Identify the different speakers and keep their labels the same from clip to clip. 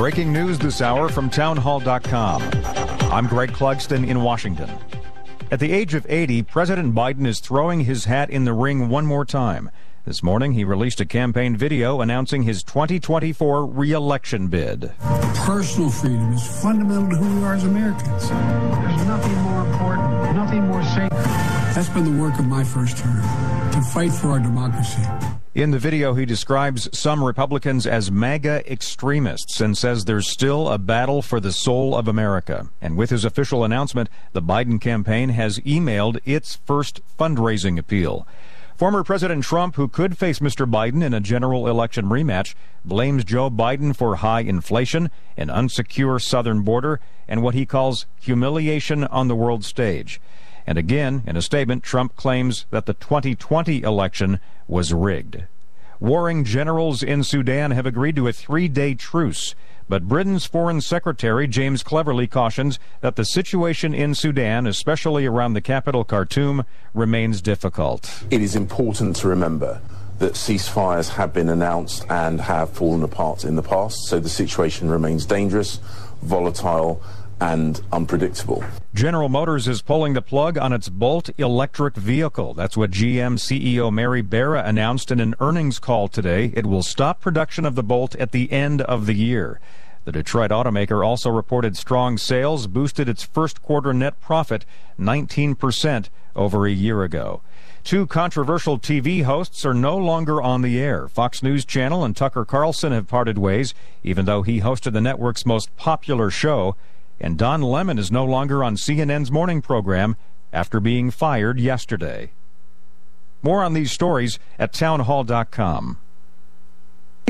Speaker 1: Breaking news this hour from townhall.com. I'm Greg Clugston in Washington. At the age of 80, President Biden is throwing his hat in the ring one more time. This morning, he released a campaign video announcing his 2024 reelection bid.
Speaker 2: Personal freedom is fundamental to who we are as Americans. There's nothing more important, nothing more sacred. That's been the work of my first term, to fight for our democracy.
Speaker 1: In the video, he describes some Republicans as MAGA extremists and says there's still a battle for the soul of America. And with his official announcement, the Biden campaign has emailed its first fundraising appeal. Former President Trump, who could face Mr. Biden in a general election rematch, blames Joe Biden for high inflation, an unsecure southern border, and what he calls humiliation on the world stage. And again, in a statement, Trump claims that the 2020 election was rigged. Warring generals in Sudan have agreed to a three day truce. But Britain's Foreign Secretary James Cleverly cautions that the situation in Sudan, especially around the capital Khartoum, remains difficult.
Speaker 3: It is important to remember that ceasefires have been announced and have fallen apart in the past, so the situation remains dangerous, volatile, and unpredictable.
Speaker 1: General Motors is pulling the plug on its Bolt electric vehicle. That's what GM CEO Mary Barra announced in an earnings call today. It will stop production of the Bolt at the end of the year. The Detroit automaker also reported strong sales, boosted its first quarter net profit 19% over a year ago. Two controversial TV hosts are no longer on the air. Fox News Channel and Tucker Carlson have parted ways, even though he hosted the network's most popular show and Don Lemon is no longer on CNN's morning program after being fired yesterday. More on these stories at townhall.com.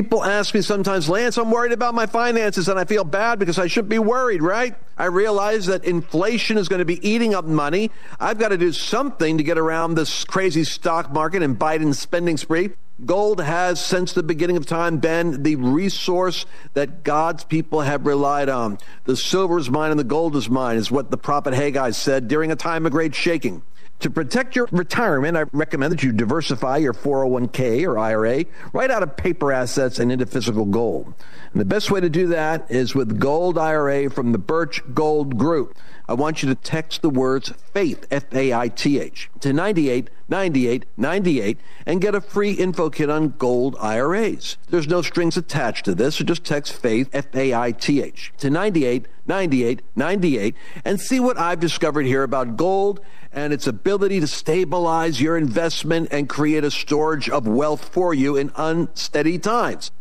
Speaker 4: People ask me sometimes, Lance, I'm worried about my finances and I feel bad because I shouldn't be worried, right? I realize that inflation is going to be eating up money. I've got to do something to get around this crazy stock market and Biden's spending spree. Gold has, since the beginning of time, been the resource that God's people have relied on. The silver is mine and the gold is mine, is what the prophet Haggai said during a time of great shaking. To protect your retirement, I recommend that you diversify your 401k or IRA right out of paper assets and into physical gold. And the best way to do that is with Gold IRA from the Birch Gold Group. I want you to text the words FAITH, F A I T H, to 98 98 98 and get a free info kit on gold IRAs. There's no strings attached to this, so just text FAITH, F A I T H, to 98 98 98 and see what I've discovered here about gold and its ability to stabilize your investment and create a storage of wealth for you in unsteady times.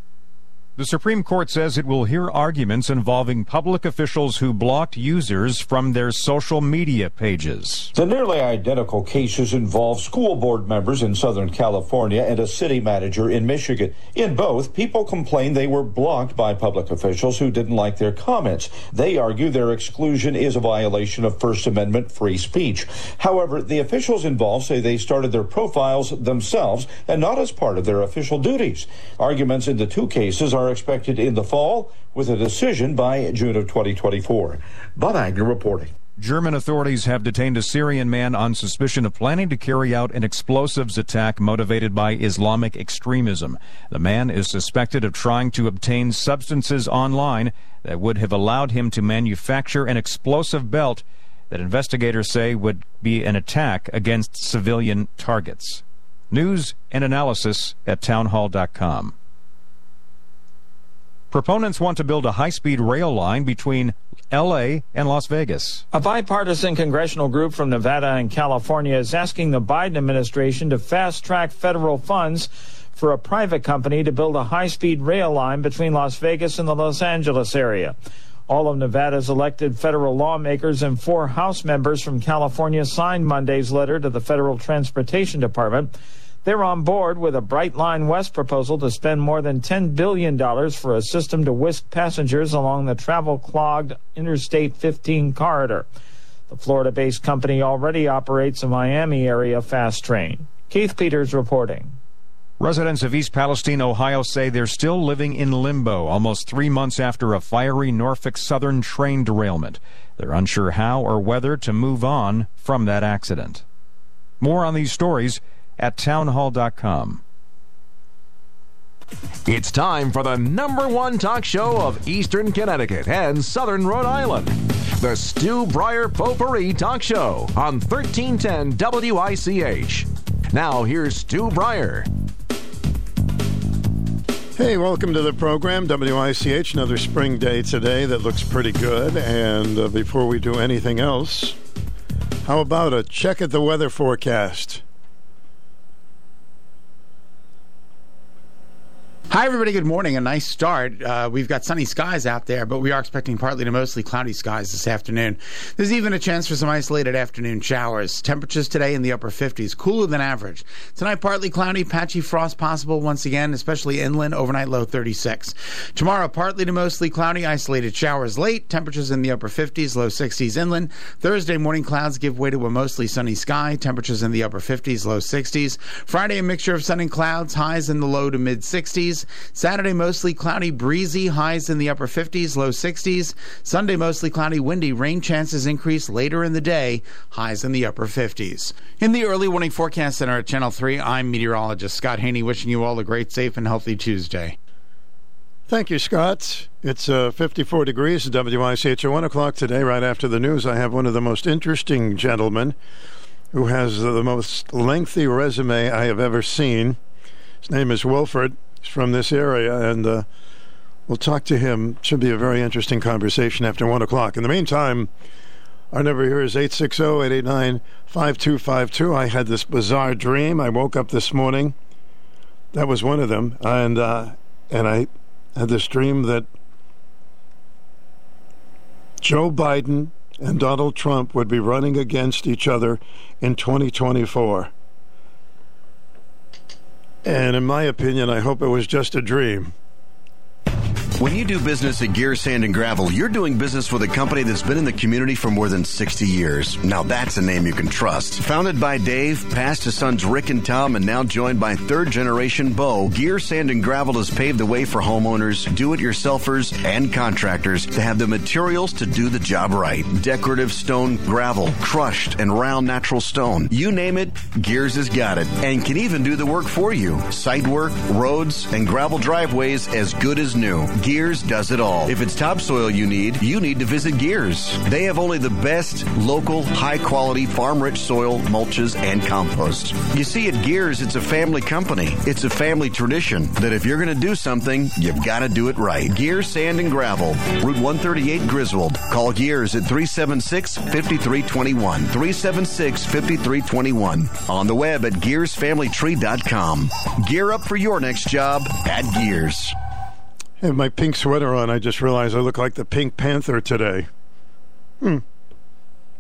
Speaker 1: The Supreme Court says it will hear arguments involving public officials who blocked users from their social media pages.
Speaker 5: The nearly identical cases involve school board members in Southern California and a city manager in Michigan. In both, people complained they were blocked by public officials who didn't like their comments. They argue their exclusion is a violation of First Amendment free speech. However, the officials involved say they started their profiles themselves and not as part of their official duties. Arguments in the two cases are expected in the fall, with a decision by June of 2024. Bob Agnew reporting.
Speaker 1: German authorities have detained a Syrian man on suspicion of planning to carry out an explosives attack motivated by Islamic extremism. The man is suspected of trying to obtain substances online that would have allowed him to manufacture an explosive belt that investigators say would be an attack against civilian targets. News and analysis at townhall.com. Proponents want to build a high speed rail line between LA and Las Vegas.
Speaker 6: A bipartisan congressional group from Nevada and California is asking the Biden administration to fast track federal funds for a private company to build a high speed rail line between Las Vegas and the Los Angeles area. All of Nevada's elected federal lawmakers and four House members from California signed Monday's letter to the Federal Transportation Department they're on board with a Brightline West proposal to spend more than $10 billion for a system to whisk passengers along the travel clogged Interstate 15 corridor. The Florida based company already operates a Miami area fast train. Keith Peters reporting.
Speaker 1: Residents of East Palestine, Ohio say they're still living in limbo almost three months after a fiery Norfolk Southern train derailment. They're unsure how or whether to move on from that accident. More on these stories at townhall.com.
Speaker 7: It's time for the number one talk show of Eastern Connecticut and Southern Rhode Island. The Stu Bryer Potpourri Talk Show on 1310 WICH. Now, here's Stu Bryer.
Speaker 8: Hey, welcome to the program, WICH. Another spring day today that looks pretty good. And uh, before we do anything else, how about a check at the weather forecast?
Speaker 9: Hi, everybody. Good morning. A nice start. Uh, we've got sunny skies out there, but we are expecting partly to mostly cloudy skies this afternoon. There's even a chance for some isolated afternoon showers. Temperatures today in the upper 50s, cooler than average. Tonight, partly cloudy, patchy frost possible once again, especially inland, overnight low 36. Tomorrow, partly to mostly cloudy, isolated showers late, temperatures in the upper 50s, low 60s inland. Thursday, morning clouds give way to a mostly sunny sky, temperatures in the upper 50s, low 60s. Friday, a mixture of sun and clouds, highs in the low to mid 60s. Saturday, mostly cloudy, breezy, highs in the upper 50s, low 60s. Sunday, mostly cloudy, windy, rain chances increase later in the day, highs in the upper 50s. In the early warning forecast center at Channel 3, I'm meteorologist Scott Haney, wishing you all a great, safe, and healthy Tuesday.
Speaker 8: Thank you, Scott. It's uh, 54 degrees at WICH at 1 o'clock today, right after the news. I have one of the most interesting gentlemen who has the most lengthy resume I have ever seen. His name is Wilford. From this area, and uh, we'll talk to him. Should be a very interesting conversation after 1 o'clock. In the meantime, our number here is 860 889 5252. I had this bizarre dream. I woke up this morning. That was one of them. And, uh, and I had this dream that Joe Biden and Donald Trump would be running against each other in 2024. And in my opinion, I hope it was just a dream.
Speaker 10: When you do business at Gear Sand and Gravel, you're doing business with a company that's been in the community for more than 60 years. Now that's a name you can trust. Founded by Dave, passed to sons Rick and Tom, and now joined by third generation Bo, Gear Sand and Gravel has paved the way for homeowners, do-it-yourselfers, and contractors to have the materials to do the job right. Decorative stone, gravel, crushed and round natural stone. You name it, Gears has got it, and can even do the work for you. Site work, roads, and gravel driveways as good as new. Does it all. If it's topsoil you need, you need to visit Gears. They have only the best local, high quality, farm rich soil, mulches, and compost. You see, at Gears, it's a family company. It's a family tradition that if you're going to do something, you've got to do it right. Gears Sand and Gravel, Route 138 Griswold. Call Gears at 376 5321. 376 5321. On the web at gearsfamilytree.com. Gear up for your next job at Gears.
Speaker 8: I have my pink sweater on. I just realized I look like the Pink Panther today. Hmm.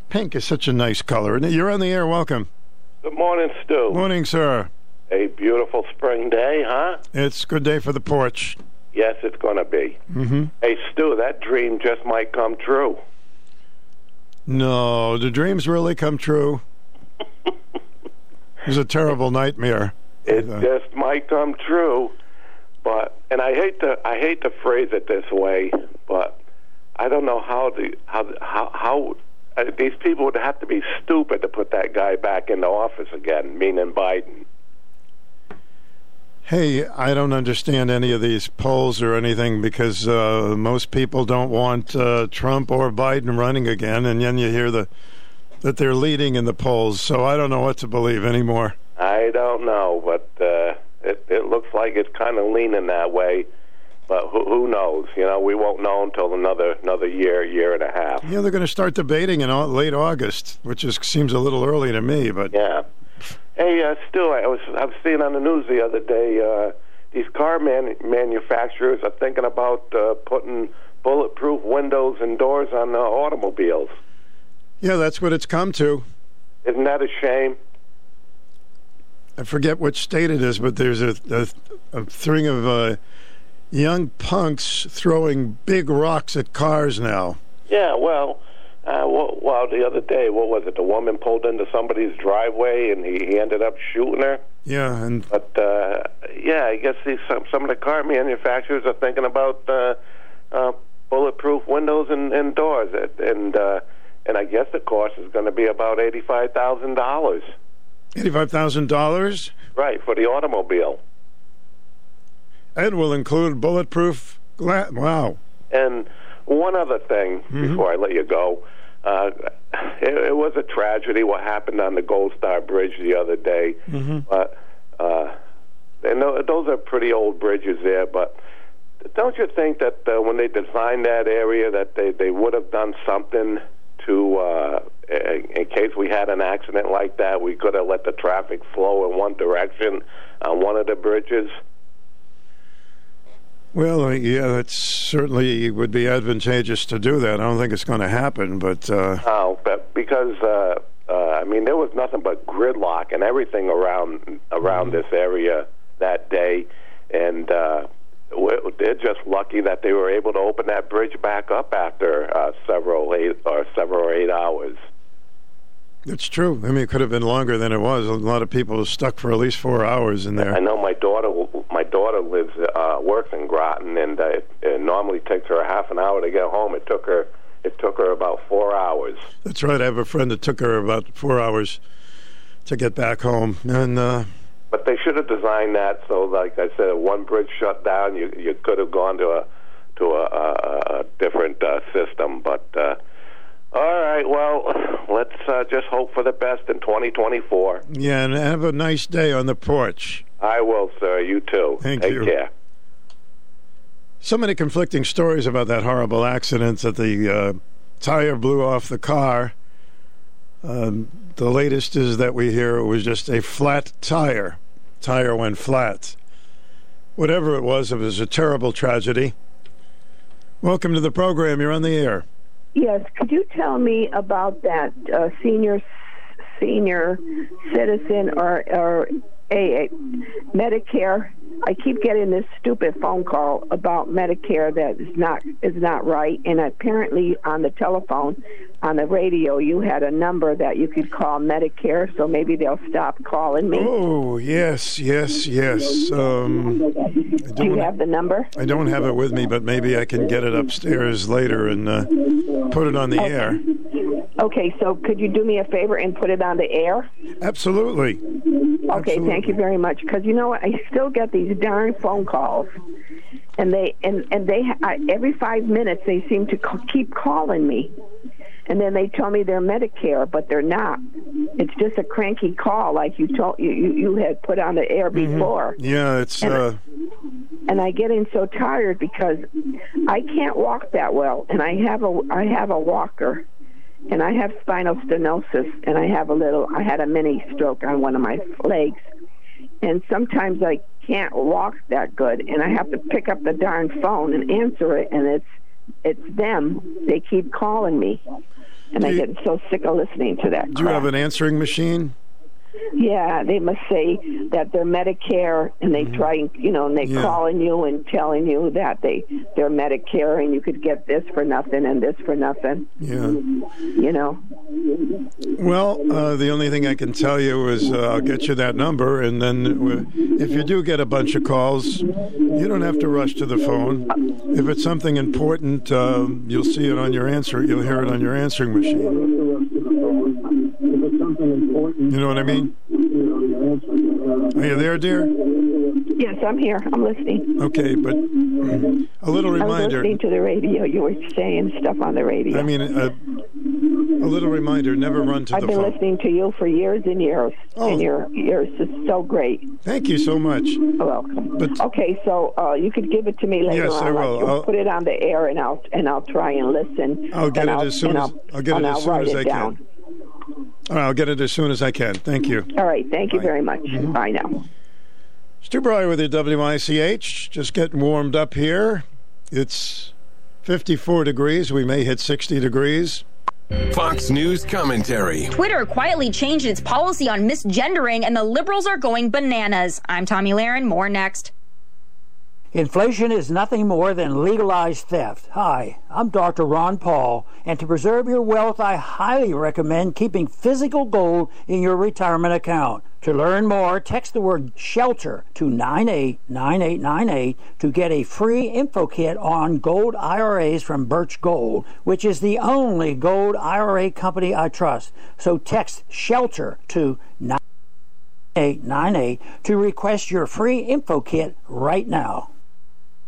Speaker 8: Pink is such a nice color. You're on the air. Welcome.
Speaker 11: Good morning, Stu.
Speaker 8: Morning, sir.
Speaker 11: A beautiful spring day, huh?
Speaker 8: It's a good day for the porch.
Speaker 11: Yes, it's going to be.
Speaker 8: Mm-hmm.
Speaker 11: Hey, Stu, that dream just might come true.
Speaker 8: No, the dreams really come true. it was a terrible nightmare.
Speaker 11: It uh, just might come true. But and I hate to I hate to phrase it this way, but I don't know how the how how how uh, these people would have to be stupid to put that guy back into office again, meaning Biden.
Speaker 8: Hey, I don't understand any of these polls or anything because uh, most people don't want uh, Trump or Biden running again, and then you hear the that they're leading in the polls. So I don't know what to believe anymore.
Speaker 11: I don't know, but uh, it, it looks like it's kind of leaning that way. But who, who knows? You know, we won't know until another another year, year and a half.
Speaker 8: Yeah, they're going to start debating in late August, which is seems a little early to me. But
Speaker 11: yeah. Hey, uh, Stu, I was I was seeing on the news the other day. Uh, these car man- manufacturers are thinking about uh, putting bulletproof windows and doors on uh, automobiles.
Speaker 8: Yeah, that's what it's come to.
Speaker 11: Isn't that a shame?
Speaker 8: I forget which state it is, but there's a, a, a string of uh, young punks throwing big rocks at cars now.
Speaker 11: Yeah, well, uh, well, well, the other day, what was it? The woman pulled into somebody's driveway, and he, he ended up shooting her.
Speaker 8: Yeah, and
Speaker 11: but uh, yeah, I guess these some some of the car manufacturers are thinking about uh, uh, bulletproof windows and, and doors, and uh, and I guess the cost is going to be about eighty five thousand dollars.
Speaker 8: Eighty-five thousand dollars,
Speaker 11: right, for the automobile.
Speaker 8: And will include bulletproof glass. Wow.
Speaker 11: And one other thing before I let you go. Uh, it, it was a tragedy what happened on the Gold Star Bridge the other day. But uh, and tho- those are pretty old bridges there. But don't you think that uh, when they designed that area, that they they would have done something to, uh, in in case we had an accident like that, we could have let the traffic flow in one direction on one of the bridges.
Speaker 8: Well, uh, yeah, it certainly would be advantageous to do that. I don't think it's going to happen, but uh,
Speaker 11: No, but because uh, uh, I mean there was nothing but gridlock and everything around around this area that day, and uh, they're just lucky that they were able to open that bridge back up after uh, several eight or several or eight hours.
Speaker 8: it's true. I mean, it could have been longer than it was. A lot of people were stuck for at least four hours in there.
Speaker 11: I know my daughter my daughter lives uh, works in Groton, and uh, it, it normally takes her a half an hour to get home. It took her it took her about four hours.
Speaker 8: That's right. I have a friend that took her about four hours to get back home, and uh,
Speaker 11: But they should have designed that so, like I said, one bridge shut down, you you could have gone to a to a, a, a different uh, system. But uh, all right, well, let's uh, just hope for the best in 2024.
Speaker 8: yeah, and have a nice day on the porch.
Speaker 11: I will, sir. You too.
Speaker 8: Thank
Speaker 11: Take
Speaker 8: you.
Speaker 11: care.
Speaker 8: So many conflicting stories about that horrible accident that the uh, tire blew off the car. Um, the latest is that we hear it was just a flat tire. Tire went flat. Whatever it was, it was a terrible tragedy. Welcome to the program. You're on the air.
Speaker 12: Yes, could you tell me about that uh, senior senior citizen or or a, a Medicare? I keep getting this stupid phone call about Medicare that is not is not right, and apparently on the telephone, on the radio, you had a number that you could call Medicare, so maybe they'll stop calling me.
Speaker 8: Oh yes, yes, yes. Um,
Speaker 12: Do you have the number?
Speaker 8: I don't have it with me, but maybe I can get it upstairs later and uh, put it on the air.
Speaker 12: Okay, so could you do me a favor and put it on the air?
Speaker 8: Absolutely.
Speaker 12: Okay, thank you very much. Because you know what, I still get these darn phone calls, and they and and they I, every five minutes they seem to c- keep calling me, and then they tell me they're Medicare, but they're not. It's just a cranky call, like you told you you, you had put on the air before.
Speaker 8: Yeah, it's
Speaker 12: And-
Speaker 8: uh,
Speaker 12: and I get in so tired because I can't walk that well, and I have a I have a walker, and I have spinal stenosis, and I have a little I had a mini stroke on one of my legs, and sometimes I can't walk that good, and I have to pick up the darn phone and answer it, and it's it's them. They keep calling me, and I get so sick of listening to that.
Speaker 8: do you have an answering machine?
Speaker 12: Yeah, they must say that they're Medicare, and they try, and you know, and they
Speaker 8: Mm-hmm. Yeah.
Speaker 12: calling you and telling you that they they're Medicare, and you could get this for nothing and this for nothing.
Speaker 8: Yeah.
Speaker 12: You know.
Speaker 8: Well, uh, the only thing I can tell you is uh, I'll get you that number, and then if you do get a bunch of calls, you don't have to rush to the phone. If it's something important, uh, you'll see it on your answer. You'll hear it on your answering machine. You know what I mean? Are you there, dear?
Speaker 12: Yes, I'm here. I'm listening.
Speaker 8: Okay, but a little reminder.
Speaker 12: I was
Speaker 8: reminder.
Speaker 12: listening to the radio. You were saying stuff on the radio.
Speaker 8: I mean, uh, a little reminder: never run to the I've
Speaker 12: been
Speaker 8: phone.
Speaker 12: listening to you for years and years, and your yours is so great.
Speaker 8: Thank you so much.
Speaker 12: You're welcome. okay, so uh, you could give it to me later
Speaker 8: Yes,
Speaker 12: on.
Speaker 8: I will. I'll-
Speaker 12: put it on the air, and I'll and I'll try and listen.
Speaker 8: I'll get it
Speaker 12: I'll,
Speaker 8: as soon as
Speaker 12: I'll,
Speaker 8: I'll get it as soon as I
Speaker 12: down.
Speaker 8: can. All right, I'll get it as soon as I can. Thank you.
Speaker 12: All right, thank you very much.
Speaker 8: Mm-hmm.
Speaker 12: Bye now.
Speaker 8: Stu Bryer with the WICH. Just getting warmed up here. It's 54 degrees. We may hit 60 degrees.
Speaker 13: Fox News commentary.
Speaker 14: Twitter quietly changed its policy on misgendering, and the liberals are going bananas. I'm Tomi Lahren. More next.
Speaker 15: Inflation is nothing more than legalized theft. Hi, I'm Dr. Ron Paul, and to preserve your wealth, I highly recommend keeping physical gold in your retirement account. To learn more, text the word shelter to 989898 to get a free info kit on gold IRAs from Birch Gold, which is the only gold IRA company I trust. So text shelter to 9898 to request your free info kit right now.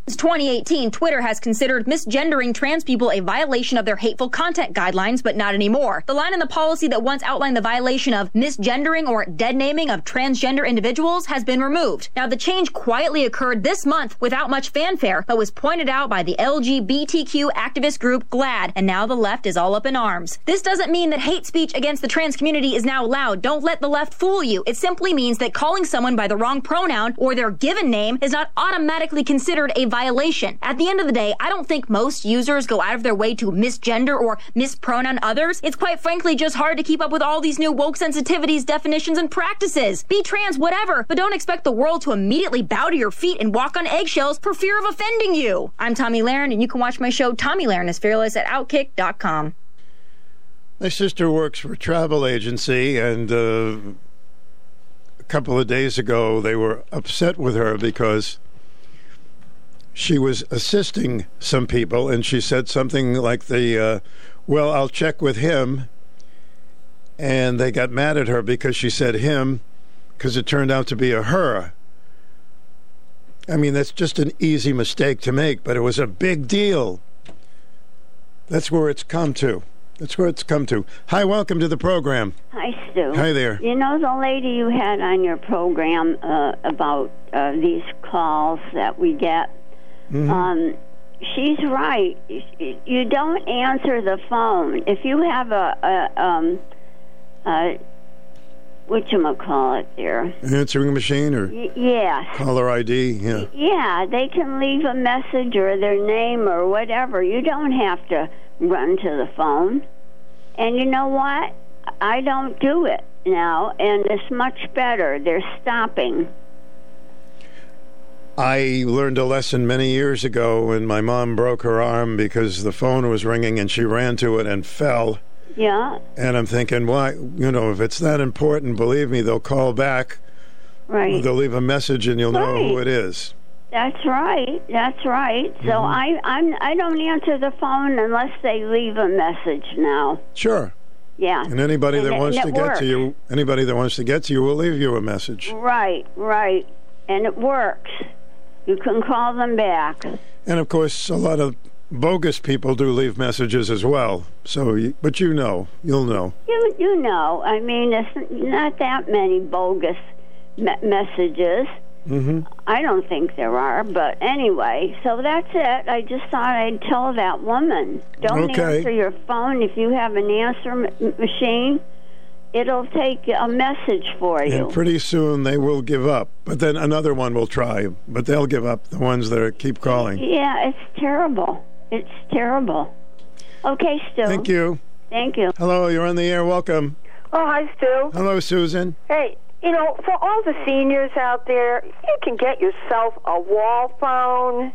Speaker 14: Since 2018, Twitter has considered misgendering trans people a violation of their hateful content guidelines, but not anymore. The line in the policy that once outlined the violation of misgendering or dead naming of transgender individuals has been removed. Now, the change quietly occurred this month without much fanfare, but was pointed out by the LGBTQ activist group GLAAD, and now the left is all up in arms. This doesn't mean that hate speech against the trans community is now allowed. Don't let the left fool you. It simply means that calling someone by the wrong pronoun or their given name is not automatically considered a violation. At the end of the day, I don't think most users go out of their way to misgender or mispronoun others. It's quite frankly just hard to keep up with all these new woke sensitivities, definitions, and practices. Be trans, whatever, but don't expect the world to immediately bow to your feet and walk on eggshells for fear of offending you. I'm Tomi Lahren, and you can watch my show Tomi Lahren is Fearless at Outkick.com.
Speaker 8: My sister works for a travel agency, and uh, a couple of days ago they were upset with her because she was assisting some people, and she said something like the, uh, "Well, I'll check with him," and they got mad at her because she said him, because it turned out to be a her. I mean, that's just an easy mistake to make, but it was a big deal. That's where it's come to. That's where it's come to. Hi, welcome to the program.
Speaker 16: Hi, Stu.
Speaker 8: Hi there.
Speaker 16: You know the lady you had on your program uh, about uh, these calls that we get?
Speaker 8: Mhm.
Speaker 16: Um, she's right. You don't answer the phone. If you have a, a um, uh, it there?
Speaker 8: Answering machine or
Speaker 16: Y- yes.
Speaker 8: caller ID? Yeah.
Speaker 16: Yeah, they can leave a message or their name or whatever. You don't have to run to the phone. And you know what? I don't do it now, and it's much better. They're stopping.
Speaker 8: I learned a lesson many years ago when my mom broke her arm because the phone was ringing and she ran to it and fell.
Speaker 16: Yeah,
Speaker 8: And I'm thinking, why? You know, if it's that important, believe me, they'll call back.
Speaker 16: right.
Speaker 8: They'll leave a message and you'll know who it is.
Speaker 16: That's right. That's right. So
Speaker 8: Mm-hmm.
Speaker 16: I I'm I don't answer the phone unless they leave a message now.
Speaker 8: Sure.
Speaker 16: Yeah.
Speaker 8: And anybody
Speaker 16: And
Speaker 8: that
Speaker 16: it-
Speaker 8: wants to get
Speaker 16: works.
Speaker 8: to you, anybody that wants to get to you will leave you a message.
Speaker 16: Right, right. And it works. You can call them back.
Speaker 8: And of course, a lot of bogus people do leave messages as well. So, you, but you know, you'll know.
Speaker 16: You you know, I mean, it's not that many bogus me- messages.
Speaker 8: hmm
Speaker 16: I don't think there are, but anyway, so that's it. I just thought I'd tell that woman. Don't
Speaker 8: Okay.
Speaker 16: answer your phone if you have an answer m- machine. It'll take a message for you.
Speaker 8: And pretty soon they will give up. But then another one will try, but they'll give up. The ones that are, keep calling.
Speaker 16: yeah, it's terrible. It's terrible. Okay, Stu.
Speaker 8: Thank you.
Speaker 16: Thank you.
Speaker 8: Hello, you're on the air. Welcome.
Speaker 17: Oh, hi, Stu.
Speaker 8: Hello, Susan.
Speaker 17: Hey, you know, for all the seniors out there, you can get yourself a wall phone.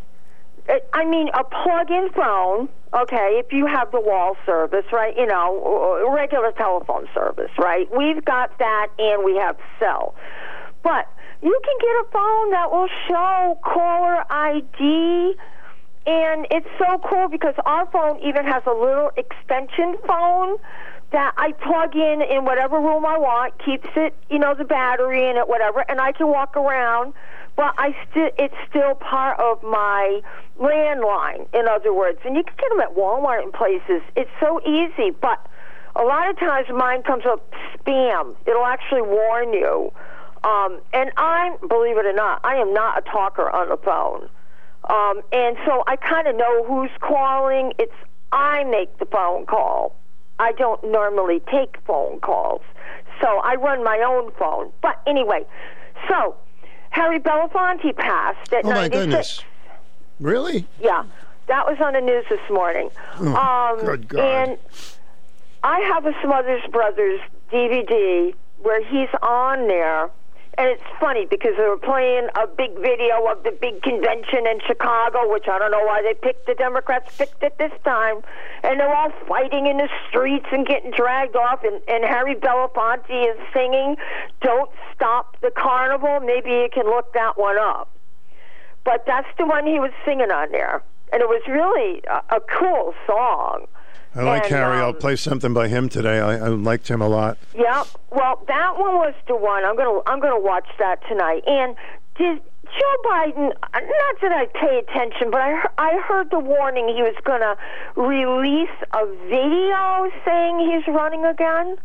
Speaker 17: I mean, a plug-in phone. Okay, if you have the wall service, right? You know, regular telephone service, right? We've got that, and we have cell. But you can get a phone that will show caller ID. And it's so cool because our phone even has a little extension phone that I plug in in whatever room I want, keeps it, you know, the battery in it, whatever, and I can walk around. But I still, it's still part of my landline. In other words, and you can get them at Walmart and places. It's so easy, but a lot of times mine comes up spam. It'll actually warn you. Um, and I'm, believe it or not, I am not a talker on the phone. Um, and so I kind of know who's calling. It's I make the phone call. I don't normally take phone calls. So I run my own phone. But anyway, so Harry Belafonte passed at
Speaker 8: Oh, my
Speaker 17: 96.
Speaker 8: goodness. Really?
Speaker 17: Yeah, that was on the news this morning.
Speaker 8: Oh,
Speaker 17: um,
Speaker 8: good God.
Speaker 17: And I have a Smothers Brothers DVD where he's on there. And it's funny because they were playing a big video of the big convention in Chicago, which I don't know why they picked the Democrats picked it this time. And they're all fighting in the streets and getting dragged off. And, and Harry Belafonte is singing, Don't Stop the Carnival. Maybe you can look that one up but that's the one he was singing on there, and it was really a, a cool song.
Speaker 8: I like
Speaker 17: And,
Speaker 8: Harry. I'll
Speaker 17: um,
Speaker 8: play something by him today. I, I liked him a lot.
Speaker 17: Yeah, well, that one was the one I'm gonna I'm gonna watch that tonight. And did Joe Biden, not that I pay attention, but I, I heard the warning he was going to release a video saying he's running again.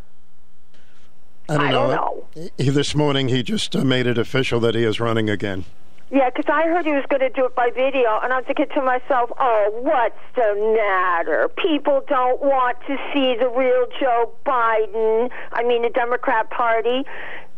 Speaker 8: I don't
Speaker 17: I
Speaker 8: know.
Speaker 17: don't
Speaker 8: He, this morning he just uh, made it official that he is running again.
Speaker 17: Yeah, because I heard he was going to do it by video, and I'm thinking to myself, oh, what's the matter? People don't want to see the real Joe Biden, I mean, the Democrat Party.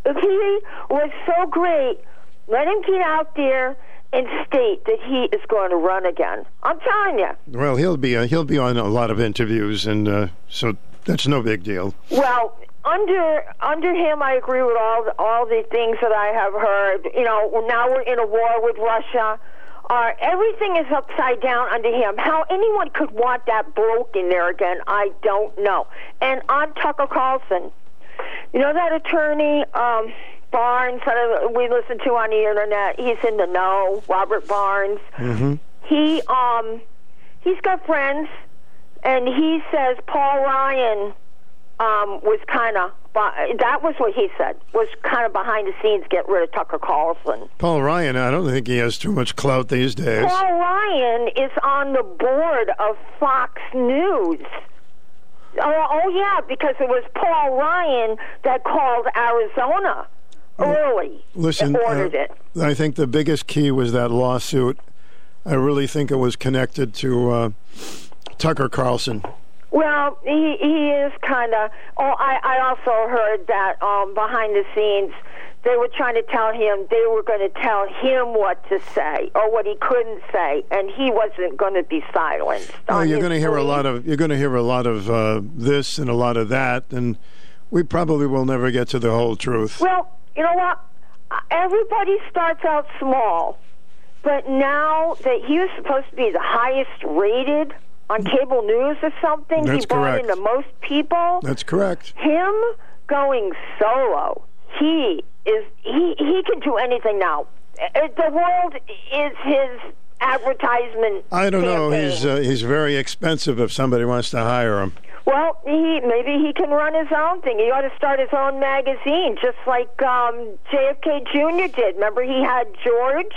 Speaker 17: He was so great, let him get out there and state that he is going to run again. I'm telling you.
Speaker 8: Well, he'll be uh, he'll be on a lot of interviews, and uh, so that's no big deal.
Speaker 17: Well, under under him, I agree with all the, all the things that I have heard. You know, now we're in a war with Russia. Uh, everything is upside down under him. How anyone could want that broken there again, I don't know. And on Tucker Carlson, you know that attorney um, Barnes that we listen to on the internet. He's in the know. Robert Barnes.
Speaker 8: Mm-hmm.
Speaker 17: He um he's got friends, and he says Paul Ryan um was kind of that was what he said was kind of behind the scenes get rid of Tucker Carlson.
Speaker 8: Paul Ryan, I don't think he has too much clout these days.
Speaker 17: Paul Ryan is on the board of Fox News. Oh, oh yeah, because it was Paul Ryan that called Arizona early
Speaker 8: Listen,
Speaker 17: and ordered
Speaker 8: uh,
Speaker 17: it.
Speaker 8: I think the biggest key was that lawsuit. I really think it was connected to uh, Tucker Carlson.
Speaker 17: Well, he he is kind of. Oh, I I also heard that um behind the scenes they were trying to tell him they were going to tell him what to say or what he couldn't say, and he wasn't going to be silenced.
Speaker 8: Oh, you're going to hear a lot of you're going to hear a lot of uh, this and a lot of that, and we probably will never get to the whole truth.
Speaker 17: Well, you know what? Everybody starts out small, but now that he was supposed to be the highest rated on cable news or something,
Speaker 8: That's
Speaker 17: he brought
Speaker 8: correct.
Speaker 17: in the most people.
Speaker 8: That's correct.
Speaker 17: Him going solo, he is he he can do anything now. Uh, The world is his advertisement.
Speaker 8: I don't know. He's uh, he's very expensive if somebody wants to hire him.
Speaker 17: Well, he maybe he can run his own thing. He ought to start his own magazine, just like um, JFK Jr. did. Remember, he had George.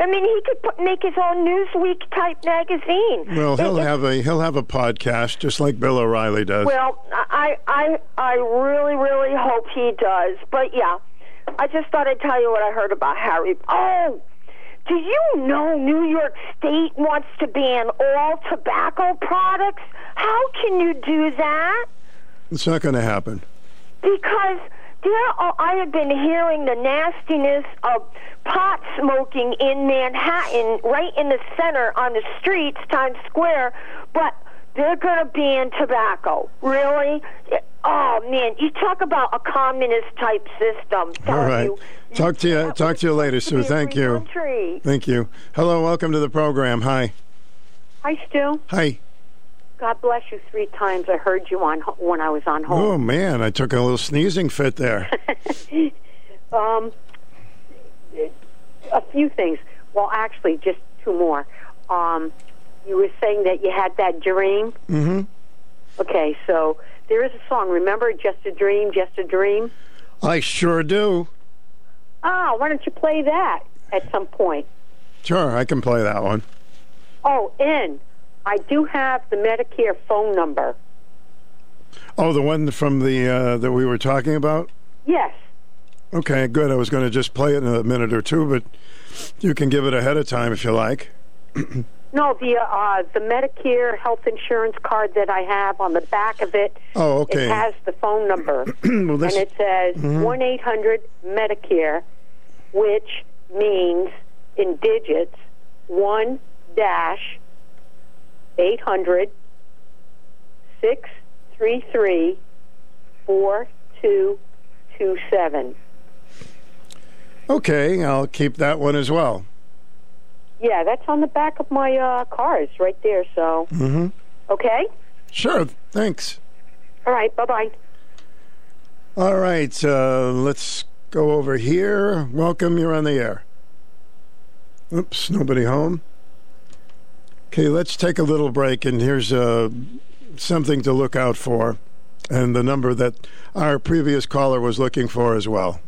Speaker 17: I mean, he could put, make his own Newsweek type magazine.
Speaker 8: Well, he'll
Speaker 17: It-
Speaker 8: have a he'll have a podcast just like Bill O'Reilly does.
Speaker 17: Well, I, I, I really, really hope he does. But yeah, I just thought I'd tell you what I heard about Harry. Oh, do you know New York State wants to ban all tobacco products? How can you do that?
Speaker 8: it's not going to happen.
Speaker 17: Because there oh, are, I have been hearing the nastiness of pot smoking in Manhattan, right in the center on the streets, Times Square, but they're going to ban tobacco. Really? Oh man, you talk about a communist type system.
Speaker 8: All right.
Speaker 17: you
Speaker 8: Talk to you. Talk to you later, Sue. Thank you.
Speaker 17: country.
Speaker 8: Thank you. Hello. Welcome to the program. Hi.
Speaker 18: Hi, Stu.
Speaker 8: Hi.
Speaker 18: God bless you three times. I heard you on when I was on hold.
Speaker 8: Oh man, I took a little sneezing fit there.
Speaker 18: um, a few things. Well, actually, just two more. Um, you were saying that you had that dream.
Speaker 8: hmm
Speaker 18: Okay, so there is a song. Remember, "Just a Dream, Just a Dream."
Speaker 8: I sure do.
Speaker 18: Ah, why don't you play that at some point?
Speaker 8: Sure, I can play that one.
Speaker 18: Oh, and I do have the Medicare phone number.
Speaker 8: Oh, the one from the uh, that we were talking about.
Speaker 18: Yes.
Speaker 8: Okay, good. I was going to just play it in a minute or two, but you can give it ahead of time if you like.
Speaker 18: No, the uh, the Medicare health insurance card that I have on the back of it.
Speaker 8: Oh, okay.
Speaker 18: It has the phone number,
Speaker 8: Well, this-
Speaker 18: and it says
Speaker 8: Mhm.
Speaker 18: one eight hundred Medicare, which means in digits one dash eight hundred six three three four two two seven.
Speaker 8: Okay, I'll keep that one as well.
Speaker 18: Yeah, that's on the back of my uh, cars right there. So
Speaker 8: hmm
Speaker 18: okay,
Speaker 8: Sure. Thanks.
Speaker 18: all right, bye bye.
Speaker 8: All right, uh, let's go over here. Welcome, you're on the air. Oops, nobody home. Okay, let's take a little break, and here's uh, something to look out for, and the number that our previous caller was looking for as well.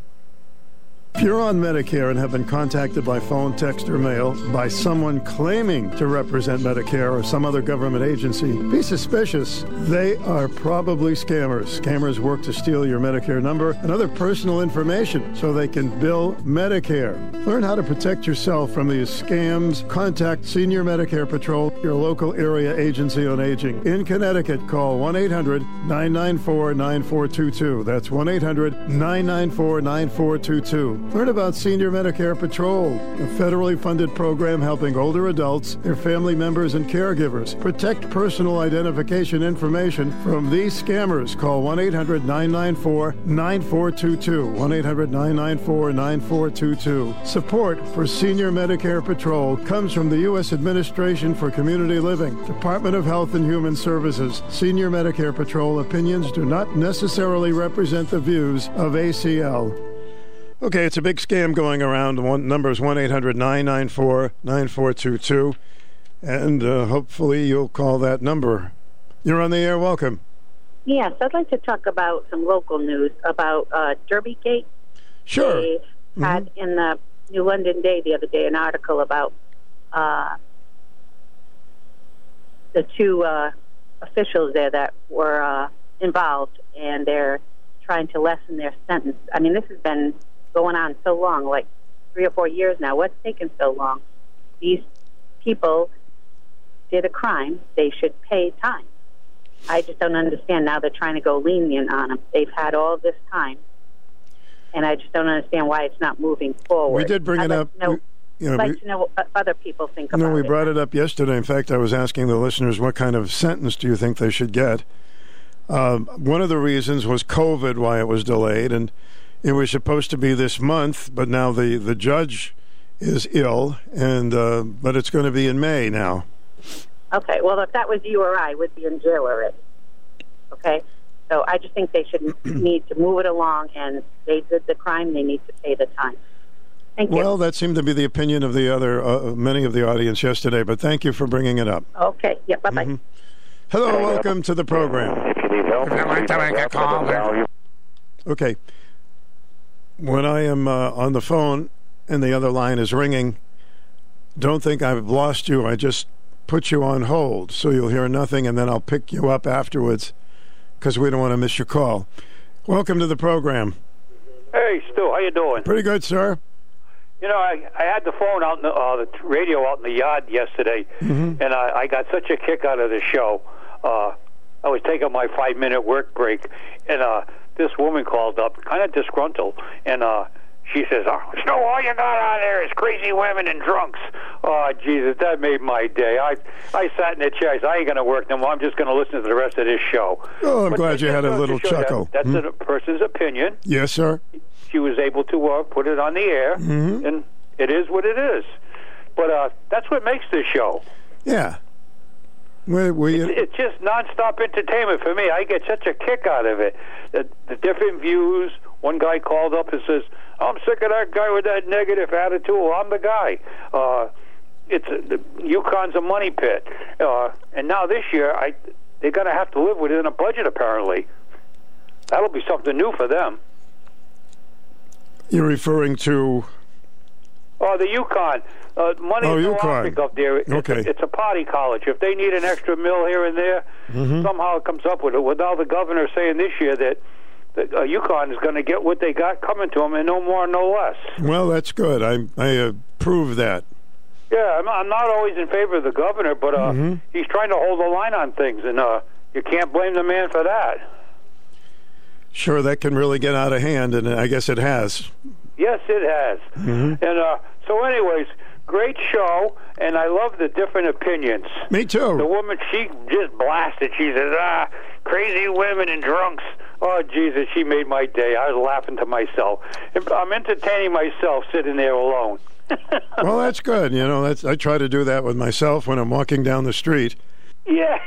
Speaker 8: If you're on Medicare and have been contacted by phone, text, or mail by someone claiming to represent Medicare or some other government agency, be suspicious. They are probably scammers. Scammers work to steal your Medicare number and other personal information so they can bill Medicare. Learn how to protect yourself from these scams. Contact Senior Medicare Patrol, your local area agency on aging. In Connecticut, call 1 800 994 9422. That's 1 800 994 9422. Learn about Senior Medicare Patrol, a federally funded program helping older adults, their family members, and caregivers protect personal identification information from these scammers. Call 1 800 994 9422. 1 800 994 9422. Support for Senior Medicare Patrol comes from the U.S. Administration for Community Living, Department of Health and Human Services. Senior Medicare Patrol opinions do not necessarily represent the views of ACL. Okay, it's a big scam going around. One number is one 994 9422 and uh, hopefully you'll call that number. You're on the air. Welcome.
Speaker 19: Yes, I'd like to talk about some local news about uh, Derby
Speaker 8: Sure.
Speaker 19: They had
Speaker 8: Mm-hmm.
Speaker 19: in the New London Day the other day an article about uh, the two uh, officials there that were uh, involved, and they're trying to lessen their sentence. I mean, this has been going on so long, like three or four years now. What's taken so long? These people did a crime; they should pay time. I just don't understand. Now they're trying to go lenient on them. They've had all this time, and I just don't understand why it's not moving forward.
Speaker 8: We did bring
Speaker 19: I'd
Speaker 8: it
Speaker 19: like
Speaker 8: up.
Speaker 19: Know,
Speaker 8: You know,
Speaker 19: I'd like
Speaker 8: we-
Speaker 19: to know what other people think about it.
Speaker 8: No, we
Speaker 19: it.
Speaker 8: brought it up yesterday. In fact, I was asking the listeners what kind of sentence do you think they should get. Um, one of the reasons was COVID, why it was delayed, and it was supposed to be this month, but now the, the judge is ill, and uh, but it's going to be in May now.
Speaker 19: Okay, well, if that was you or I, we'd be in jail already. Okay, so I just think they should need to move it along, and they did the crime; they need to pay the time. Thank you.
Speaker 8: Well, that seemed to be the opinion of the other uh, many of the audience yesterday. But thank you for bringing it up.
Speaker 19: Okay, yeah, bye bye.
Speaker 8: Hello, welcome to the program. Okay. When I am uh, on the phone and the other line is ringing, don't think I've lost you. I just put you on hold so you'll hear nothing and then I'll pick you up afterwards because we don't want to miss your call. Welcome to the program.
Speaker 20: Hey, Stu, how you doing?
Speaker 8: Pretty good, sir.
Speaker 20: You know, I I had the phone out, in the, uh, the radio out in the yard yesterday,
Speaker 8: Mhm.
Speaker 20: and I, I got such a kick out of the show. Uh, I was taking my five minute work break, and uh, this woman called up, kind of disgruntled, and uh, she says, oh, "Stu, all you got on there is crazy women and drunks." Oh, Jesus, that made my day. I I sat in the chair. I said, "I ain't going to work no more. I'm just going to listen to the rest of this show."
Speaker 8: Oh, I'm
Speaker 20: But
Speaker 8: glad you had a little
Speaker 20: show that
Speaker 8: chuckle.
Speaker 20: That's
Speaker 8: Hmm?
Speaker 20: a person's opinion
Speaker 8: Yes, sir.
Speaker 20: she was able to uh, put it on the air,
Speaker 8: Mhm.
Speaker 20: and it is what it is. But uh, that's what makes this show.
Speaker 8: Yeah. We, we,
Speaker 20: It's just nonstop entertainment for me. I get such a kick out of it. The, the different views. One guy called up and says, "I'm sick of that guy with that negative attitude." Well, I'm the guy. Uh, it's the UConn's a money pit, uh, and now this year, I they're going to have to live within a budget. Apparently, that'll be something new for them.
Speaker 8: you're referring to.
Speaker 20: Oh, the UConn. Uh, money
Speaker 8: Oh, UConn.
Speaker 20: object up there. It's,
Speaker 8: Okay.
Speaker 20: it's a party college. If they need an extra mill here and there,
Speaker 8: Mhm.
Speaker 20: somehow it comes up with it. Without the governor saying this year that, that uh, UConn is going to get what they got coming to them and no more, no less.
Speaker 8: Well, that's good. I, I approve that.
Speaker 20: Yeah, I'm, I'm not always in favor of the governor, but uh,
Speaker 8: Mhm.
Speaker 20: he's trying to hold the line on things, and uh, you can't blame the man for that.
Speaker 8: Sure, that can really get out of hand, and I guess it has.
Speaker 20: Yes, it has.
Speaker 8: Mhm.
Speaker 20: And uh, so, anyways, great show, and I love the different opinions.
Speaker 8: Me too.
Speaker 20: The woman, she just blasted. She says, "Ah, crazy women and drunks." Oh Jesus, she made my day. I was laughing to myself. I'm entertaining myself sitting there alone.
Speaker 8: well, that's good. You know, that's I try to do that with myself when I'm walking down the street.
Speaker 20: Yeah.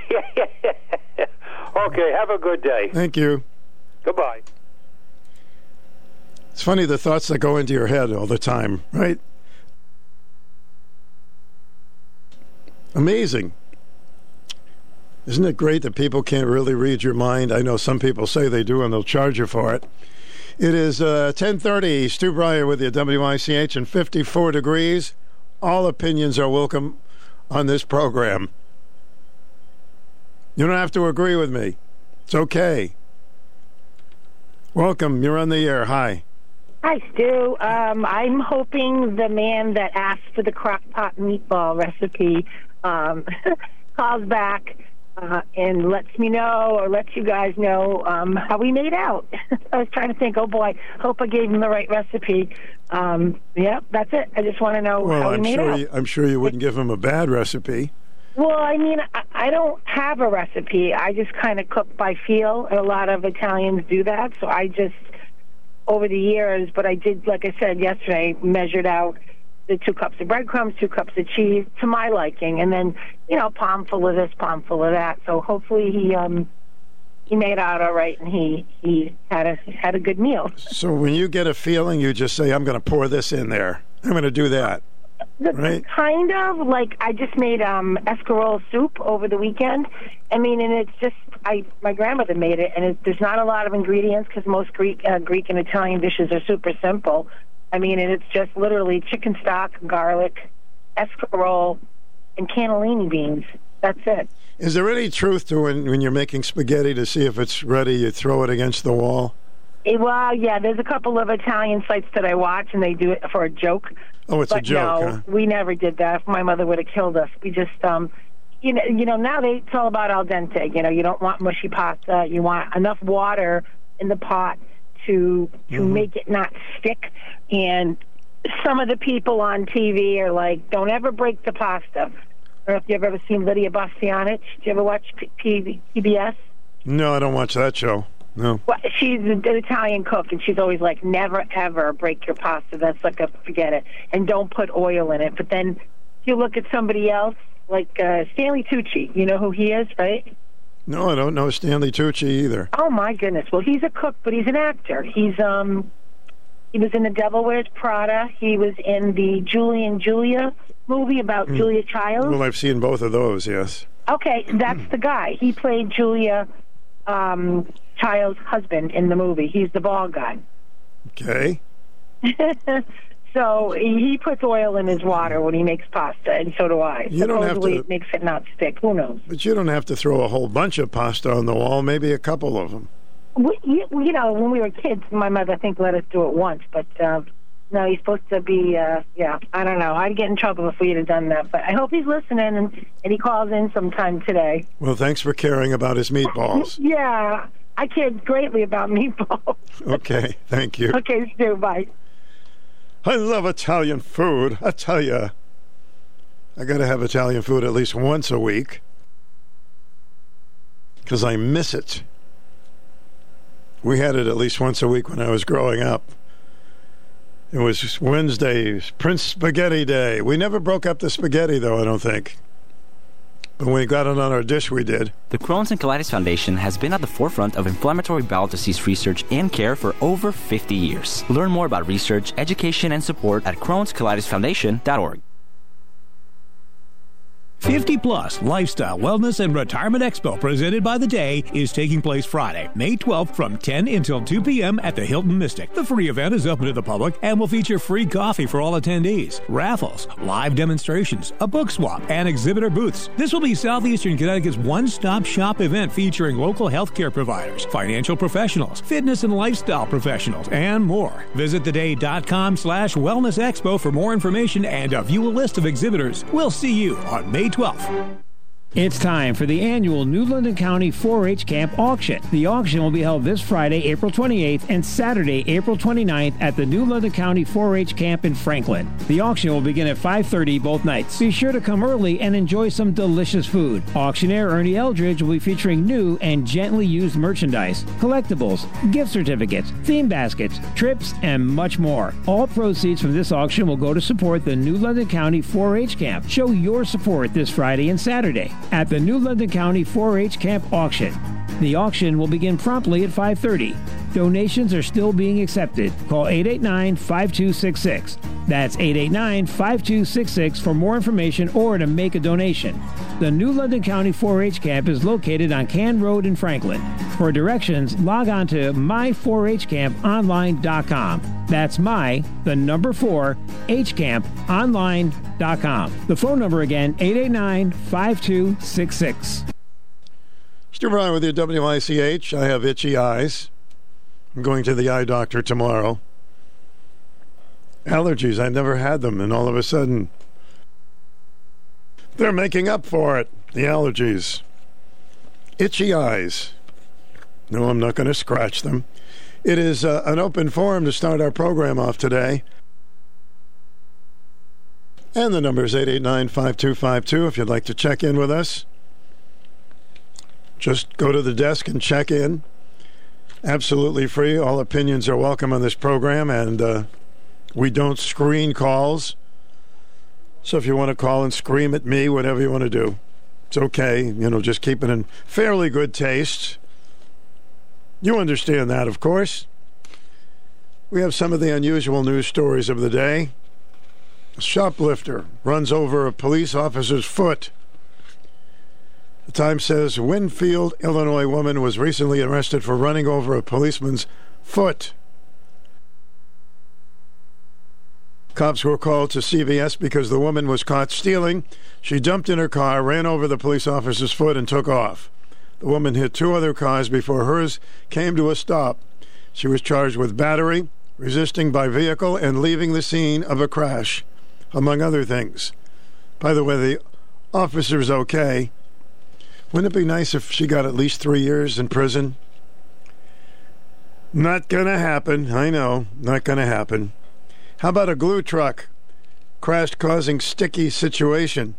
Speaker 20: Okay, have a good day.
Speaker 8: Thank you.
Speaker 20: Goodbye.
Speaker 8: It's funny the thoughts that go into your head all the time, right? Amazing. Isn't it great that people can't really read your mind? I know some people say they do and they'll charge you for it. It is uh, 1030, Stu Bryer with you, WICH, and 54 degrees. All opinions are welcome on this program. You don't have to agree with me. It's okay. Welcome. You're on the air. Hi.
Speaker 21: Hi, Stu. Um, I'm hoping the man that asked for the crock pot meatball recipe um, calls back uh, and lets me know or lets you guys know um, how we made out. I was trying to think, oh boy, hope I gave him the right recipe. Um, yeah, that's it. I just want to know
Speaker 8: Well,
Speaker 21: how we
Speaker 8: I'm
Speaker 21: made
Speaker 8: sure,
Speaker 21: out.
Speaker 8: you, I'm sure you wouldn't give him a bad recipe.
Speaker 21: Well, I mean, I, I don't have a recipe. I just kind of cook by feel. and A lot of Italians do that, so I just over the years. But I did, like I said yesterday, measured out the two cups of breadcrumbs, two cups of cheese to my liking, and then you know, palm full of this, palm full of that. So hopefully he um he made out all right, and he he had a had a good meal.
Speaker 8: So when you get a feeling, you just say, I'm going to pour this in there. I'm going to do that. Right?
Speaker 21: Kind of like I just made um escarole soup over the weekend. I mean, and it's just I my grandmother made it, and it, there's not a lot of ingredients because most Greek uh, Greek and Italian dishes are super simple. I mean, and it's just literally chicken stock, garlic, escarole, and cannellini beans. That's it.
Speaker 8: Is there any truth to when, when you're making spaghetti to see if it's ready, you throw it against the wall?
Speaker 21: Eh, Well, yeah, there's a couple of Italian sites that I watch, and they do it for a joke.
Speaker 8: Oh, it's a joke,
Speaker 21: No,
Speaker 8: huh?
Speaker 21: we never did that. My mother would have killed us. We just, um, you know, you know, now they, it's all about al dente. You know, you don't want mushy pasta. You want enough water in the pot to to
Speaker 8: Mm-hmm.
Speaker 21: make it not stick. And some of the people on TV are like, "Don't ever break the pasta." I don't know if you've ever seen Lydia Bastianich. Do you ever watch P- P- PBS?
Speaker 8: No, I don't watch that show. No.
Speaker 21: Well, she's an Italian cook, and she's always like, never ever break your pasta. That's like a forget it, and don't put oil in it. But then you look at somebody else, like uh, Stanley Tucci. You know who he is, right?
Speaker 8: No, I don't know Stanley Tucci either.
Speaker 21: Oh my goodness! Well, he's a cook, but he's an actor. He's um, he was in The Devil Wears Prada. He was in the Julie and Julia movie about
Speaker 8: Hmm.
Speaker 21: Julia Child.
Speaker 8: Well, I've seen both of those, yes.
Speaker 21: Okay, that's the guy. He played Julia um, Child's husband in the movie. He's the ball guy.
Speaker 8: Okay.
Speaker 21: so he puts oil in his water when he makes pasta, and so do I.
Speaker 8: You don't have
Speaker 21: Supposedly
Speaker 8: to-
Speaker 21: it makes it not stick. Who knows?
Speaker 8: But you don't have to throw a whole bunch of pasta on the wall, maybe a couple of them.
Speaker 21: We, you, you know, when we were kids, my mother I think let us do it once, but uh, no, he's supposed to be. Uh, yeah, I don't know. I'd get in trouble if we'd have done that. But I hope he's listening and, and he calls in sometime today.
Speaker 8: Well, thanks for caring about his meatballs.
Speaker 21: Yeah, I cared greatly about meatballs.
Speaker 8: Okay, thank you.
Speaker 21: okay, Stu, bye.
Speaker 8: I love Italian food. I tell you, I got to have Italian food at least once a week because I miss it. We had it at least once a week when I was growing up. It was Wednesdays, Prince Spaghetti Day. We never broke up the spaghetti, though, I don't think. But when we got it on our dish, we did.
Speaker 22: The Crohn's and Colitis Foundation has been at the forefront of inflammatory bowel disease research and care for over 50 years. Learn more about research, education, and support at Crohn'sColitisFoundation.org.
Speaker 23: 50 Plus Lifestyle, Wellness, and Retirement Expo presented by The Day is taking place Friday, May 12th from 10 until 2 p.m. at the Hilton Mystic. The free event is open to the public and will feature free coffee for all attendees, raffles, live demonstrations, a book swap, and exhibitor booths. This will be Southeastern Connecticut's one stop shop event featuring local healthcare providers, financial professionals, fitness and lifestyle professionals, and more. Visit theday.com slash wellness expo for more information and a view a list of exhibitors. We'll see you on May 12th.
Speaker 24: It's time for the annual New London County 4 H Camp Auction. The auction will be held this Friday, April 28th, and Saturday, April 29th at the New London County 4 H Camp in Franklin. The auction will begin at 5.30 both nights. Be sure to come early and enjoy some delicious food. Auctioneer Ernie Eldridge will be featuring new and gently used merchandise, collectibles, gift certificates, theme baskets, trips, and much more. All proceeds from this auction will go to support the New London County 4 H Camp. Show your support this Friday and Saturday at the New London County 4-H Camp Auction. The auction will begin promptly at 5:30. Donations are still being accepted. Call 889-5266. That's 889-5266 for more information or to make a donation. The new London County 4 H camp is located on Can Road in Franklin. For directions, log on to my4hcamponline.com. That's my, the number 4, hcamponline.com. The phone number again, 889 5266.
Speaker 8: Stu Bryer with your WICH. I have itchy eyes. I'm going to the eye doctor tomorrow. Allergies, I never had them, and all of a sudden, they're making up for it. The allergies. Itchy eyes. No, I'm not going to scratch them. It is uh, an open forum to start our program off today. And the number is 889 5252 if you'd like to check in with us. Just go to the desk and check in. Absolutely free. All opinions are welcome on this program, and uh, we don't screen calls. So if you want to call and scream at me, whatever you want to do, it's okay. You know, just keep it in fairly good taste. You understand that, of course. We have some of the unusual news stories of the day. Shoplifter runs over a police officer's foot. The Times says Winfield, Illinois woman was recently arrested for running over a policeman's foot. Cops were called to CVS because the woman was caught stealing. She jumped in her car, ran over the police officer's foot, and took off. The woman hit two other cars before hers came to a stop. She was charged with battery, resisting by vehicle, and leaving the scene of a crash, among other things. By the way, the officer's okay. Wouldn't it be nice if she got at least three years in prison? Not gonna happen. I know. Not gonna happen. How about a glue truck crashed causing sticky situation?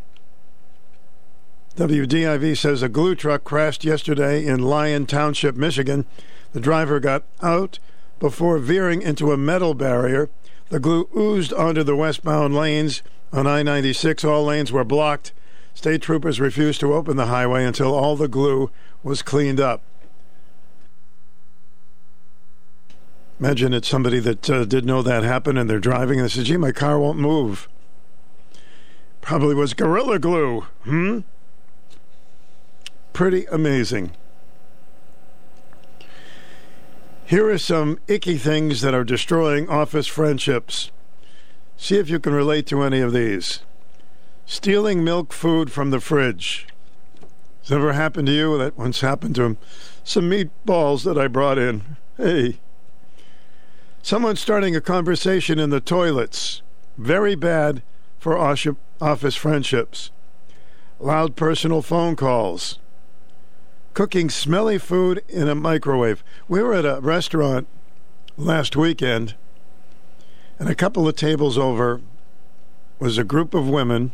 Speaker 8: WDIV says a glue truck crashed yesterday in Lyon Township, Michigan. The driver got out before veering into a metal barrier. The glue oozed onto the westbound lanes on I 96. All lanes were blocked. State troopers refused to open the highway until all the glue was cleaned up. Imagine it's somebody that uh, did know that happened and they're driving and they say, gee, my car won't move. Probably was Gorilla Glue. Hmm? Pretty amazing. Here are some icky things that are destroying office friendships. See if you can relate to any of these. Stealing milk food from the fridge. Has ever happened to you? That once happened to him. Some meatballs that I brought in. Hey. Someone starting a conversation in the toilets. Very bad for office friendships. Loud personal phone calls. Cooking smelly food in a microwave. We were at a restaurant last weekend, and a couple of tables over was a group of women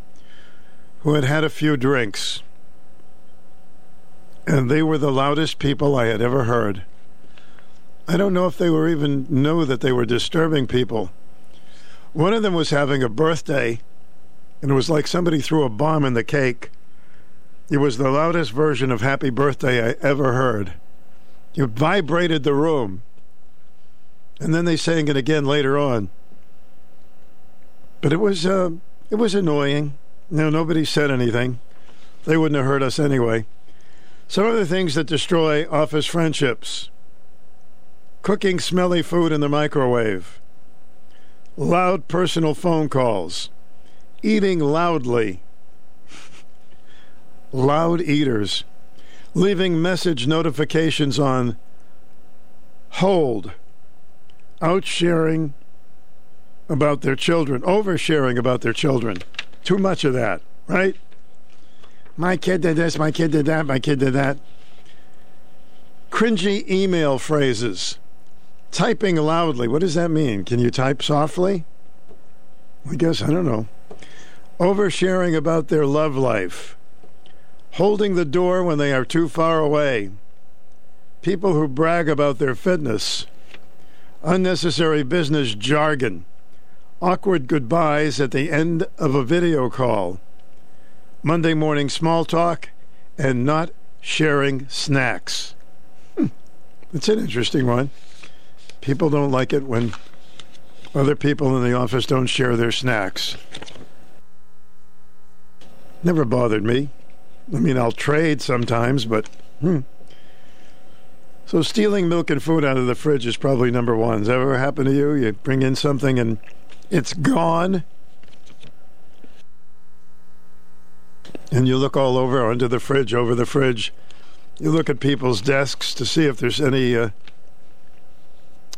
Speaker 8: who had had a few drinks. And they were the loudest people I had ever heard. I don't know if they were even knew that they were disturbing people. One of them was having a birthday, and it was like somebody threw a bomb in the cake. It was the loudest version of Happy Birthday I ever heard. It vibrated the room. And then they sang it again later on. But it was uh, it was annoying. No, nobody said anything. They wouldn't have heard us anyway. Some of the things that destroy office friendships cooking smelly food in the microwave, loud personal phone calls, eating loudly, loud eaters, leaving message notifications on hold, outsharing about their children, oversharing about their children. Too much of that, right? My kid did this, my kid did that, my kid did that. Cringy email phrases Typing loudly. What does that mean? Can you type softly? I guess, I don't know. Oversharing about their love life. Holding the door when they are too far away. People who brag about their fitness. Unnecessary business jargon. Awkward goodbyes at the end of a video call. Monday morning small talk and not sharing snacks. Hmm. It's an interesting one. People don't like it when other people in the office don't share their snacks. Never bothered me. I mean, I'll trade sometimes, but hmm. So stealing milk and food out of the fridge is probably number one. Has ever happened to you? You bring in something and it's gone, and you look all over under the fridge, over the fridge. You look at people's desks to see if there's any uh,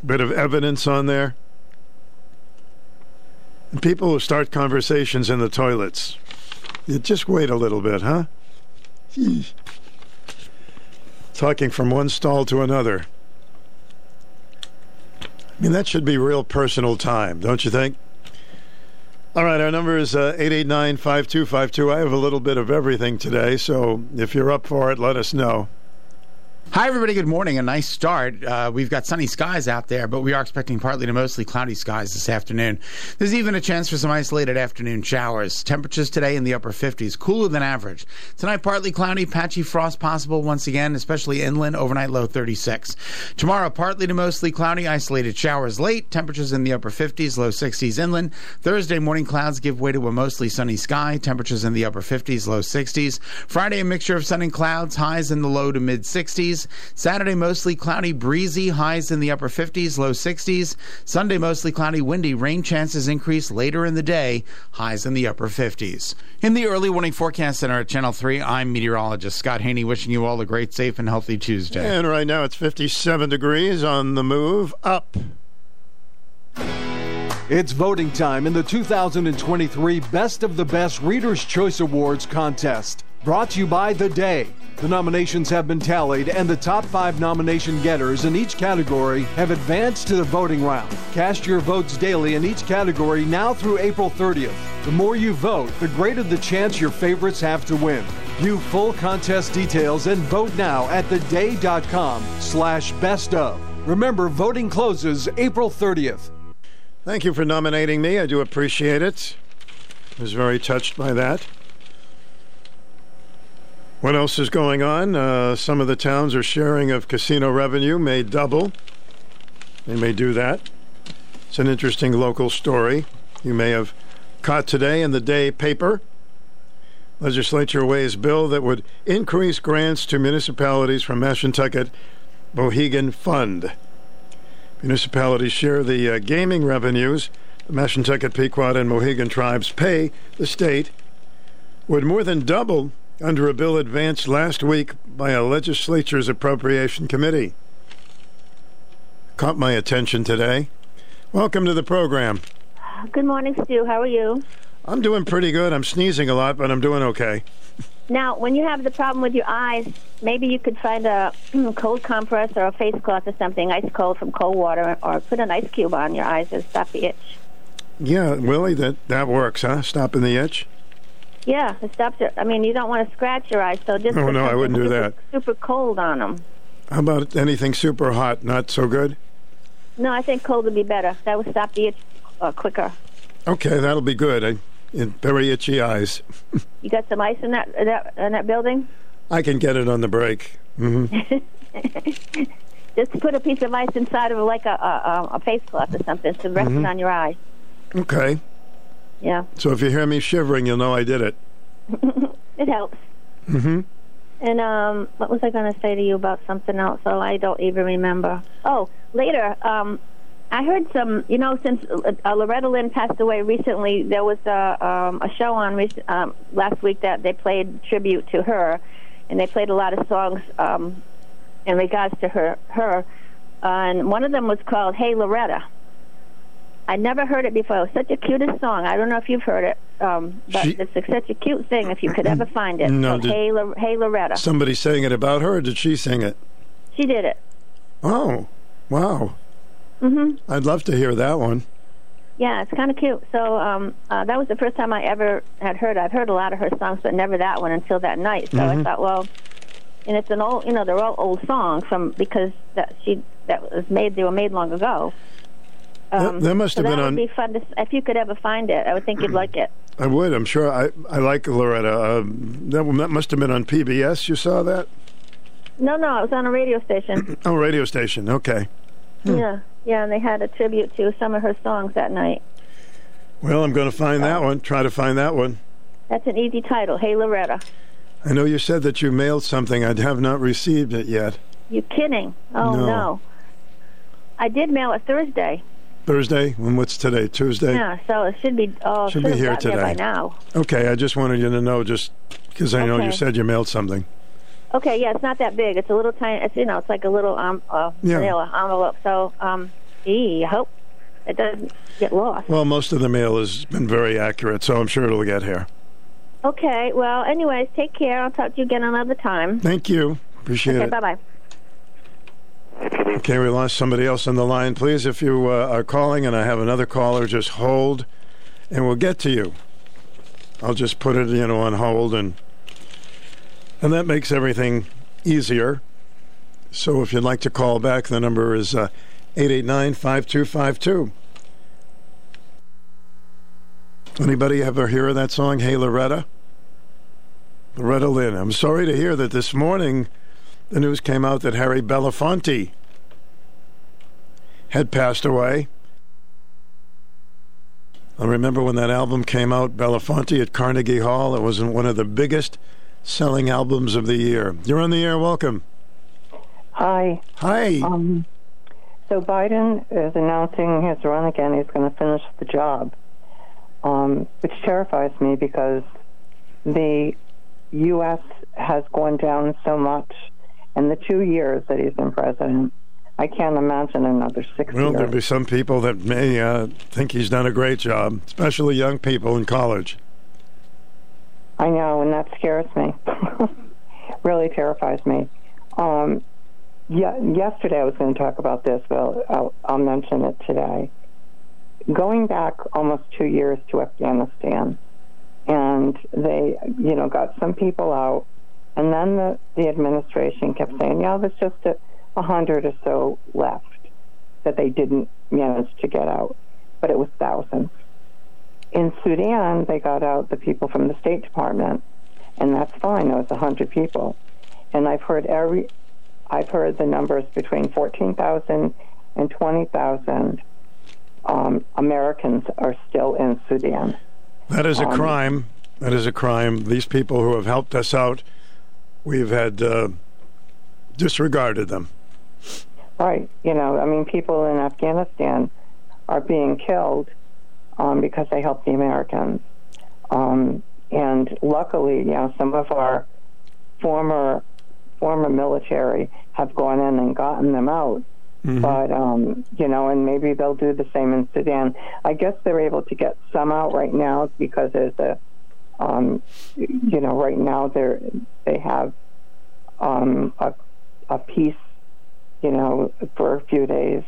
Speaker 8: bit of evidence on there. And people will start conversations in the toilets. You just wait a little bit, huh? Talking from one stall to another. I mean, that should be real personal time, don't you think? All right, our number is uh, 889 5252. I have a little bit of everything today, so if you're up for it, let us know.
Speaker 9: Hi, everybody. Good morning. A nice start. Uh, we've got sunny skies out there, but we are expecting partly to mostly cloudy skies this afternoon. There's even a chance for some isolated afternoon showers. Temperatures today in the upper 50s, cooler than average. Tonight, partly cloudy, patchy frost possible once again, especially inland, overnight low 36. Tomorrow, partly to mostly cloudy, isolated showers late, temperatures in the upper 50s, low 60s inland. Thursday, morning clouds give way to a mostly sunny sky, temperatures in the upper 50s, low 60s. Friday, a mixture of sun and clouds, highs in the low to mid 60s. Saturday, mostly cloudy, breezy, highs in the upper 50s, low 60s. Sunday, mostly cloudy, windy, rain chances increase later in the day, highs in the upper 50s. In the early warning forecast center at Channel 3, I'm meteorologist Scott Haney, wishing you all a great, safe, and healthy Tuesday.
Speaker 8: And right now it's 57 degrees on the move up.
Speaker 25: It's voting time in the 2023 Best of the Best Reader's Choice Awards contest. Brought to you by The Day. The nominations have been tallied, and the top five nomination getters in each category have advanced to the voting round. Cast your votes daily in each category now through April 30th. The more you vote, the greater the chance your favorites have to win. View full contest details and vote now at theday.com slash best of. Remember, voting closes April 30th.
Speaker 8: Thank you for nominating me. I do appreciate it. I was very touched by that. What else is going on? Uh, some of the towns are sharing of casino revenue may double. They may do that. It's an interesting local story. You may have caught today in the day paper. Legislature weighs bill that would increase grants to municipalities from Mashantucket Mohegan Fund. Municipalities share the uh, gaming revenues the Mashantucket, Pequot, and Mohegan tribes pay the state would more than double under a bill advanced last week by a legislature's appropriation committee. Caught my attention today. Welcome to the program.
Speaker 26: Good morning, Stu. How are you?
Speaker 8: I'm doing pretty good. I'm sneezing a lot, but I'm doing okay.
Speaker 26: Now, when you have the problem with your eyes, maybe you could find a cold compress or a face cloth or something, ice cold from cold water, or put an ice cube on your eyes to stop the itch.
Speaker 8: Yeah, Willie, that that works, huh? Stopping the itch.
Speaker 26: Yeah, it stops it. I mean, you don't want to scratch your eyes, so just
Speaker 8: Oh, no, I wouldn't do
Speaker 26: super,
Speaker 8: that.
Speaker 26: Super cold on them.
Speaker 8: How about anything super hot? Not so good.
Speaker 26: No, I think cold would be better. That would stop the itch uh, quicker.
Speaker 8: Okay, that'll be good. I, in very itchy eyes.
Speaker 26: You got some ice in that in that, in that building?
Speaker 8: I can get it on the break. hmm
Speaker 26: Just put a piece of ice inside of like a a, a face cloth or something to rest it
Speaker 8: Mhm.
Speaker 26: on your eye.
Speaker 8: Okay.
Speaker 26: Yeah,
Speaker 8: So if you hear me shivering, you'll know I did it.
Speaker 26: it helps.
Speaker 8: hmm
Speaker 26: And um, what was I going to say to you about something else? Oh, I don't even remember. Oh, later, um, I heard some. You know, since uh, Loretta Lynn passed away recently, there was a um, a show on rec- um, last week that they played tribute to her, and they played a lot of songs um, in regards to her. Her, uh, and one of them was called "Hey Loretta." I never heard it before. It was such a cutest song. I don't know if you've heard it, um, but
Speaker 8: She-
Speaker 26: it's such a cute thing. If you could ever find it,
Speaker 8: No, did-
Speaker 26: "Hey, Lo- hey Loretta."
Speaker 8: Somebody saying it about her, or did she sing it?
Speaker 26: She did it.
Speaker 8: Oh, wow.
Speaker 26: hmm
Speaker 8: I'd love to hear that one.
Speaker 26: Yeah, it's kind of cute. So um, uh, that was the first time I ever had heard. I've heard a lot of her songs, but never that one until that night. So I
Speaker 8: Mhm.
Speaker 26: thought, well, and it's an old, you know, they're all old songs from because that she that was made. They were made long ago. Um,
Speaker 8: That- that must
Speaker 26: so
Speaker 8: have been
Speaker 26: that
Speaker 8: on-
Speaker 26: would be fun to, if you could ever find it. I would think you'd like it.
Speaker 8: I would. I'm sure. I I like Loretta. Um, that that must have been on PBS. You saw that?
Speaker 26: No, no, it was on a radio station.
Speaker 8: Oh, radio station. Okay.
Speaker 26: Yeah, yeah, and they had a tribute to some of her songs that night.
Speaker 8: Well, I'm going to find that one. Try to find that one.
Speaker 26: That's an easy title. Hey Loretta.
Speaker 8: I know you said that you mailed something. I have not received it yet.
Speaker 26: You kidding? Oh
Speaker 8: No.
Speaker 26: no. I did mail it Thursday.
Speaker 8: Thursday? And what's today? Tuesday?
Speaker 26: Yeah, so it should be. Oh,
Speaker 8: Should
Speaker 26: should
Speaker 8: be here
Speaker 26: there by
Speaker 8: today.
Speaker 26: now.
Speaker 8: Okay, I just wanted you to know, just because I know you said you mailed something.
Speaker 26: Okay, yeah, it's not that big. It's a little tiny. It's you know, it's like a little um, uh,
Speaker 8: Yeah.
Speaker 26: manila envelope. So, um, gee, I hope it doesn't get lost.
Speaker 8: Well, most of the mail has been very accurate, so I'm sure it'll get here.
Speaker 26: Okay, well, anyways, take care. I'll talk to you again another time.
Speaker 8: Thank you. Appreciate
Speaker 26: okay,
Speaker 8: it.
Speaker 26: bye bye.
Speaker 8: Okay, we lost somebody else on the line. Please, if you uh, are calling and I have another caller, just hold and we'll get to you. I'll just put it, you know, on hold and and that makes everything easier. So if you'd like to call back, the number is uh, 889-5252. Anybody ever hear of that song, Hey Loretta? Loretta Lynn. I'm sorry to hear that this morning the news came out that Harry Belafonte had passed away. I remember when that album came out, Belafonte at Carnegie Hall. It was one of the biggest selling albums of the year. You're on the air. Welcome.
Speaker 27: Hi.
Speaker 8: Hi.
Speaker 27: Um, so Biden is announcing his run again. He's going to finish the job, um, which terrifies me because the U.S. has gone down so much in the two years that he's been president. I can't imagine another six
Speaker 8: Well,
Speaker 27: years.
Speaker 8: there'll be some people that may uh, think he's done a great job, especially young people in college.
Speaker 27: I know, and that scares me. really terrifies me. Um, yeah, yesterday I was going to talk about this, but I'll, I'll, I'll mention it today. Going back almost two years to Afghanistan, and they, you know, got some people out, and then the, the administration kept saying, yeah, there's just a, a hundred or so left that they didn't manage to get out, but it was thousands. In Sudan, they got out the people from the State Department, and that's fine. It was a hundred people, and I've heard every, I've heard the numbers between fourteen thousand and twenty thousand um, Americans are still in Sudan.
Speaker 8: That is a
Speaker 27: Um,
Speaker 8: crime. That is a crime. These people who have helped us out, we've had uh, disregarded them.
Speaker 27: Right. You know, I mean, people in Afghanistan are being killed um, because they helped the Americans. Um, and luckily, you know, some of our former former military have gone in and gotten them out.
Speaker 8: Mm-hmm.
Speaker 27: But um, you know, and maybe they'll do the same in Sudan. I guess they're able to get some out right now because there's a, um, you know, right now they're they have um, a a peace you know, for a few days,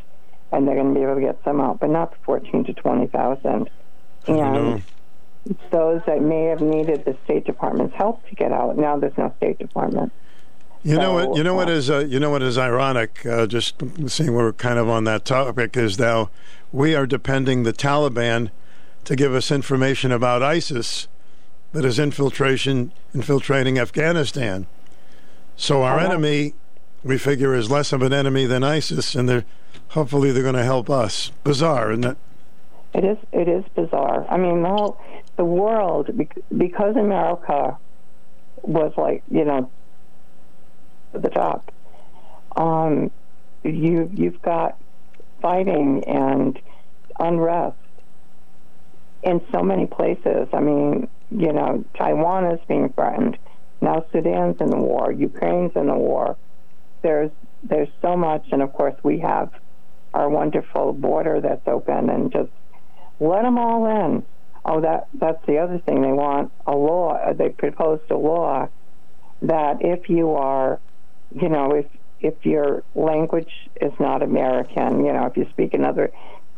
Speaker 27: and they're going to be able to get some out, but not the 14 to 20,000. And those that may have needed the State Department's help to get out, now there's no State Department.
Speaker 8: You know what? You know what
Speaker 27: uh,
Speaker 8: uh, you know what is ironic? Uh, just seeing we're kind of on that topic is now we are depending the Taliban to give us information about ISIS that is infiltration infiltrating Afghanistan. So our
Speaker 27: know.
Speaker 8: enemy, we figure, is less of an enemy than ISIS, and they're hopefully they're going to help us. Bizarre, isn't it?
Speaker 27: It is. It is bizarre. I mean, the whole the world because America was like you know at the top. Um, you you've got fighting and unrest in so many places. I mean, you know, Taiwan is being threatened. Now Sudan's in the war. Ukraine's in the war. There's there's so much, and of course we have our wonderful border that's open, and just let them all in. Oh, that that's the other thing. They want a law. uh, They proposed a law that if you are, you know, if if your language is not American, you know, if you speak another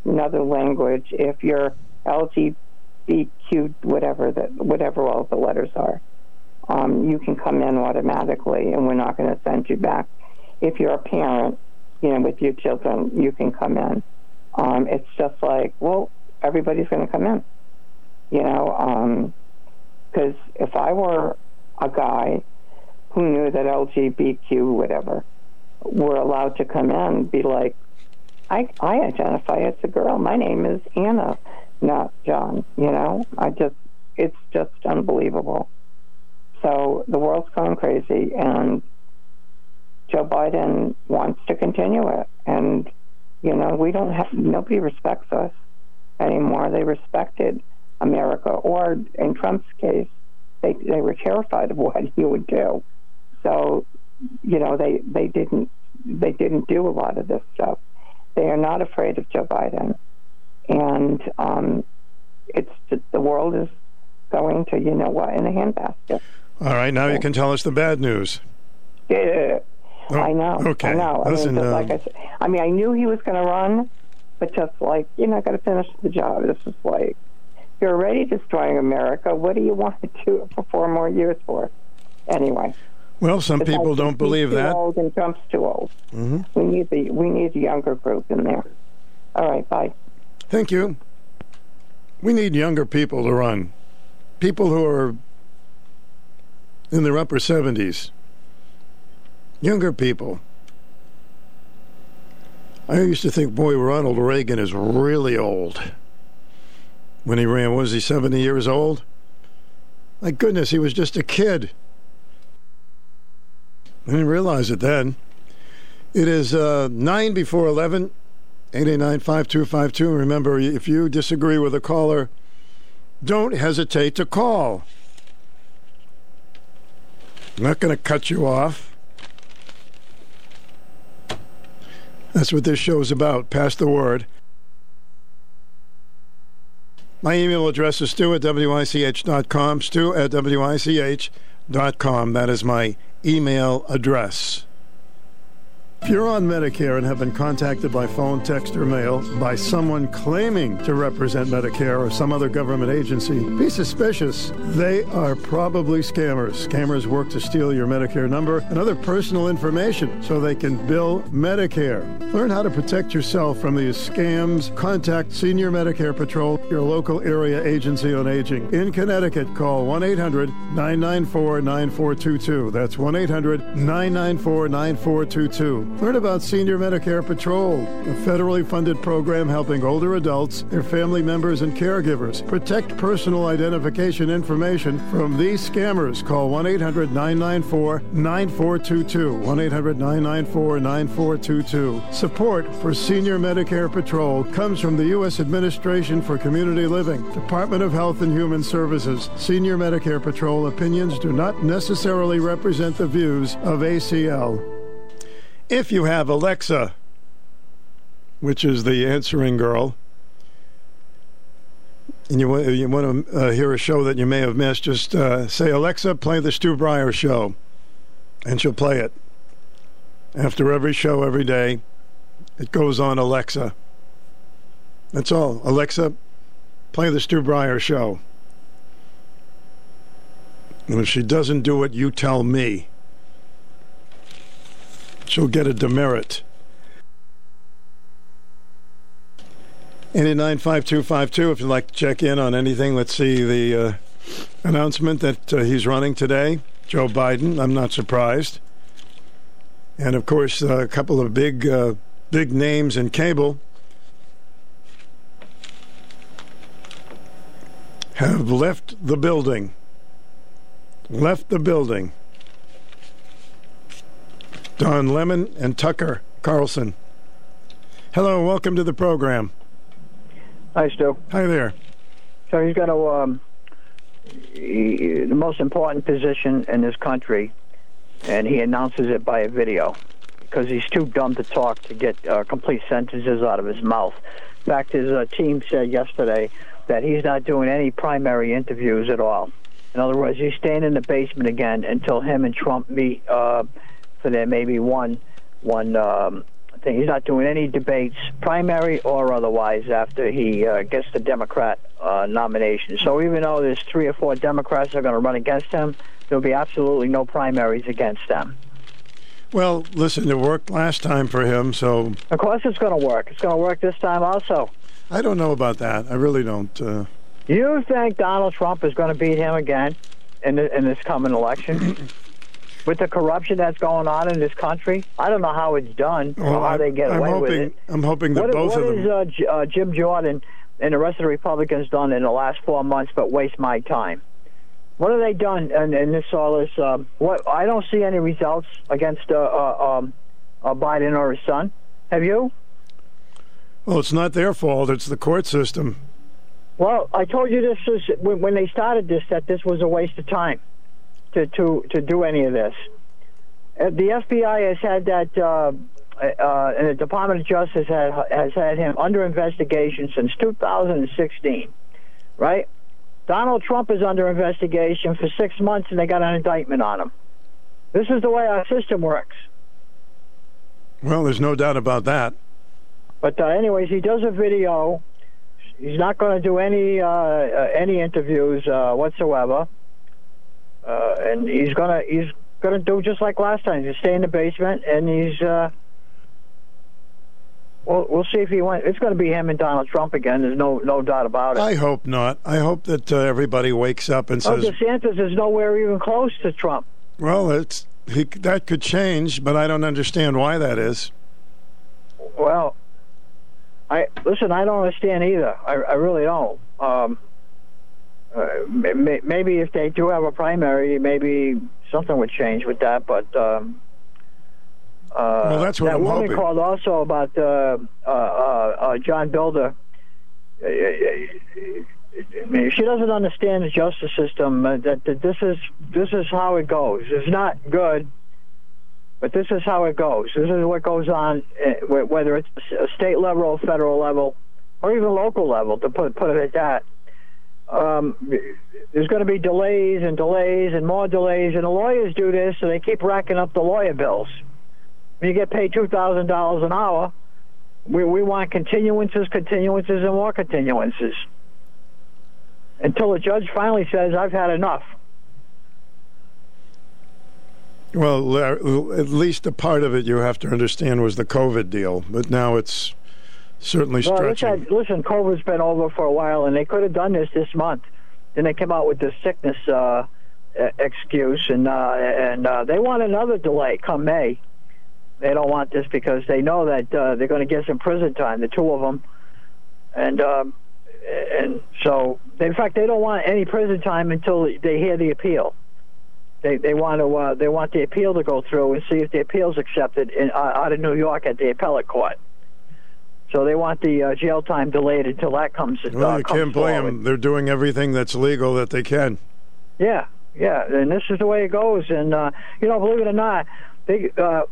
Speaker 27: another language, if you're LGBTQ, whatever that whatever all the letters are, um, you can come in automatically, and we're not going to send you back. If you're a parent, you know, with your children, you can come in. Um, it's just like, well, everybody's going to come in, you know, because if I were a guy who knew that LGBTQ, whatever, were allowed to come in, be like, I, I identify as a girl. My name is Anna, not John. You know, I just, it's just unbelievable. So the world's going crazy, and Joe Biden wants to continue it. And you know, we don't have nobody respects us anymore. They respected America, or in Trump's case, they they were terrified of what he would do. So, you know, they they didn't they didn't do a lot of this stuff. They are not afraid of Joe Biden, and um, it's the world is going to you know what in a handbasket.
Speaker 8: All right, now you can tell us the bad news.
Speaker 27: Yeah,
Speaker 8: Oh,
Speaker 27: I know.
Speaker 8: okay.
Speaker 27: I know. I
Speaker 8: Listen,
Speaker 27: mean, just
Speaker 8: uh,
Speaker 27: like I said, I mean, I knew he was going to run, but just like you know, got to finish the job. This is like you're already destroying America. What do you want to do it for four more years for? Anyway.
Speaker 8: Well, some people don't believe
Speaker 27: too
Speaker 8: that.
Speaker 27: Old and Trump's too old.
Speaker 8: hmm
Speaker 27: We need the we need a younger group in there. All right, bye.
Speaker 8: Thank you. We need younger people to run. People who are in their upper 70s. Younger people. I used to think, boy, Ronald Reagan is really old. When he ran, was he 70 years old? My goodness, he was just a kid. I didn't realize it then. It is uh, 9 before 11. 889-5252. Remember, if you disagree with a caller, don't hesitate to call. I'm not going to cut you off. That's what this show is about. Pass the word. My email address is stu at wich.com. Stu at wich.com. That is my email address. If you're on Medicare and have been contacted by phone, text, or mail by someone claiming to represent Medicare or some other government agency, be suspicious. They are probably scammers. Scammers work to steal your Medicare number and other personal information so they can bill Medicare. Learn how to protect yourself from these scams. Contact Senior Medicare Patrol, your local area agency on aging. In Connecticut, call 1 800 994 9422. That's 1 800 994 9422. Learn about Senior Medicare Patrol, a federally funded program helping older adults, their family members, and caregivers protect personal identification information from these scammers. Call 1 800 994 9422. 1 800 994 9422. Support for Senior Medicare Patrol comes from the U.S. Administration for Community Living, Department of Health and Human Services. Senior Medicare Patrol opinions do not necessarily represent the views of ACL. If you have Alexa, which is the answering girl, and you, you want to uh, hear a show that you may have missed, just uh, say, Alexa, play the Stu Bryer show. And she'll play it. After every show, every day, it goes on Alexa. That's all. Alexa, play the Stu Bryer show. And if she doesn't do it, you tell me. She'll get a demerit. 8895252 if you'd like to check in on anything. Let's see the uh, announcement that uh, he's running today. Joe Biden, I'm not surprised. And of course, uh, a couple of big uh, big names in cable have left the building. Left the building. Don Lemon and Tucker Carlson. Hello, welcome to the program.
Speaker 28: Hi, Stu.
Speaker 8: Hi there.
Speaker 28: So he's got um, he- the most important position in this country, and he announces it by a video because he's too dumb to talk to get uh, complete sentences out of his mouth. In fact, his uh, team said yesterday that he's not doing any primary interviews at all. In other words, he's staying in the basement again until him and Trump meet uh, for their maybe one one um, thing. He's not doing any debates, primary or otherwise, after he uh, gets the Democrat uh, nomination. So even though there's three or four Democrats that are going to run against him, there'll be absolutely no primaries against them.
Speaker 8: Well, listen, it worked last time for him, so
Speaker 28: Of course, it's going to work. It's going to work this time also.
Speaker 8: I don't know about that. I really don't. Uh,
Speaker 28: You think Donald Trump is going to beat him again in, the, in this coming election? With the corruption that's going on in this country, I don't know how it's done or how they
Speaker 8: I'm,
Speaker 28: get
Speaker 8: I'm
Speaker 28: away with
Speaker 8: hoping.
Speaker 28: it.
Speaker 8: I'm hoping that
Speaker 28: What,
Speaker 8: both
Speaker 28: what
Speaker 8: of them.
Speaker 28: has uh, uh, Jim Jordan and the rest of the Republicans done in the last four months but waste my time? What have they done in, in this all this? Um, what I don't see any results against uh, uh, um, uh, Biden or his son. Have you?
Speaker 8: Well, it's not their fault. It's the court system.
Speaker 28: Well, I told you this was when they started this that this was a waste of time to to to do any of this. Uh, the FBI has had that, uh, uh, and the Department of Justice had, has had him under investigation since 2016, right? Donald Trump is under investigation for six months, and they got an indictment on him. This is the way our system works.
Speaker 8: Well, there's no doubt about that.
Speaker 28: But uh, anyways, he does a video. He's not going to do any uh, uh, any interviews uh, whatsoever, uh, and he's gonna he's gonna do just like last time. He's stay in the basement, and he's. Uh, well, we'll see if he went. It's going to be him and Donald Trump again. There's no no doubt about it.
Speaker 8: I hope not. I hope that uh, everybody wakes up and
Speaker 28: Oh,
Speaker 8: says,
Speaker 28: DeSantis is nowhere even close to Trump.
Speaker 8: "Well, it's he, that could change," but I don't understand why that is.
Speaker 28: Well, I listen. I don't understand either. I, I really don't. Um, maybe if they do have a primary, maybe something would change with that. But um, uh,
Speaker 8: Well, that's what
Speaker 28: that
Speaker 8: I'm
Speaker 28: woman
Speaker 8: hoping.
Speaker 28: called also about uh, uh, uh, uh, John. Uh, mean, she doesn't understand the justice system. Uh, that, that this is this is how it goes. It's not good, but this is how it goes. This is what goes on, uh, whether it's a state level, or federal level, or even local level. To put put it at that, um, there's going to be delays and delays and more delays, and the lawyers do this, so they keep racking up the lawyer bills. You get paid two thousand dollars an hour, we we want continuances, continuances, and more continuances until the judge finally says, "I've had enough."
Speaker 8: Well, at least a part of it you have to understand was the COVID deal, but now it's certainly
Speaker 28: Well,
Speaker 8: stretching.
Speaker 28: listen, listen, COVID's been over for a while, and they could have done this this month. Then they came out with this sickness uh, excuse, and uh, and uh, they want another delay come May. They don't want this because they know that uh, they're going to get some prison time, the two of them, and um, and so in fact they don't want any prison time until they hear the appeal. They they want to uh, they want the appeal to go through and see if the appeal's accepted in, uh, out of New York at the appellate court. So they want the uh, jail time delayed until that comes.
Speaker 8: well,
Speaker 28: uh,
Speaker 8: you
Speaker 28: comes
Speaker 8: can't blame
Speaker 28: forward.
Speaker 8: them. They're doing everything that's legal that they can.
Speaker 28: Yeah, yeah, and this is the way it goes. And uh, you know, believe it or not, they uh, uh,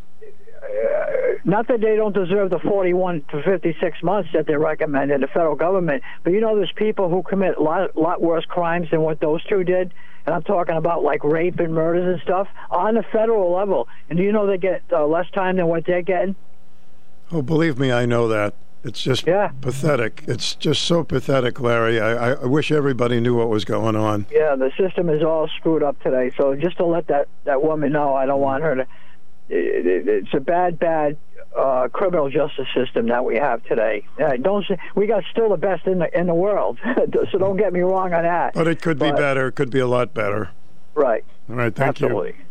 Speaker 28: not that they don't deserve the 41 to 56 months that they recommend in the federal government, but you know, there's people who commit a lot, lot worse crimes than what those two did. And I'm talking about like rape and murders and stuff on the federal level. And do you know they get uh, less time than what they're getting?
Speaker 8: Oh, believe me, I know that. It's just pathetic. It's just so pathetic, Larry. I, I wish everybody knew what was going on.
Speaker 28: Yeah, the system is all screwed up today. So just to let that that woman know, I don't want her to. It, it, it's a bad, bad uh, criminal justice system that we have today. Uh, don't say, we got still the best in the in the world. so don't get me wrong on that.
Speaker 8: But it could be better. It could be a lot better.
Speaker 28: Right.
Speaker 8: All right. Thank
Speaker 28: Absolutely.
Speaker 8: you.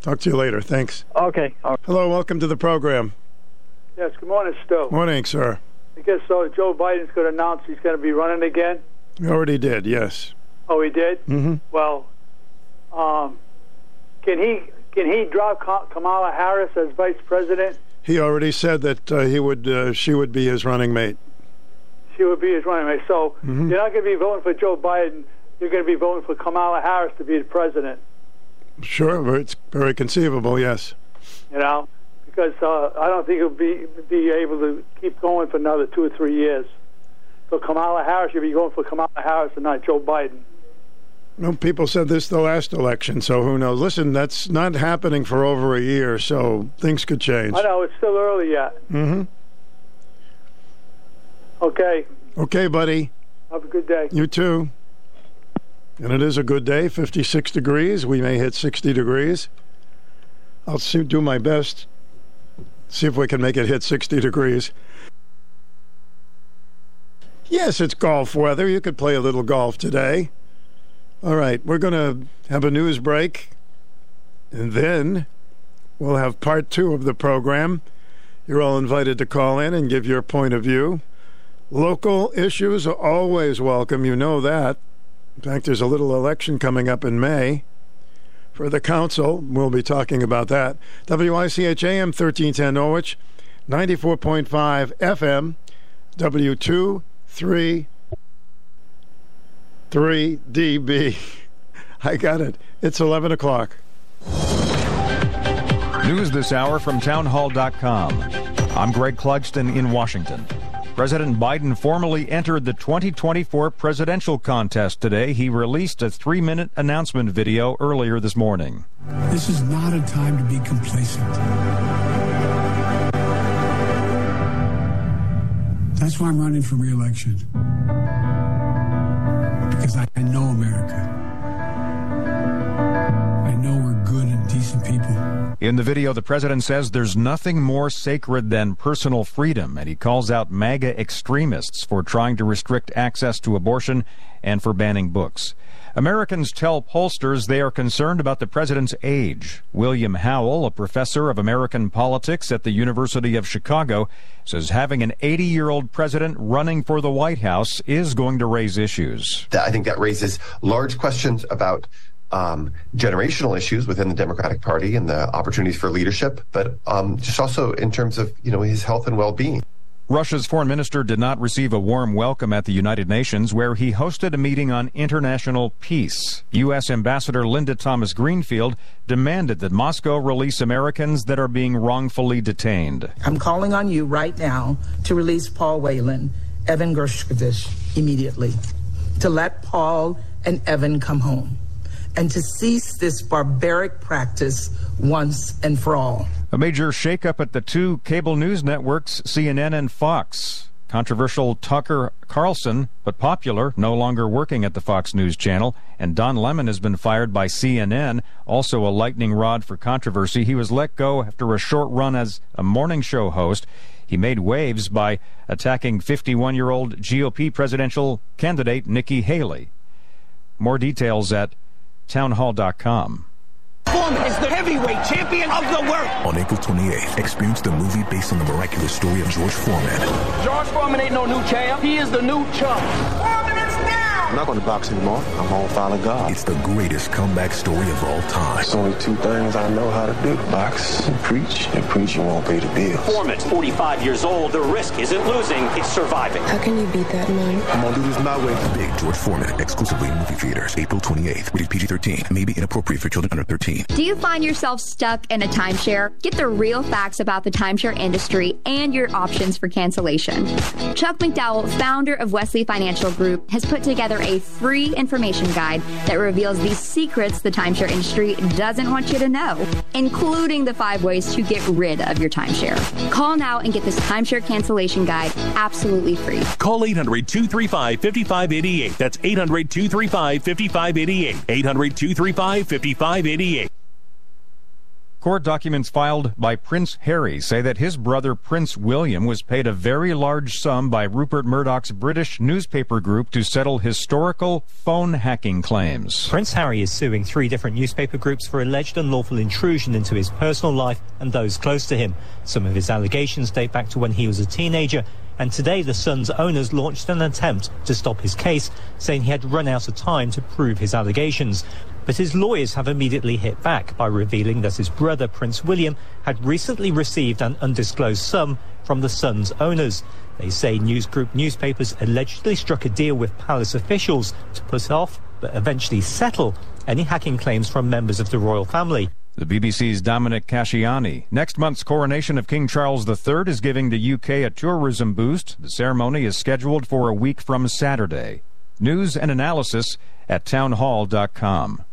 Speaker 8: Talk to you later. Thanks.
Speaker 28: Okay.
Speaker 8: Hello. Welcome to the program.
Speaker 29: Yes, good morning, Stu.
Speaker 8: Morning, sir.
Speaker 29: I guess so. Joe Biden's going to announce he's going to be running again.
Speaker 8: He already did. Yes.
Speaker 29: Oh, he did.
Speaker 8: Mm-hmm.
Speaker 29: Well, um, can he can he drop Kamala Harris as vice president?
Speaker 8: He already said that uh, he would. Uh, she would be his running mate.
Speaker 29: She would be his running mate. So
Speaker 8: Mhm.
Speaker 29: you're not going to be voting for Joe Biden. You're going to be voting for Kamala Harris to be the president.
Speaker 8: Sure. It's very conceivable. Yes.
Speaker 29: You know, because uh, I don't think he'll be be able to keep going for another two or three years. So Kamala Harris, you'll be going for Kamala Harris and not Joe Biden.
Speaker 8: Well, people said this the last election, so who knows? Listen, that's not happening for over a year, so things could change.
Speaker 29: I know it's still early yet.
Speaker 8: Mm-hmm.
Speaker 29: Okay,
Speaker 8: Okay, buddy.
Speaker 29: have a good day.
Speaker 8: You too. And it is a good day, 56 degrees. We may hit 60 degrees. I'll see, do my best. See if we can make it hit 60 degrees. Yes, it's golf weather. You could play a little golf today. All right, we're going to have a news break. And then we'll have part two of the program. You're all invited to call in and give your point of view. Local issues are always welcome, you know that. In fact, there's a little election coming up in May for the council. We'll be talking about that. WICH AM 1310 Norwich, 94.5 FM, W233 DB. I got it. It's 11 o'clock.
Speaker 1: News this hour from townhall.com. I'm Greg Clugston in Washington. President Biden formally entered the 2024 presidential contest today. He released a three minute announcement video earlier this morning.
Speaker 2: This is not a time to be complacent. That's why I'm running for reelection. Because I know America. I know we're good and decent people.
Speaker 1: In the video, the president says there's nothing more sacred than personal freedom, and he calls out MAGA extremists for trying to restrict access to abortion and for banning books. Americans tell pollsters they are concerned about the president's age. William Howell, a professor of American politics at the University of Chicago, says having an 80 year old president running for the White House is going to raise issues.
Speaker 30: I think that raises large questions about um, generational issues within the Democratic Party and the opportunities for leadership, but um, just also in terms of you know his health and well-being.
Speaker 1: Russia's foreign minister did not receive a warm welcome at the United Nations, where he hosted a meeting on international peace. U.S. Ambassador Linda Thomas Greenfield demanded that Moscow release Americans that are being wrongfully detained.
Speaker 31: I'm calling on you right now to release Paul Whelan, Evan Gershkovich immediately, to let Paul and Evan come home and to cease this barbaric practice once and for all.
Speaker 1: A major shakeup at the two cable news networks, CNN and Fox. Controversial Tucker Carlson, but popular, no longer working at the Fox News channel, and Don Lemon has been fired by CNN, also a lightning rod for controversy. He was let go after a short run as a morning show host. He made waves by attacking 51 year old GOP presidential candidate Nikki Haley. More details at townhall.com.
Speaker 32: Foreman is the heavyweight champion of the world.
Speaker 33: On April 28th, experience the movie based on the miraculous story of George Foreman.
Speaker 32: George Foreman ain't no new champ. He is the new chump. Foreman is
Speaker 33: now. I'm not going to box anymore. I'm going to follow God. It's the greatest comeback story of all time.
Speaker 34: It's only two things I know how to do box and preach. And preaching won't pay the bills.
Speaker 35: Foreman's 45 years old. The risk isn't losing, it's surviving.
Speaker 36: How can you beat that man?
Speaker 33: I'm going to do this my way. Big George Foreman, exclusively in movie theaters, April 28th. Rated PG 13. May be inappropriate for children under 13.
Speaker 37: Do you find yourself stuck in a timeshare? Get the real facts about the timeshare industry and your options for cancellation. Chuck McDowell, founder of Wesley Financial Group, has put together a free information guide that reveals the secrets the timeshare industry doesn't want you to know, including the five ways to get rid of your timeshare. Call now and get this timeshare cancellation guide absolutely free.
Speaker 38: Call 800 235 5588. That's 800 235 5588. 800 235 5588.
Speaker 1: Court documents filed by Prince Harry say that his brother Prince William was paid a very large sum by Rupert Murdoch's British newspaper group to settle historical phone hacking claims.
Speaker 39: Prince Harry is suing three different newspaper groups for alleged unlawful intrusion into his personal life and those close to him. Some of his allegations date back to when he was a teenager and today the Sun's owners launched an attempt to stop his case, saying he had run out of time to prove his allegations. But his lawyers have immediately hit back by revealing that his brother, Prince William, had recently received an undisclosed sum from the Sun's owners. They say News Group newspapers allegedly struck a deal with palace officials to put off, but eventually settle, any hacking claims from members of the royal family.
Speaker 1: The BBC's Dominic Casciani. Next month's coronation of King Charles III is giving the UK a tourism boost. The ceremony is scheduled for a week from Saturday. News and analysis at townhall.com.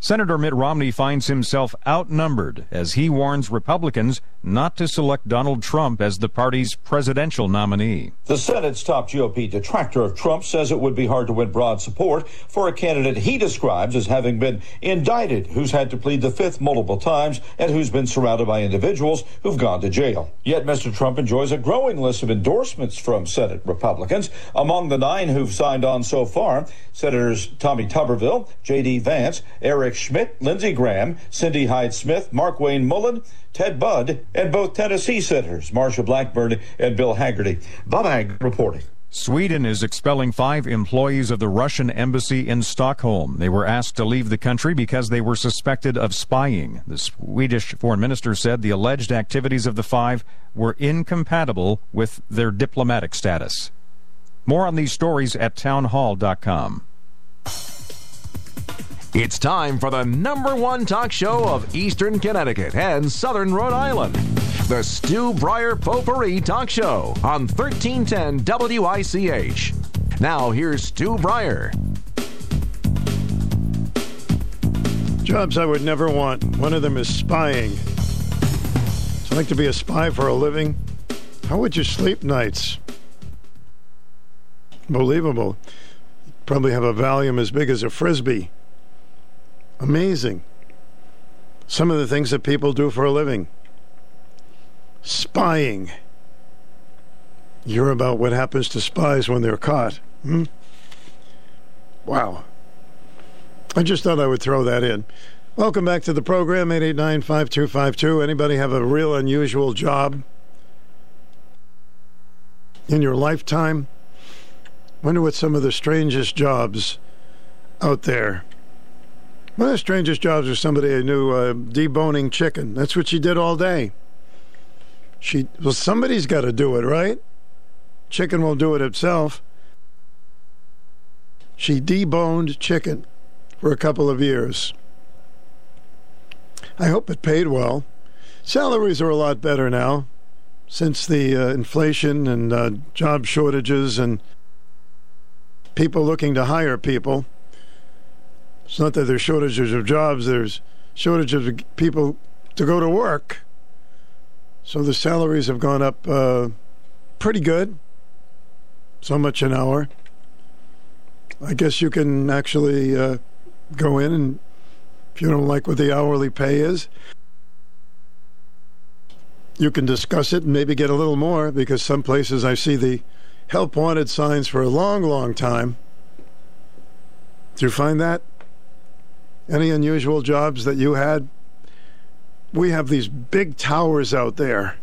Speaker 1: Senator Mitt Romney finds himself outnumbered as he warns Republicans not to select Donald Trump as the party's presidential nominee.
Speaker 40: The Senate's top GOP detractor of Trump says it would be hard to win broad support for a candidate he describes as having been indicted, who's had to plead the fifth multiple times, and who's been surrounded by individuals who've gone to jail. Yet Mr. Trump enjoys a growing list of endorsements from Senate Republicans. Among the nine who've signed on so far, Senators Tommy Tuberville, J.D. Vance, Eric Schmitt, Lindsey Graham, Cindy Hyde Smith, Mark Wayne Mullin, Ted Budd, and both Tennessee senators, Marsha Blackburn and Bill Hagerty. Bob Haggerty reporting.
Speaker 1: Sweden is expelling five employees of the Russian embassy in Stockholm. They were asked to leave the country because they were suspected of spying. The Swedish foreign minister said the alleged activities of the five were incompatible with their diplomatic status. More on these stories at townhall.com.
Speaker 7: It's time for the number one talk show of Eastern Connecticut and Southern Rhode Island. The Stu Bryer Potpourri Talk Show on 1310 WICH. Now here's Stu Bryer.
Speaker 8: Jobs I would never want. One of them is spying. It's like to be a spy for a living. How would you sleep nights? Believable. Probably have a volume as big as a frisbee. Amazing. Some of the things that people do for a living spying. You're about what happens to spies when they're caught. Hmm? Wow. I just thought I would throw that in. Welcome back to the program, 889 5252. Anybody have a real unusual job in your lifetime? Wonder what some of the strangest jobs out there. One of the strangest jobs was somebody I knew uh, deboning chicken. That's what she did all day. She well, somebody's got to do it, right? Chicken won't do it itself. She deboned chicken for a couple of years. I hope it paid well. Salaries are a lot better now since the uh, inflation and uh, job shortages and people looking to hire people. It's not that there's shortages of jobs, there's shortages of people to go to work. So the salaries have gone up uh, pretty good. So much an hour. I guess you can actually uh, go in and if you don't like what the hourly pay is, you can discuss it and maybe get a little more because some places I see the help wanted signs for a long, long time. Do you find that? Any unusual jobs that you had? we have these big towers out there,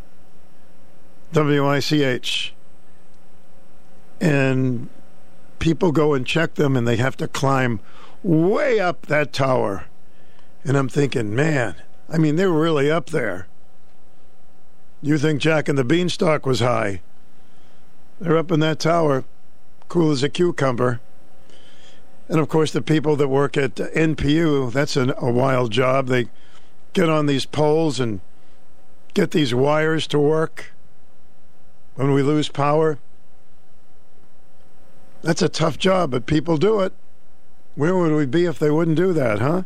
Speaker 8: WICH, and people go and check them and they have to climb way up that tower. And I'm thinking, man, I mean, they're really up there. You think Jack and the Beanstalk was high? They're up in that tower, cool as a cucumber. And of course, the people that work at NPU, that's an, a wild job. They get on these poles and get these wires to work when we lose power. That's a tough job, but people do it. Where would we be if they wouldn't do that, huh?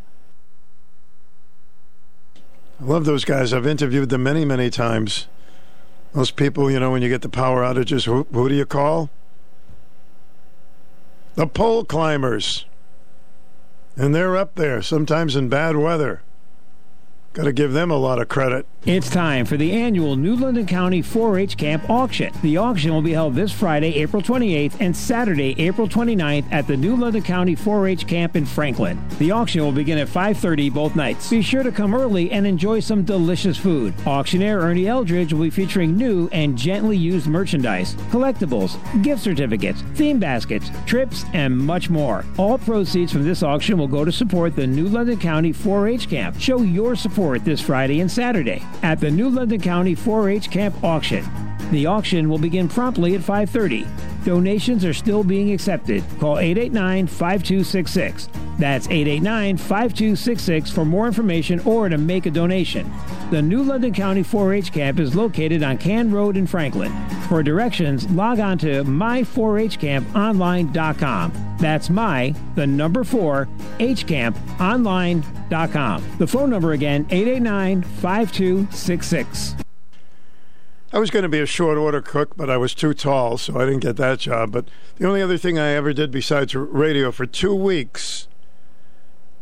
Speaker 8: I love those guys. I've interviewed them many, many times. Those people, you know, when you get the power outages, who, who do you call? The pole climbers. And they're up there, sometimes in bad weather. Got to give them a lot of credit.
Speaker 24: It's time for the annual New London County 4 H Camp Auction. The auction will be held this Friday, April 28th, and Saturday, April 29th at the New London County 4 H Camp in Franklin. The auction will begin at 5.30 both nights. Be sure to come early and enjoy some delicious food. Auctioneer Ernie Eldridge will be featuring new and gently used merchandise, collectibles, gift certificates, theme baskets, trips, and much more. All proceeds from this auction will go to support the New London County 4 H Camp. Show your support this Friday and Saturday at the New London County 4-H Camp Auction. The auction will begin promptly at 5:30. Donations are still being accepted. Call 889-5266. That's 889-5266 for more information or to make a donation. The New London County 4-H camp is located on Can Road in Franklin. For directions, log on to my4hcamponline.com. That's my, the number 4, hcamponline.com. The phone number again, 889-5266.
Speaker 8: I was going to be a short order cook, but I was too tall, so I didn't get that job. But the only other thing I ever did besides radio for two weeks,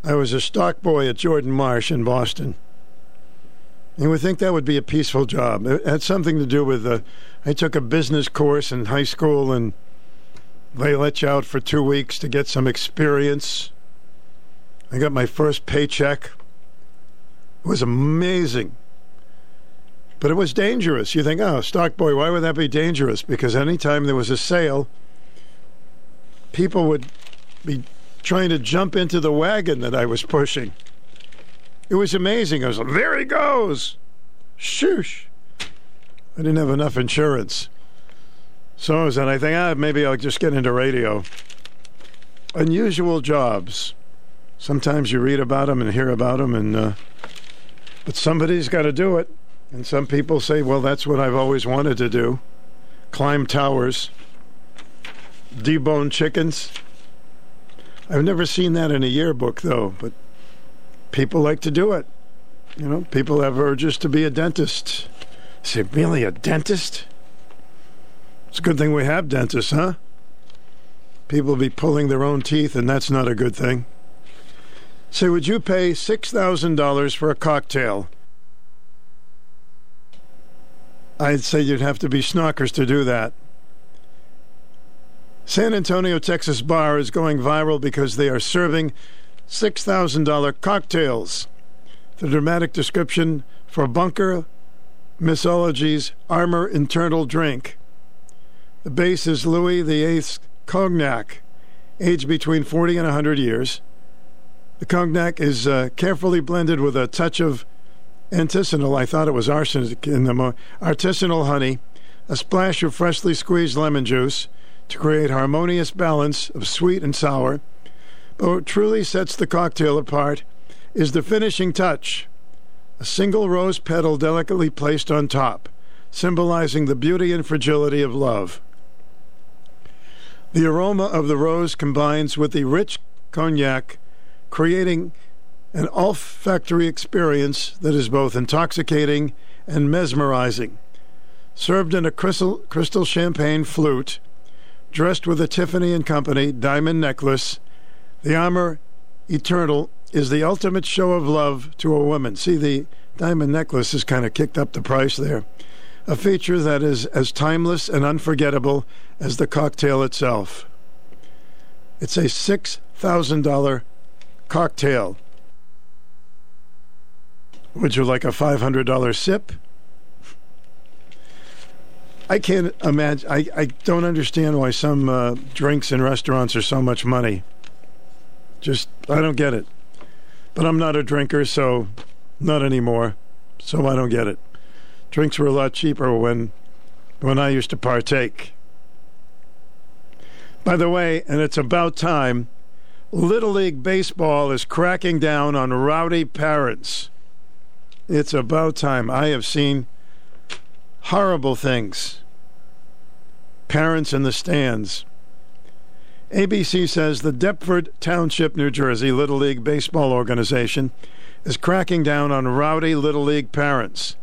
Speaker 8: I was a stock boy at Jordan Marsh in Boston. You would think that would be a peaceful job. It had something to do with uh, I took a business course in high school, and they let you out for two weeks to get some experience. I got my first paycheck. It was amazing. But it was dangerous. You think, oh, stock boy, why would that be dangerous? Because anytime there was a sale, people would be trying to jump into the wagon that I was pushing. It was amazing. I was like, there he goes. Shoosh. I didn't have enough insurance. So I was and I think, ah, maybe I'll just get into radio. Unusual jobs. Sometimes you read about them and hear about them, and uh, but somebody's got to do it. And some people say, well, that's what I've always wanted to do: climb towers, debone chickens. I've never seen that in a yearbook, though. But people like to do it. You know, people have urges to be a dentist. I say, really, a dentist? It's a good thing we have dentists, huh? People be pulling their own teeth, and that's not a good thing. Say, would you pay $6,000 for a cocktail? I'd say you'd have to be snockers to do that. San Antonio, Texas bar is going viral because they are serving $6,000 cocktails. The dramatic description for Bunker Mixology's Armour Eternal drink. The base is Louis VIII's cognac, aged between 40 and 100 years. The cognac is uh, carefully blended with a touch of artisanal, I thought it was arsenic in the mo- artisanal honey, a splash of freshly squeezed lemon juice to create harmonious balance of sweet and sour. But what truly sets the cocktail apart is the finishing touch a single rose petal delicately placed on top, symbolizing the beauty and fragility of love. The aroma of the rose combines with the rich cognac, creating an olfactory experience that is both intoxicating and mesmerizing. Served in a crystal, crystal champagne flute, dressed with a Tiffany and Company diamond necklace, the Armour Eternal is the ultimate show of love to a woman. See, the diamond necklace has kind of kicked up the price there. A feature that is as timeless and unforgettable as the cocktail itself. It's a $6,000 cocktail. Would you like a $500 sip? I can't imagine. I, I don't understand why some uh, drinks in restaurants are so much money. Just, I don't get it. But I'm not a drinker, so not anymore. So I don't get it. Drinks were a lot cheaper when when I used to partake. By the way, and it's about time, Little League Baseball is cracking down on rowdy parents. It's about time. I have seen horrible things. Parents in the stands. ABC says the Deptford Township, New Jersey Little League Baseball organization is cracking down on rowdy Little League parents.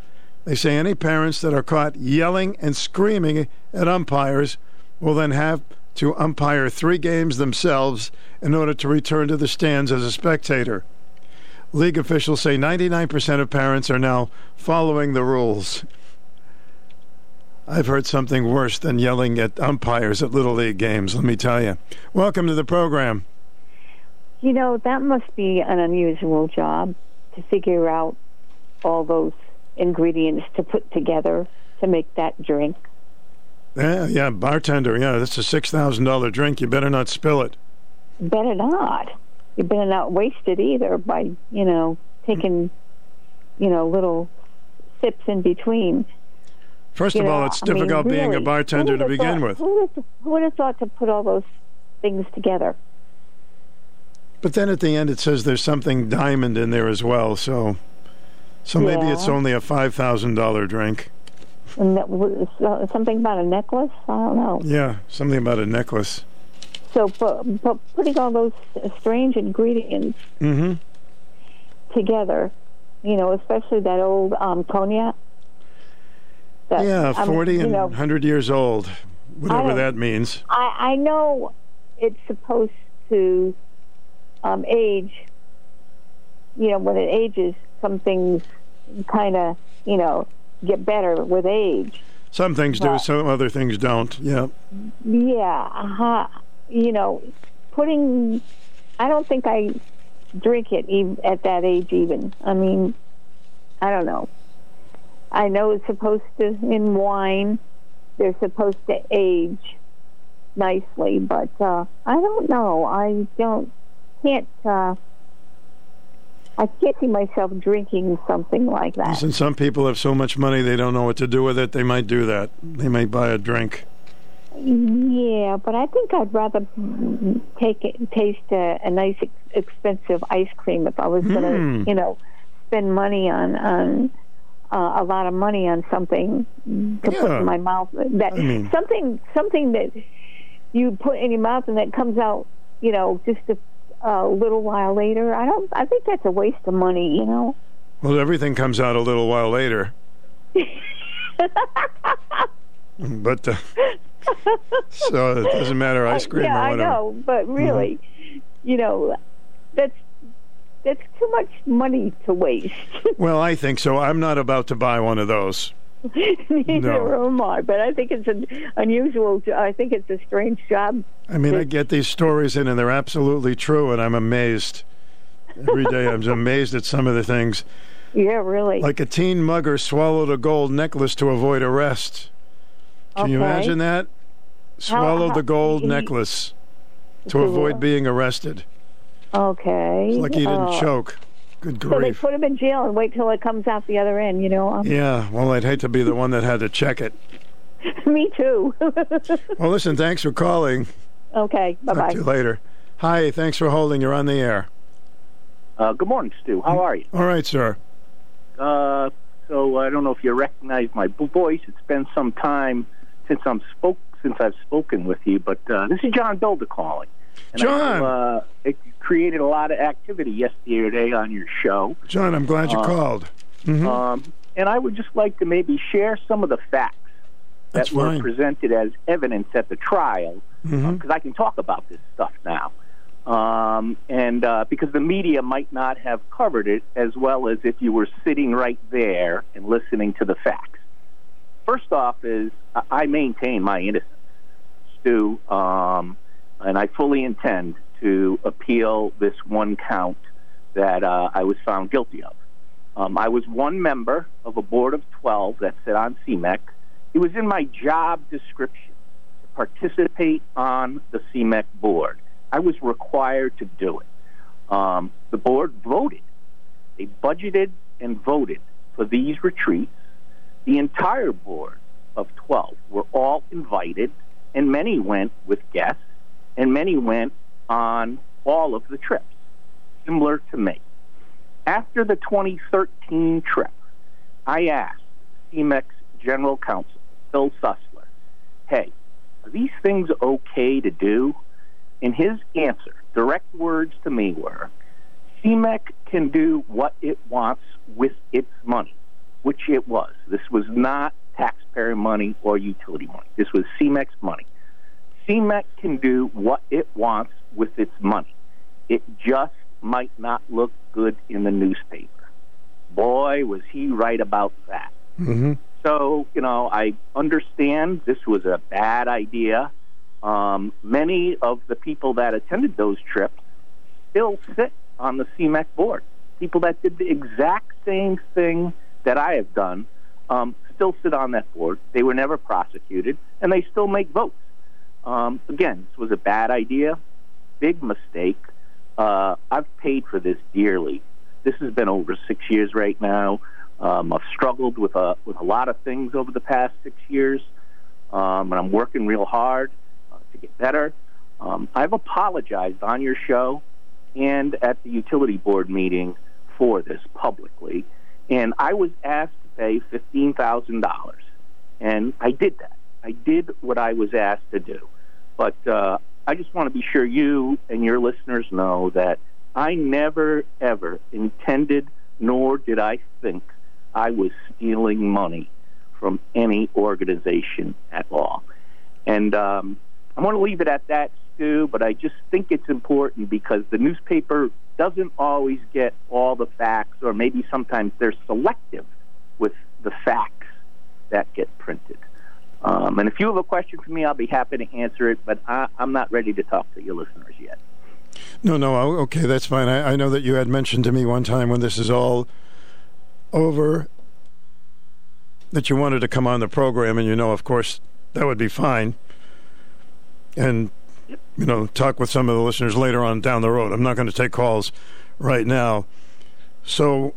Speaker 8: They say any parents that are caught yelling and screaming at umpires will then have to umpire three games themselves in order to return to the stands as a spectator. League officials say 99% of parents are now following the rules. I've heard something worse than yelling at umpires at Little League games, let me tell you. Welcome to the program.
Speaker 41: You know, that must be an unusual job to figure out all those ingredients to put together to make that drink.
Speaker 8: Yeah, yeah, bartender. Yeah, that's a six thousand dollar drink. You better not spill it.
Speaker 41: Better not. You better not waste it either by you know taking you know little sips in between.
Speaker 8: First you of know, all, it's difficult
Speaker 41: I
Speaker 8: being
Speaker 41: really,
Speaker 8: a bartender to begin
Speaker 41: thought,
Speaker 8: with.
Speaker 41: Who would, have, who would have thought to put all those things together?
Speaker 8: But then at the end, it says there's something diamond in there as well. So, so maybe it's only a five thousand dollar drink.
Speaker 41: And that uh, something about a necklace. I don't know.
Speaker 8: Yeah, something about a necklace.
Speaker 41: So, but, but putting all those strange ingredients
Speaker 8: Mm-hmm.
Speaker 41: together, you know, especially that old um, cognac. That,
Speaker 8: Yeah, forty
Speaker 41: you
Speaker 8: and
Speaker 41: know,
Speaker 8: hundred years old, whatever that means.
Speaker 41: I, I know it's supposed to um, age. You know, when it ages, some things kind of, you know, get better with age.
Speaker 8: Some things do, some other things don't. Yeah.
Speaker 41: Yeah, uh-huh. you know, putting. I don't think I drink it ev at that age. Even. I mean, I don't know. I know it's supposed to in wine. They're supposed to age nicely, but uh, I don't know. I don't can't. Uh, I can't see myself drinking something like that.
Speaker 8: Listen, some people have so much money they don't know what to do with it. They might do that. They might buy a drink.
Speaker 41: Yeah, but I think I'd rather take it, taste a, a nice, expensive ice cream if I was going to,
Speaker 8: Mm.
Speaker 41: you know, spend money on on uh, a lot of money on something to put in my mouth. That
Speaker 8: I mean-
Speaker 41: something something that you put in your mouth and that comes out, you know, just a, a little while later. I don't. I think that's a waste of money. You know.
Speaker 8: Well, everything comes out a little while later. but uh, so it doesn't matter ice cream
Speaker 41: yeah,
Speaker 8: or
Speaker 41: I
Speaker 8: whatever.
Speaker 41: know, but really, you know, that's that's too much money to waste.
Speaker 8: Well, I think so. I'm not about to buy one of those.
Speaker 41: Neither
Speaker 8: No.
Speaker 41: am I. But I think it's an unusual. I think it's a strange job.
Speaker 8: I mean, I get these stories in, and they're absolutely true, and I'm amazed. Every day, I'm amazed at some of the things.
Speaker 41: Yeah, really.
Speaker 8: Like a teen mugger swallowed a gold necklace to avoid arrest. Can you imagine that? Swallowed
Speaker 41: how-
Speaker 8: the gold
Speaker 41: he-
Speaker 8: necklace To- avoid being arrested.
Speaker 41: Okay.
Speaker 8: It's like he didn't
Speaker 41: Uh,
Speaker 8: choke. Good grief.
Speaker 41: So they put him in jail and wait till it comes out the other end. You know. Um,
Speaker 8: Yeah, well, I'd hate to be the one that had to check it.
Speaker 41: Me too.
Speaker 8: Well, listen, thanks for calling.
Speaker 41: okay. Bye
Speaker 8: Talk to you later. Hi, thanks for holding. You're on the air.
Speaker 42: Uh, good morning, Stu. How are you?
Speaker 8: All right, sir.
Speaker 42: Uh, so I don't know if you recognize my voice. It's been some time since I'm spoke since I've spoken with you, but uh, this is John Bilda calling. And I
Speaker 8: John!
Speaker 42: know, uh, it created a lot of activity yesterday on your show.
Speaker 8: John, I'm glad you
Speaker 42: Uh,
Speaker 8: called. Mhm.
Speaker 42: Um, and I would just like to maybe share some of the facts
Speaker 8: That's
Speaker 42: that were
Speaker 8: fine.
Speaker 42: presented as evidence at the trial, because
Speaker 8: Mhm.
Speaker 42: I can talk about this stuff now. Um, and uh, because the media might not have covered it as well as if you were sitting right there and listening to the facts. First off, is I- I maintain my innocence, Stu, um, and I fully intend to appeal this one count that uh, I was found guilty of. Um, I was one member of a board of 12 that sit on CMEEC. It was in my job description to participate on the CMEEC board. I was required to do it. Um, the board voted. They budgeted and voted for these retreats. The entire board of 12 were all invited, and many went with guests, and many went on all of the trips, similar to me. After the 2013 trip, I asked CMEEC's General Counsel, Phil Sussler, hey, are these things okay to do? And his answer, direct words to me were, CMEEC can do what it wants with its money, which it was. This was not taxpayer money or utility money. This was CMEEC's money. CMEEC can do what it wants with its money. It just might not look good in the newspaper. Boy, was he right about that.
Speaker 8: Mm-hmm.
Speaker 42: So, you know, I understand this was a bad idea. Um, many of the people that attended those trips still sit on the CMEEC board. People that did the exact same thing that I have done um, still sit on that board. They were never prosecuted, and they still make votes. Um, again, this was a bad idea, big mistake. Uh, I've paid for this dearly. This has been over six years right now. Um, I've struggled with a with a lot of things over the past six years, um, and I'm working real hard uh, to get better. Um, I've apologized on your show and at the utility board meeting for this publicly, and I was asked to pay fifteen thousand dollars, and I did that. I did what I was asked to do, but uh, I just want to be sure you and your listeners know that I never ever intended, nor did I think I was stealing money from any organization at all. And um, I want to leave it at that, Stu, but I just think it's important because the newspaper doesn't always get all the facts, or maybe sometimes they're selective with the facts that get printed. Um, and if you have a question for me, I'll be happy to answer it, but I, I'm not ready to talk to your listeners yet.
Speaker 8: No, no, okay, that's fine. I, I know that you had mentioned to me one time when this is all over that you wanted to come on the program, and you know, of course, that would be fine. and you know talk with some of the listeners later on down the road. I'm not going to take calls right now. So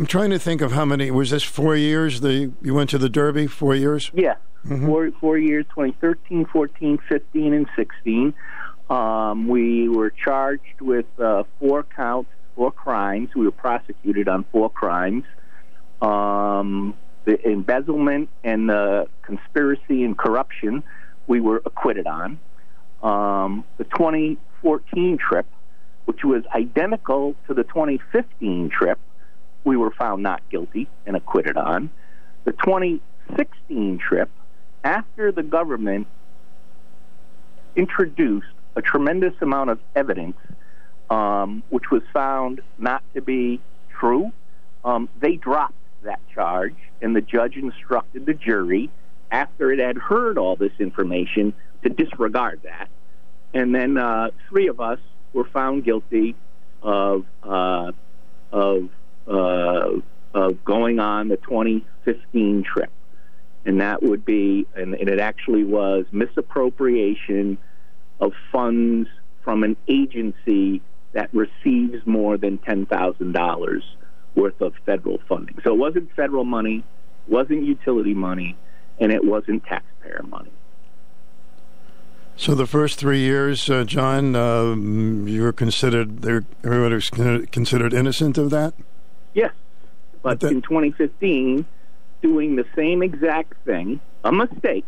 Speaker 8: I'm trying to think of how many was this four years the you went to the Derby four years?
Speaker 42: Yeah. Four, four years 2013, 14, 15, and 16. Um, we were charged with uh, four counts, four crimes. We were prosecuted on four crimes. Um, the embezzlement and the conspiracy and corruption, we were acquitted on. Um, the 2014 trip, which was identical to the 2015 trip, we were found not guilty and acquitted on. The 2016 trip, after the government introduced a tremendous amount of evidence, um, which was found not to be true, um, they dropped that charge, and the judge instructed the jury, after it had heard all this information, to disregard that. And then uh, three of us were found guilty of uh, of uh, of going on the 2015 trip, and that would be, and, and it actually was misappropriation of funds from an agency that receives more than ten thousand dollars worth of federal funding. So it wasn't federal money, wasn't utility money, and it wasn't taxpayer money.
Speaker 8: So the first three years, uh, John, um, you were considered everyone was considered innocent of that.
Speaker 42: Yes, but in 2015, doing the same exact thing, a mistake,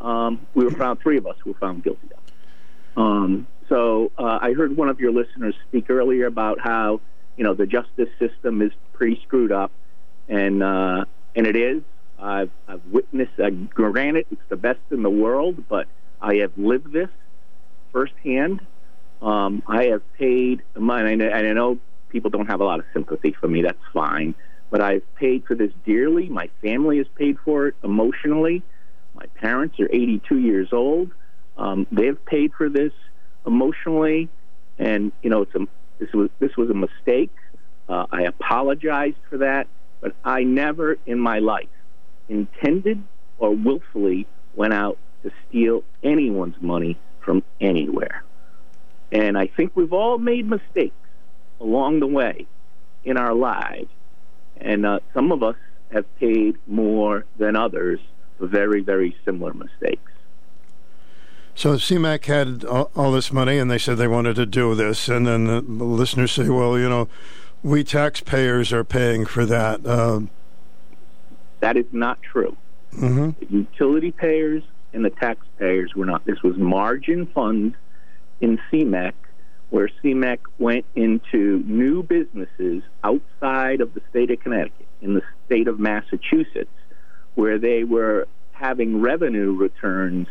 Speaker 42: um, we were found. Three of us were found guilty of. Um, so uh, I heard one of your listeners speak earlier about how you know the justice system is pretty screwed up, and uh, and it is. I've, I've witnessed. Uh, granted, it's the best in the world, but I have lived this firsthand. Um, I have paid and I know people don't have a lot of sympathy for me. That's fine, but I've paid for this dearly. My family has paid for it emotionally. My parents are 82 years old. Um, they've paid for this emotionally, and you know, it's a this was this was a mistake. Uh, I apologized for that, but I never in my life intended or willfully went out to steal anyone's money from anywhere. And I think we've all made mistakes along the way in our lives, and uh, some of us have paid more than others for very, very similar mistakes.
Speaker 8: So CMEEC had all, all, this money, and they said they wanted to do this, and then the, the listeners say, "Well, you know, we taxpayers are paying for that." Uh,
Speaker 42: that is not true.
Speaker 8: Mm-hmm.
Speaker 42: The utility payers and the taxpayers were not. This was margin funds in CMEEC, where CMEEC went into new businesses outside of the state of Connecticut, in the state of Massachusetts, where they were having revenue returns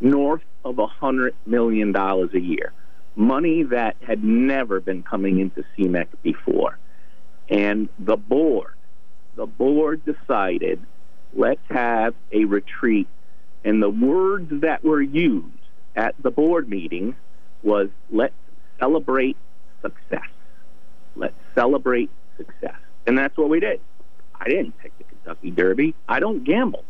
Speaker 42: north of a hundred million dollars a year, money that had never been coming into CMEEC before. And the board, the board decided, let's have a retreat. And the words that were used at the board meeting was, let's celebrate success. Let's celebrate success. And that's what we did. I didn't pick the Kentucky Derby. I don't gamble.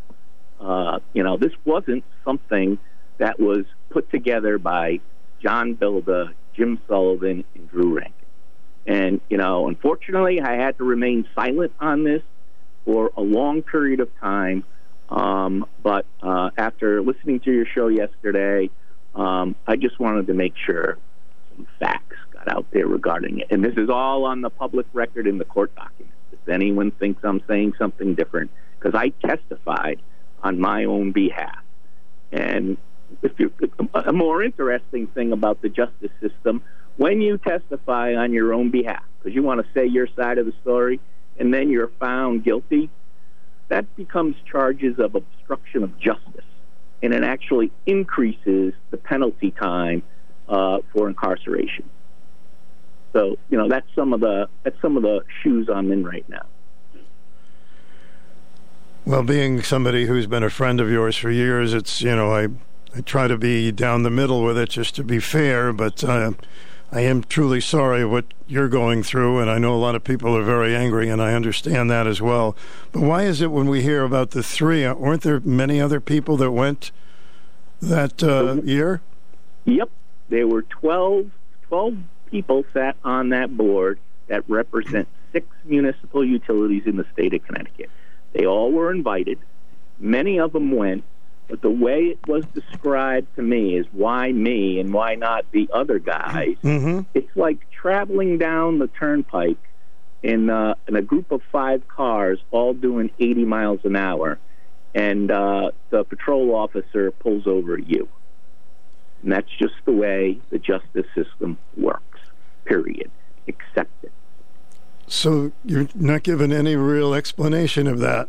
Speaker 42: Uh, you know, this wasn't something that was put together by John Bilda, Jim Sullivan, and Drew Rankin. And, you know, unfortunately, I had to remain silent on this for a long period of time. Um, but uh, after listening to your show yesterday, um, I just wanted to make sure facts got out there regarding it. And this is all on the public record in the court documents. If anyone thinks I'm saying something different, because I testified on my own behalf. And if you, a more interesting thing about the justice system when you testify on your own behalf because you want to say your side of the story and then you're found guilty that becomes charges of obstruction of justice and it actually increases the penalty time uh, for incarceration so you know that's some of the that's some of the shoes i'm in right now
Speaker 8: well being somebody who's been a friend of yours for years it's you know i I try to be down the middle with it just to be fair, but uh, I am truly sorry what you're going through, and I know a lot of people are very angry, and I understand that as well. But why is it when we hear about the three, uh, weren't there many other people that went that uh, year?
Speaker 42: Yep. There were 12, 12 people sat on that board that represent six municipal utilities in the state of Connecticut. They all were invited. Many of them went, but the way it was described to me is why me and why not the other guys.
Speaker 8: Mm-hmm.
Speaker 42: It's like traveling down the turnpike in uh, in a group of five cars, all doing 80 miles an hour, and uh, the patrol officer pulls over you. And that's just the way the justice system works. Period. Accept it.
Speaker 8: So you're not given any real explanation of that.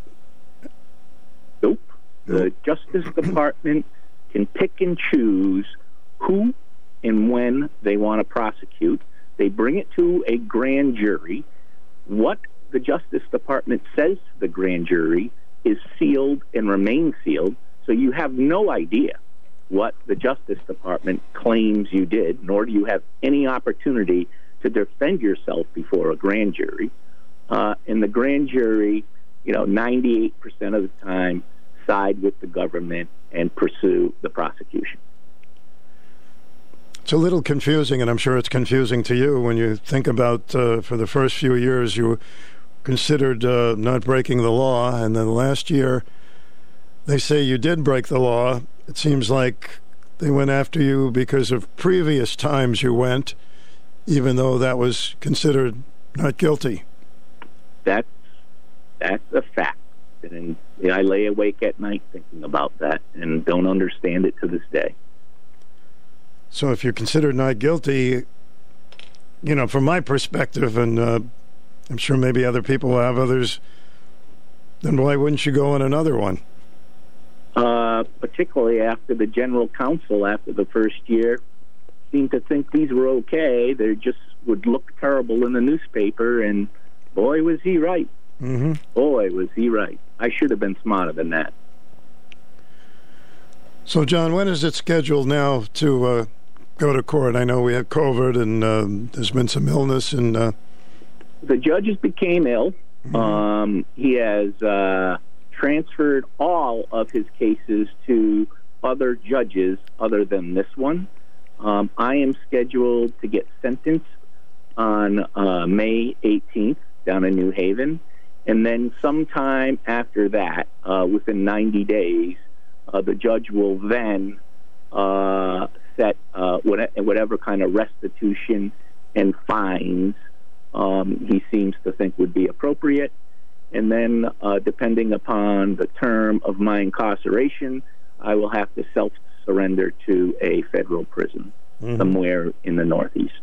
Speaker 42: Nope. The Justice Department can pick and choose who and when they want to prosecute. They bring it to a grand jury. What the Justice Department says to the grand jury is sealed and remains sealed, so you have no idea what the Justice Department claims you did, nor do you have any opportunity to defend yourself before a grand jury. Uh, and the grand jury, you know, 98% of the time side with the government and pursue the prosecution.
Speaker 8: It's a little confusing, and I'm sure it's confusing to you when you think about uh, for the first few years you considered uh, not breaking the law, and then last year they say you did break the law. It seems like they went after you because of previous times you went, even though that was considered not guilty.
Speaker 42: That's that's a fact, and I lay awake at night thinking about that, and don't understand it to this day.
Speaker 8: So if you're considered not guilty, you know, from my perspective, and uh, I'm sure maybe other people have others, then why wouldn't you go on another one?
Speaker 42: Uh, particularly after the general counsel, after the first year, seemed to think these were okay. They just would look terrible in the newspaper, and boy, was he right.
Speaker 8: Mm-hmm.
Speaker 42: Boy, was he right. I should have been smarter than that.
Speaker 8: So, John, when is it scheduled now to uh, go to court? I know we had COVID, and uh, there's been some illness, and uh...
Speaker 42: the judges became ill.
Speaker 8: Mm-hmm.
Speaker 42: Um, he has uh, transferred all of his cases to other judges other than this one. Um, I am scheduled to get sentenced on uh, May 18th down in New Haven. And then sometime after that, uh, within 90 days, uh, the judge will then uh, set uh, whatever kind of restitution and fines um, he seems to think would be appropriate. And then, uh, depending upon the term of my incarceration, I will have to self surrender to a federal prison
Speaker 8: Mhm.
Speaker 42: somewhere in the Northeast.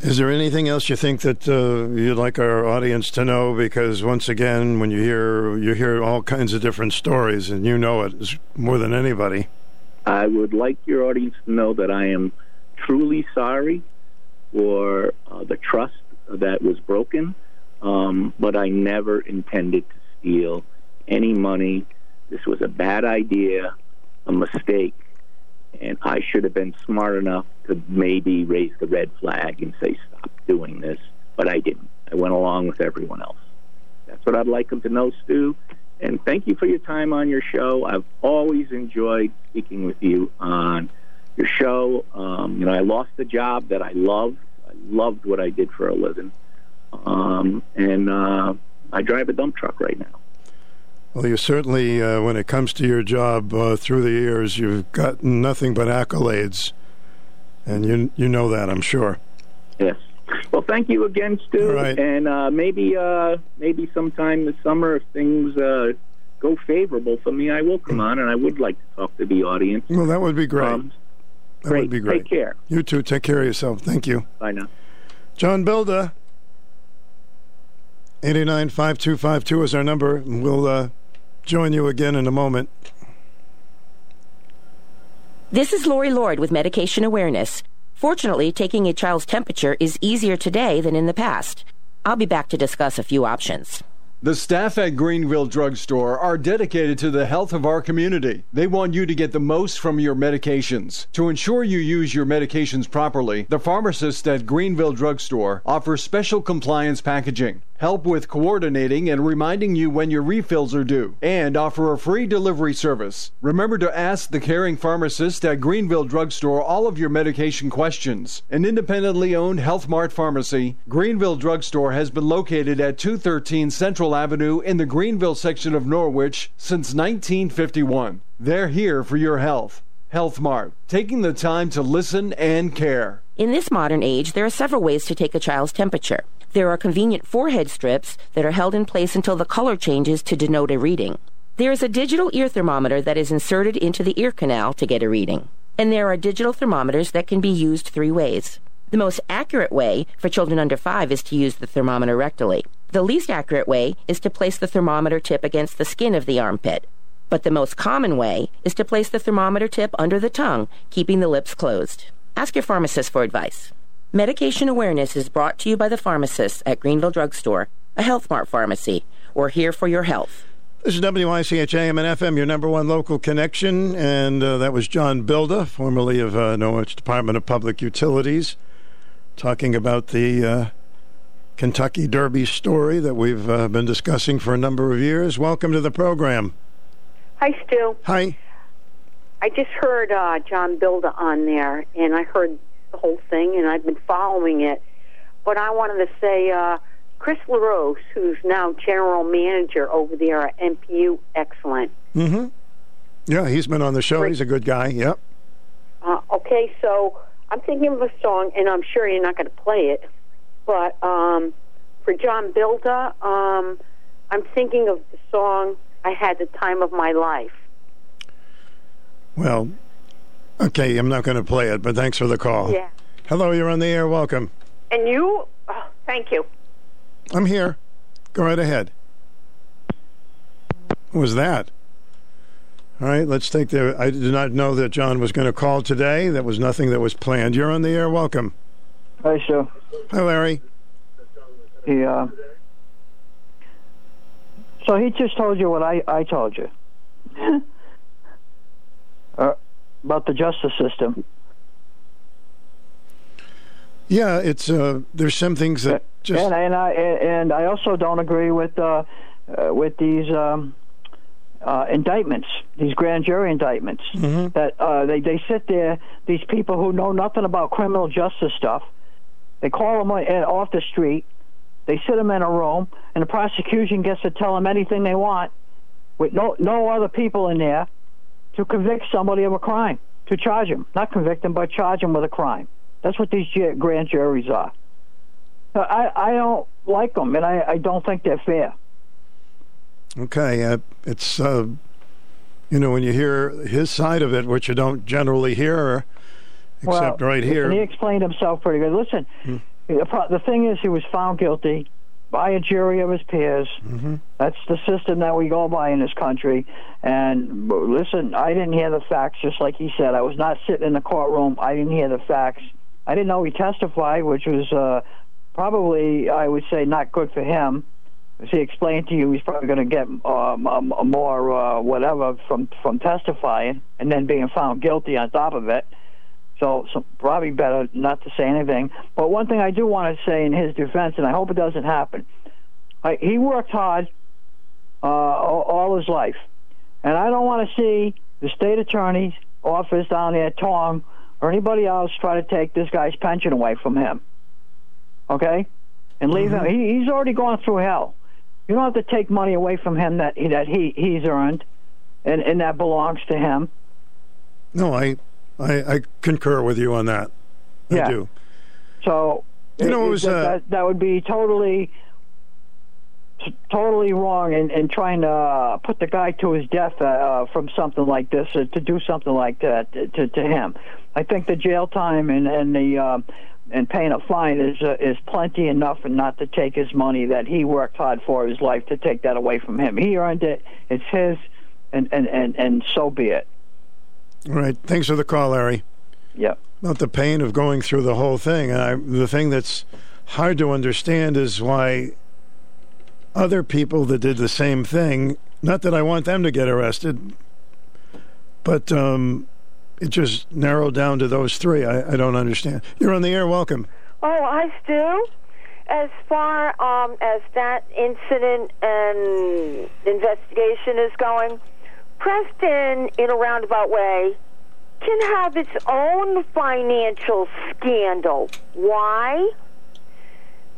Speaker 8: Is there anything else you think that uh, you'd like our audience to know? Because once again, when you hear you hear all kinds of different stories, and you know it more than anybody.
Speaker 42: I would like your audience to know that I am truly sorry for uh, the trust that was broken, um, but I never intended to steal any money. This was a bad idea, a mistake, and I should have been smart enough to maybe raise the red flag and say, stop doing this, but I didn't. I went along with everyone else. That's what I'd like them to know, Stu. And thank you for your time on your show. I've always enjoyed speaking with you on your show. Um, you know, I lost a job that I loved. I loved what I did for a living. Um, and uh, I drive a dump truck right now.
Speaker 8: Well, you certainly, uh, when it comes to your job uh, through the years, you've got nothing but accolades, and you you know that, I'm sure.
Speaker 42: Yes. Well, thank you again, Stu.
Speaker 8: Right.
Speaker 42: And uh, maybe uh, maybe sometime this summer, if things uh, go favorable for me, I will come on, and I would like to talk to the audience.
Speaker 8: Well, that would be great.
Speaker 42: Um,
Speaker 8: that
Speaker 42: great.
Speaker 8: would be great.
Speaker 42: Take care.
Speaker 8: You too. Take care of yourself. Thank you.
Speaker 42: Bye now.
Speaker 8: John Bilda. 895252 is our number. and We'll uh, join you again in a moment.
Speaker 43: This is Lori Lord with Medication Awareness. Fortunately, taking a child's temperature is easier today than in the past. I'll be back to discuss a few options.
Speaker 44: The staff at Greenville Drugstore are dedicated to the health of our community. They want you to get the most from your medications. To ensure you use your medications properly, the pharmacists at Greenville Drugstore offer special compliance packaging. Help with coordinating and reminding you when your refills are due, and offer a free delivery service. Remember to ask the caring pharmacist at Greenville Drugstore all of your medication questions. An independently owned Health Mart pharmacy, Greenville Drugstore has been located at 213 Central Avenue in the Greenville section of Norwich since 1951. They're here for your health. Health Mart, taking the time to listen and care.
Speaker 43: In this modern age, there are several ways to take a child's temperature. There are convenient forehead strips that are held in place until the color changes to denote a reading. There is a digital ear thermometer that is inserted into the ear canal to get a reading. And there are digital thermometers that can be used three ways. The most accurate way for children under five is to use the thermometer rectally. The least accurate way is to place the thermometer tip against the skin of the armpit. But the most common way is to place the thermometer tip under the tongue, keeping the lips closed. Ask your pharmacist for advice. Medication awareness is brought to you by the pharmacists at Greenville Drugstore, a Health Mart pharmacy. We're here for your health.
Speaker 8: This is WICH AM and FM, your number one local connection, and uh, that was John Bilda, formerly of uh, Norwich Department of Public Utilities, talking about the uh, Kentucky Derby story that we've uh, been discussing for a number of years. Welcome to the program.
Speaker 18: Hi, Stu.
Speaker 8: Hi.
Speaker 18: I just heard uh, John Bilda on there, and I heard the whole thing, and I've been following it. But I wanted to say, uh, Chris LaRose, who's now general manager over there at NPU, excellent.
Speaker 8: Mm-hmm. Yeah, he's been on the show. He's a good guy. Yep.
Speaker 18: Uh, okay, so I'm thinking of a song, and I'm sure you're not going to play it, but um, for John Bilda, um, I'm thinking of the song I had the time of my life.
Speaker 8: Well, okay, I'm not going to play it, but thanks for the call.
Speaker 18: Yeah.
Speaker 8: Hello, you're on the air. Welcome.
Speaker 18: And you, oh, thank you.
Speaker 8: I'm here. Go right ahead. What was that? All right, let's take the. I did not know that John was going to call today. That was nothing that was planned. You're on the air. Welcome.
Speaker 28: Hi, Sue.
Speaker 8: Hi, Larry.
Speaker 28: He, uh, so he just told you what I, I told you uh, about the justice system.
Speaker 8: Yeah, it's uh, there's some things that just
Speaker 28: and and I and I also don't agree with uh, uh, with these um, uh, indictments, these grand jury indictments.
Speaker 8: Mm-hmm.
Speaker 28: That uh, they they sit there, these people who know nothing about criminal justice stuff. They call them uh, off the street. They sit them in a room, and the prosecution gets to tell them anything they want, with no no other people in there, to convict somebody of a crime, to charge them, not convict them, but charge them with a crime. That's what these grand juries are. I I don't like them, and I I don't think they're fair.
Speaker 8: Okay, uh, it's uh, you know when you hear his side of it, which you don't generally hear, except
Speaker 28: well,
Speaker 8: right here.
Speaker 28: And he explained himself pretty good. Listen,
Speaker 8: Hmm.
Speaker 28: the the thing is, he was found guilty by a jury of his peers.
Speaker 8: Mm-hmm.
Speaker 28: That's the system that we go by in this country. And listen, I didn't hear the facts, just like he said. I was not sitting in the courtroom. I didn't hear the facts. I didn't know he testified, which was uh, probably, I would say, not good for him. As he explained to you, he's probably going to get um, um, more uh, whatever from from testifying and then being found guilty on top of it. So, so probably better not to say anything. But one thing I do want to say in his defense, and I hope it doesn't happen, I, he worked hard uh, all, all his life, and I don't want to see the state attorney's office down there, Tom, or anybody else try to take this guy's pension away from him. Okay, and leave him. He, he's already gone through hell. You don't have to take money away from him that that he he's earned, and and that belongs to him.
Speaker 8: No, I, I I concur with you on that.
Speaker 28: Yeah.
Speaker 8: I do.
Speaker 28: So
Speaker 8: You know, it was,
Speaker 28: that,
Speaker 8: uh,
Speaker 28: that, that would be totally totally wrong in, in trying to put the guy to his death uh, uh, from something like this uh, to do something like that to, to him. I think the jail time and and the uh, and paying a fine is uh, is plenty enough, and not to take his money that he worked hard for his life to take that away from him. He earned it; it's his, and and and, and so be it.
Speaker 8: All right. Thanks for the call, Larry.
Speaker 28: Yep.
Speaker 8: About the pain of going through the whole thing. And I, the thing that's hard to understand is why other people that did the same thing, not that I want them to get arrested, but um, it just narrowed down to those three. I, I don't understand. You're on the air. Welcome.
Speaker 17: Oh, I Stu. as far um, as that incident and investigation is going, Preston, in a roundabout way, can have its own financial scandal. Why?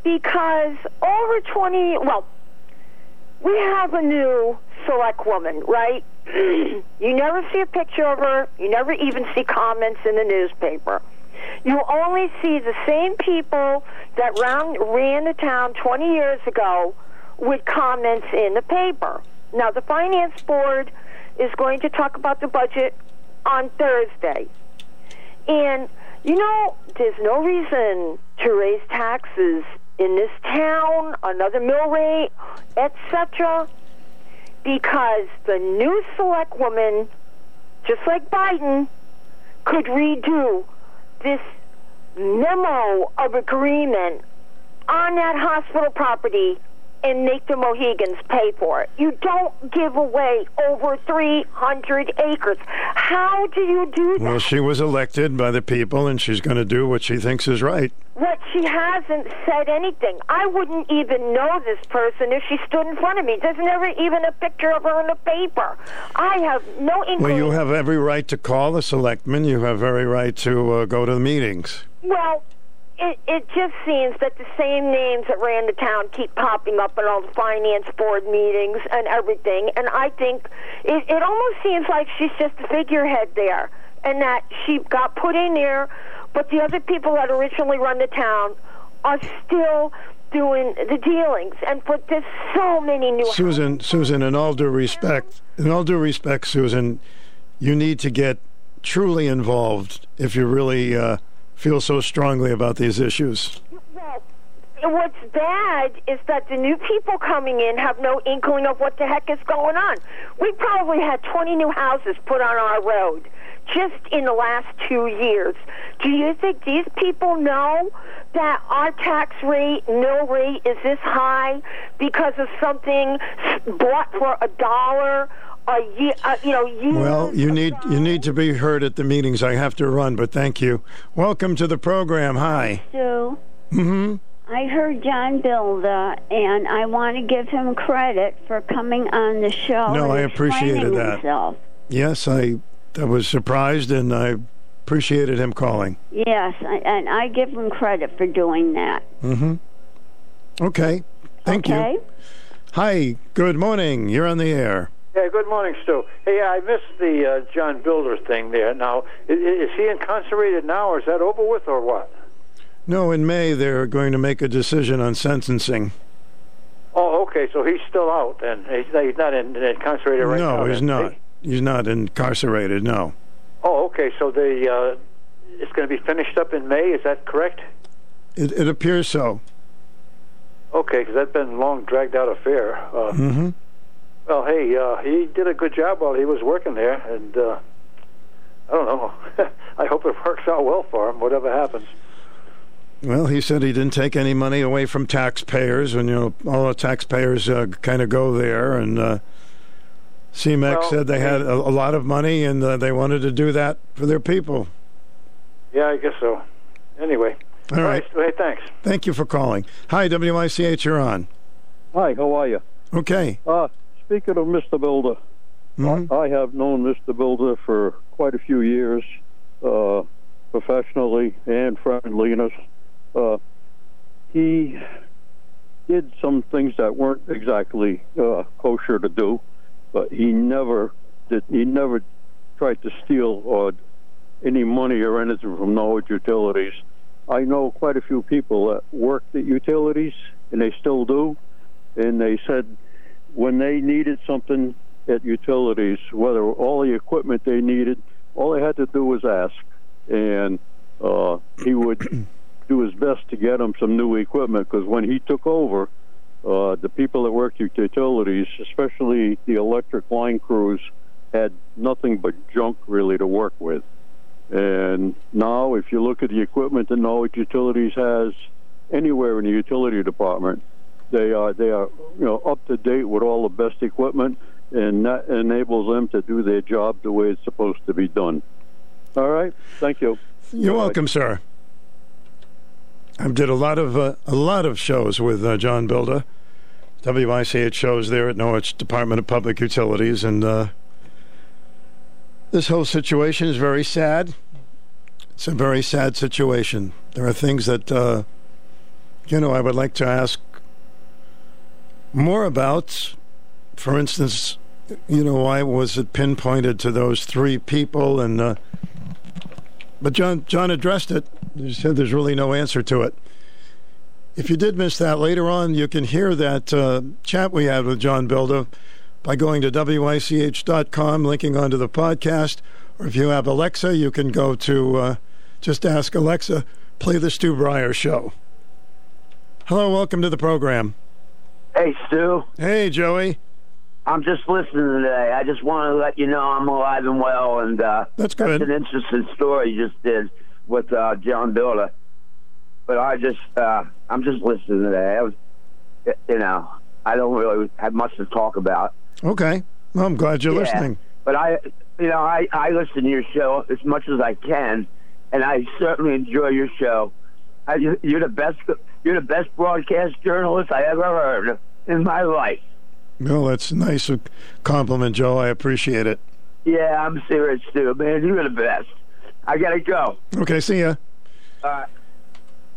Speaker 17: Because over 20, well, we have a new select woman, right? you never see a picture of her, you never even see comments in the newspaper. You only see the same people that ran, ran the town 20 years ago with comments in the paper. Now, the finance board is going to talk about the budget on Thursday. And, you know, there's no reason to raise taxes in this town, another mill rate, etc., because the new select woman, just like Biden, could redo this memo of agreement on that hospital property and make the Mohegans pay for it. You don't give away over 300 acres. How do you do that?
Speaker 8: Well, she was elected by the people, and she's going to do what she thinks is right.
Speaker 17: What she hasn't said anything. I wouldn't even know this person if she stood in front of me. There's never even a picture of her in the paper. I have no inkling.
Speaker 8: Well, you have every right to call the selectmen. You have every right to uh, go to the meetings.
Speaker 17: Well, it, it just seems that the same names that ran the town keep popping up in all the finance board meetings and everything. And I think it, it almost seems like she's just a figurehead there, and that she got put in there, but the other people that originally run the town are still doing the dealings. And but there's so many new.
Speaker 8: Susan, Susan, in all due respect, in all due respect, Susan, you need to get truly involved if you're really. Uh, feel so strongly about these issues?
Speaker 17: Well, what's bad is that the new people coming in have no inkling of what the heck is going on. We probably had 20 new houses put on our road just in the last two years. Do you think these people know that our tax rate, mill rate, is this high because of something bought for a dollar a year, uh, you know, years
Speaker 8: Well, you need you need to be heard at the meetings. I have to run, but thank you. Welcome to the program. Hi.
Speaker 16: Sue.
Speaker 8: Mm-hmm.
Speaker 16: I heard John Bilda, and I want to give him credit for coming on the show.
Speaker 8: No, I appreciated that.
Speaker 16: Himself.
Speaker 8: Yes, I, I was surprised, and I appreciated him calling.
Speaker 16: Yes, I- and I give him credit for doing that.
Speaker 8: Mm-hmm. Okay. Thank
Speaker 16: okay?
Speaker 8: you. Hi. Good morning. You're on the air.
Speaker 45: Yeah, good morning, Stu. Hey, I missed the uh, John Bilda thing there. Now, is, is he incarcerated now, or is that over with, or what?
Speaker 8: No, in May they're going to make a decision on sentencing.
Speaker 45: Oh, okay, so he's still out, then. He's not, he's not in, incarcerated right now.
Speaker 8: no, he's not.
Speaker 45: he?
Speaker 8: He's not incarcerated. No.
Speaker 45: Oh, okay, so the uh, it's going to be finished up in May. Is that correct?
Speaker 8: It, it appears so.
Speaker 45: Okay, because that's been a long, dragged out affair. Uh,
Speaker 8: Mm-hmm.
Speaker 45: Well, hey, uh, he did a good job while he was working there, and uh, I don't know. I hope it works out well for him, whatever happens.
Speaker 8: Well, he said he didn't take any money away from taxpayers, and you know all the taxpayers uh, kind of go there. And uh, CMEEC
Speaker 45: Well,
Speaker 8: said they had a, a lot of money, and uh, they wanted to do that for their people.
Speaker 45: Yeah, I guess so. Anyway.
Speaker 8: All right.
Speaker 45: Hey, thanks.
Speaker 8: Thank you for calling. Hi, WICH, you're on.
Speaker 46: Hi, how are you?
Speaker 8: Okay.
Speaker 46: Uh, speaking of Mr. Bilda,
Speaker 8: Mhm.
Speaker 46: I have known Mr. Bilda for quite a few years, uh, professionally and friendliness. Uh, he did some things that weren't exactly uh, kosher to do, but he never did. He never tried to steal or any money or anything from Norwich Utilities. I know quite a few people that worked at utilities, and they still do. And they said when they needed something at utilities, whether all the equipment they needed, all they had to do was ask, and uh, he would do his best to get them some new equipment. Because when he took over, uh, the people that worked at utilities, especially the electric line crews, had nothing but junk really to work with. And now, if you look at the equipment that Norwich Utilities has anywhere in the utility department, they are they are you know up to date with all the best equipment, and that enables them to do their job the way it's supposed to be done. All right, thank you.
Speaker 8: You're welcome, sir. I did a lot of uh, a lot of shows with uh, John Bilda, WICH shows there at Norwich Department of Public Utilities, and uh, this whole situation is very sad. It's a very sad situation. There are things that uh, you know I would like to ask more about. For instance, you know, why was it pinpointed to those three people? And uh, but John John addressed it. He said there's really no answer to it. If you did miss that later on, you can hear that uh, chat we had with John Bilda by going to wich.com, linking onto the podcast. Or if you have Alexa, you can go to uh, just ask Alexa, play the Stu Bryer show. Hello, welcome to the program.
Speaker 10: Hey, Stu.
Speaker 8: Hey, Joey.
Speaker 10: I'm just listening today. I just want to let you know I'm alive and well, and uh,
Speaker 8: that's good.
Speaker 10: That's an interesting story you just did with uh, John Bilda. But I just, uh, I'm just listening today. I was, you know, I don't really have much to talk about.
Speaker 8: Okay. Well, I'm glad you're
Speaker 10: Yeah.
Speaker 8: listening.
Speaker 10: But I, you know, I, I listen to your show as much as I can, and I certainly enjoy your show. I, you're the best, you're the best broadcast journalist I ever heard in my life.
Speaker 8: Well, that's a nice compliment, Joe. I appreciate it.
Speaker 10: Yeah, I'm serious, too, man. You're the best. I gotta go.
Speaker 8: Okay, see ya.
Speaker 10: Uh,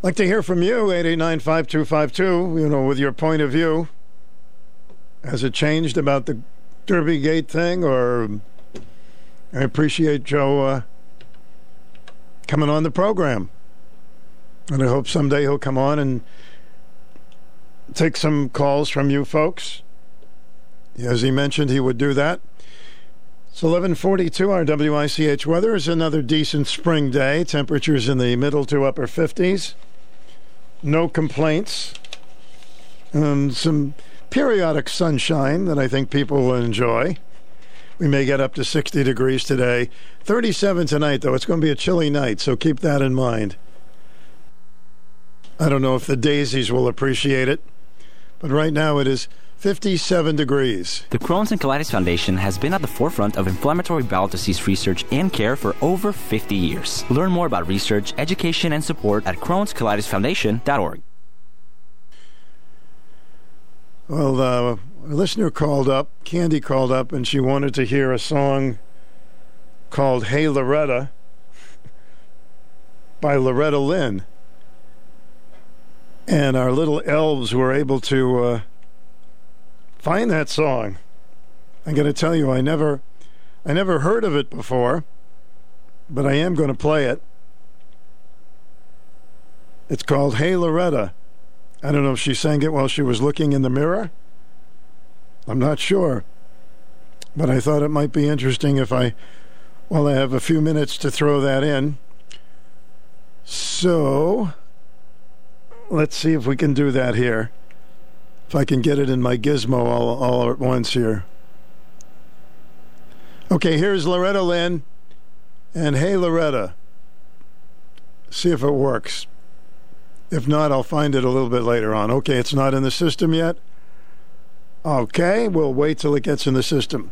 Speaker 8: like to hear from you, 889-5252, you know, with your point of view. Has it changed about the Derby Gate thing, or I appreciate Joe uh, coming on the program. And I hope someday he'll come on and take some calls from you folks. As he mentioned, he would do that. It's 1142. Our WICH weather is another decent spring day. Temperatures in the middle to upper 50s. No complaints. And some periodic sunshine that I think people will enjoy. We may get up to 60 degrees today. 37 tonight, though. It's going to be a chilly night, so keep that in mind. I don't know if the daisies will appreciate it, but right now it is 57 degrees.
Speaker 47: The Crohn's and Colitis Foundation has been at the forefront of inflammatory bowel disease research and care for over 50 years. Learn more about research, education, and support at Crohn'sColitisFoundation.org.
Speaker 8: Well, uh, a listener called up, Candy called up, and she wanted to hear a song called Hey Loretta by Loretta Lynn. And our little elves were able to uh, find that song. I'm going to tell you, I never, I never heard of it before, but I am going to play it. It's called Hey Loretta. I don't know if she sang it while she was looking in the mirror. I'm not sure. But I thought it might be interesting if I, well, I have a few minutes to throw that in. So, let's see if we can do that here. If I can get it in my gizmo all, all at once here. Okay, here's Loretta Lynn. And hey, Loretta. See if it works. If not, I'll find it a little bit later on. Okay, it's not in the system yet. Okay, we'll wait till it gets in the system.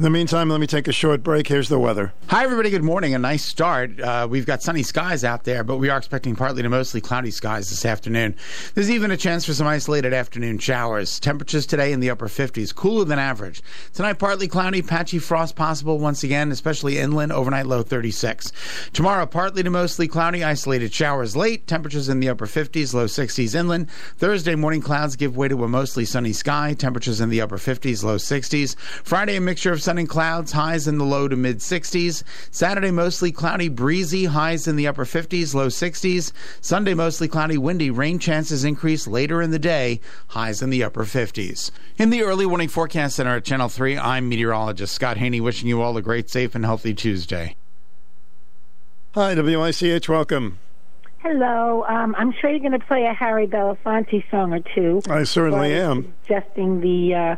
Speaker 8: In the meantime, let me take a short break. Here's the weather.
Speaker 9: Hi, everybody. Good morning. A nice start. Uh, we've got sunny skies out there, but we are expecting partly to mostly cloudy skies this afternoon. There's even a chance for some isolated afternoon showers. Temperatures today in the upper 50s, cooler than average. Tonight, partly cloudy, patchy frost possible once again, especially inland, overnight low 36. Tomorrow, partly to mostly cloudy, isolated showers late, temperatures in the upper 50s, low 60s inland. Thursday, morning clouds give way to a mostly sunny sky, temperatures in the upper 50s, low 60s. Friday, a mixture of sun and clouds, highs in the low to mid 60s. Saturday, mostly cloudy, breezy, highs in the upper 50s, low 60s. Sunday, mostly cloudy, windy, rain chances increase later in the day, highs in the upper 50s. In the early warning forecast center at Channel 3, I'm meteorologist Scott Haney, wishing you all a great, safe, and healthy Tuesday.
Speaker 8: Hi, WICH, welcome.
Speaker 48: Hello. Um, I'm sure you're going to play a Harry Belafonte song or two.
Speaker 8: I certainly am.
Speaker 48: Suggesting the, uh,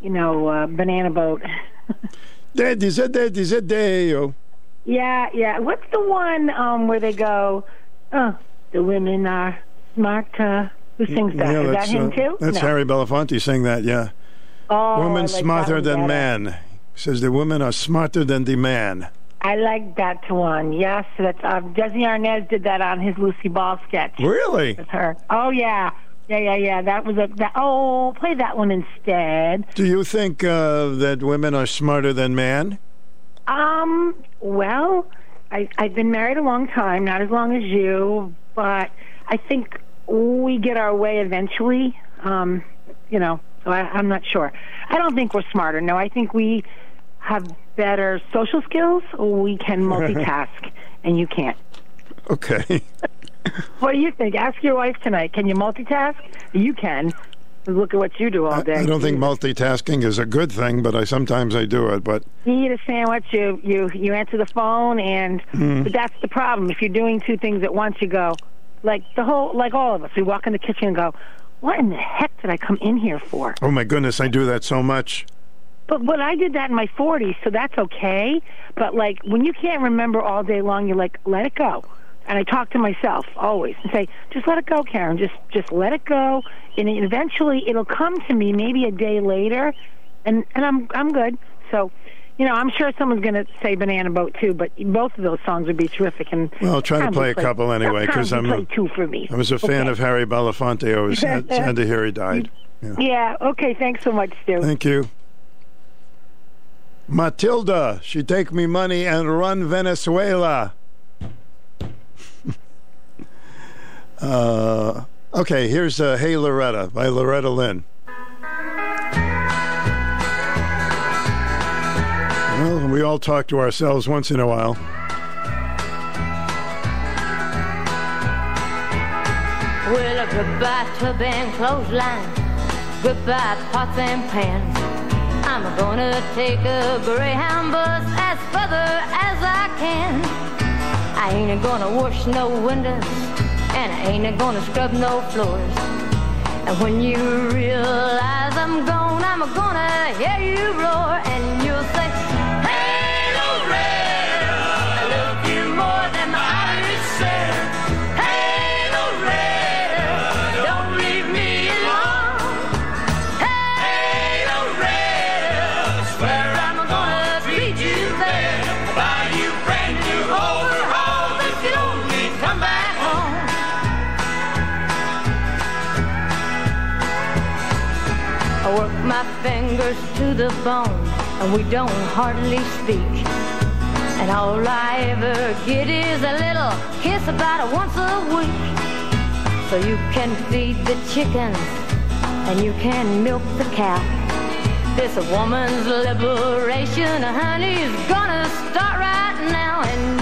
Speaker 48: you know, uh, banana boat.
Speaker 8: Daddy said, Daddy said, Deo.
Speaker 48: yeah, yeah. What's the one um, where they go, oh, the women are smarter? Who sings that?
Speaker 8: Yeah,
Speaker 48: Is that him
Speaker 8: uh,
Speaker 48: too?
Speaker 8: That's
Speaker 48: no.
Speaker 8: Harry Belafonte saying that, yeah.
Speaker 48: Oh, I
Speaker 8: woman
Speaker 48: like
Speaker 8: smarter than
Speaker 48: better.
Speaker 8: man. Says the women are smarter than the man.
Speaker 48: I like that one. Yes, that's uh, Desi Arnaz did that on his Lucy Ball sketch.
Speaker 8: Really?
Speaker 48: With her. Oh yeah, yeah, yeah, yeah. That was a that. Oh, play that one instead.
Speaker 8: Do you think uh, that women are smarter than men?
Speaker 48: Um. Well, I I've been married a long time, not as long as you, but I think we get our way eventually. Um. You know. So I, I'm not sure. I don't think we're smarter. No, I think we have better social skills. We can multitask, and you can't.
Speaker 8: Okay.
Speaker 48: What do you think? Ask your wife tonight. Can you multitask? You can. Look at what you do all day.
Speaker 8: I don't think multitasking is a good thing, but I sometimes I do it. But
Speaker 48: You eat a sandwich. You you you answer the phone, and
Speaker 8: hmm.
Speaker 48: but that's the problem. If you're doing two things at once, you go like the whole like all of us. We walk in the kitchen and go, "What in the heck did I come in here for?"
Speaker 8: oh my goodness, I do that so much.
Speaker 48: But but I did that in my 40s, so that's okay. But like when you can't remember all day long, you're like, let it go. And I talk to myself always and say, just let it go, Karen. Just just let it go, and eventually it'll come to me. Maybe a day later, and and I'm I'm good. So. You know, I'm sure someone's going to say Banana Boat too, but both of those songs would be terrific. And
Speaker 8: Well, I'll try to play a couple anyway because I'm
Speaker 48: play
Speaker 8: a,
Speaker 48: two for me.
Speaker 8: I was a fan
Speaker 48: Okay.
Speaker 8: of Harry Belafonte. I was sad, sad to hear he died. Yeah.
Speaker 48: Yeah. Okay. Thanks so much, Stu.
Speaker 8: Thank you. Matilda, she take me money and run Venezuela. Uh, okay, here's uh, Hey Loretta by Loretta Lynn. Well, we all talk to ourselves once in a while.
Speaker 49: Well, goodbye tub and clothesline, goodbye pots and pans. I'm gonna take a Greyhound bus as further as I can. I ain't gonna wash no windows, and I ain't gonna scrub no floors. And when you realize I'm gone, I'm gonna hear you roar, and you'll say, my fingers to the bone, and we don't hardly speak. And all I ever get is a little kiss about once a week. So you can feed the chickens, and you can milk the cow. This woman's liberation, honey, is gonna start right now, and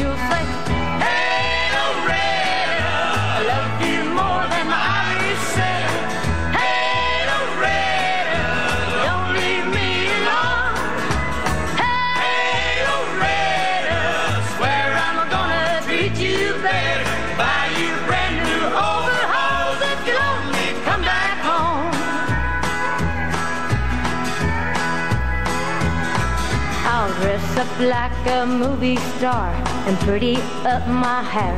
Speaker 49: like a movie star and pretty up my hair.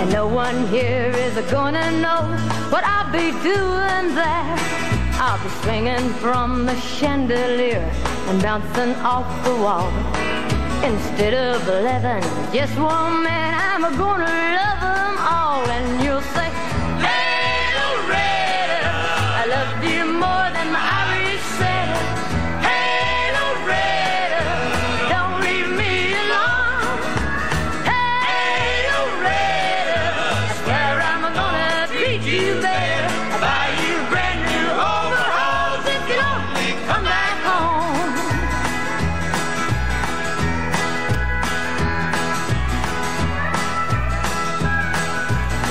Speaker 49: And no one here is gonna know what I'll be doing there. I'll be swinging from the chandelier and bouncing off the wall. Instead of eleven, just one man, I'm gonna love them all. And you'll say,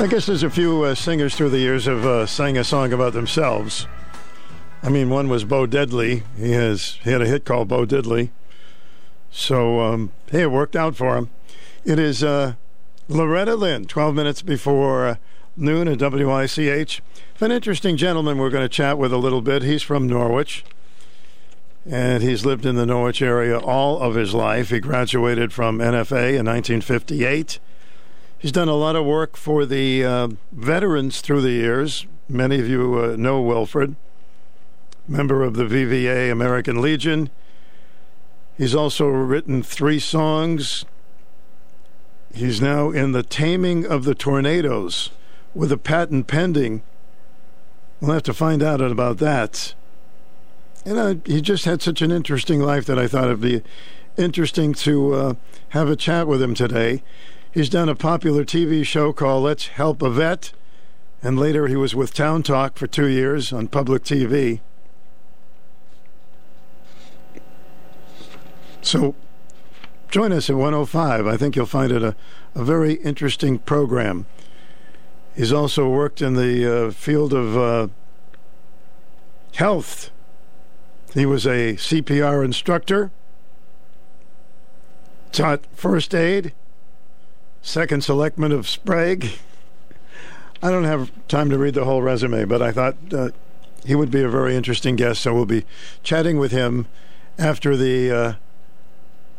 Speaker 49: I
Speaker 8: guess there's a few uh, singers through the years have uh, sang a song about themselves. I mean, one was Bo Diddley. He has he had a hit called Bo Diddley. So um, hey, it worked out for him. It is uh, Loretta Lynn, 12 minutes before uh, noon at WICH. An interesting gentleman we're going to chat with a little bit. He's from Norwich, and he's lived in the Norwich area all of his life. He graduated from NFA in 1958. He's done a lot of work for the uh, veterans through the years. Many of you uh, know Wilfred, member of the VVA American Legion. He's also written three songs. He's now in The Taming of the Tornadoes with a patent pending. We'll have to find out about that. And uh, he just had such an interesting life that I thought it'd be interesting to uh, have a chat with him today. He's done a popular TV show called Let's Help a Vet, and later he was with Town Talk for two years on public TV. So join us at 105. I think you'll find it a, a very interesting program. He's also worked in the uh, field of uh, health. He was a CPR instructor, taught first aid, second selectman of Sprague. I don't have time to read the whole resume, but I thought uh, he would be a very interesting guest, so we'll be chatting with him after the uh,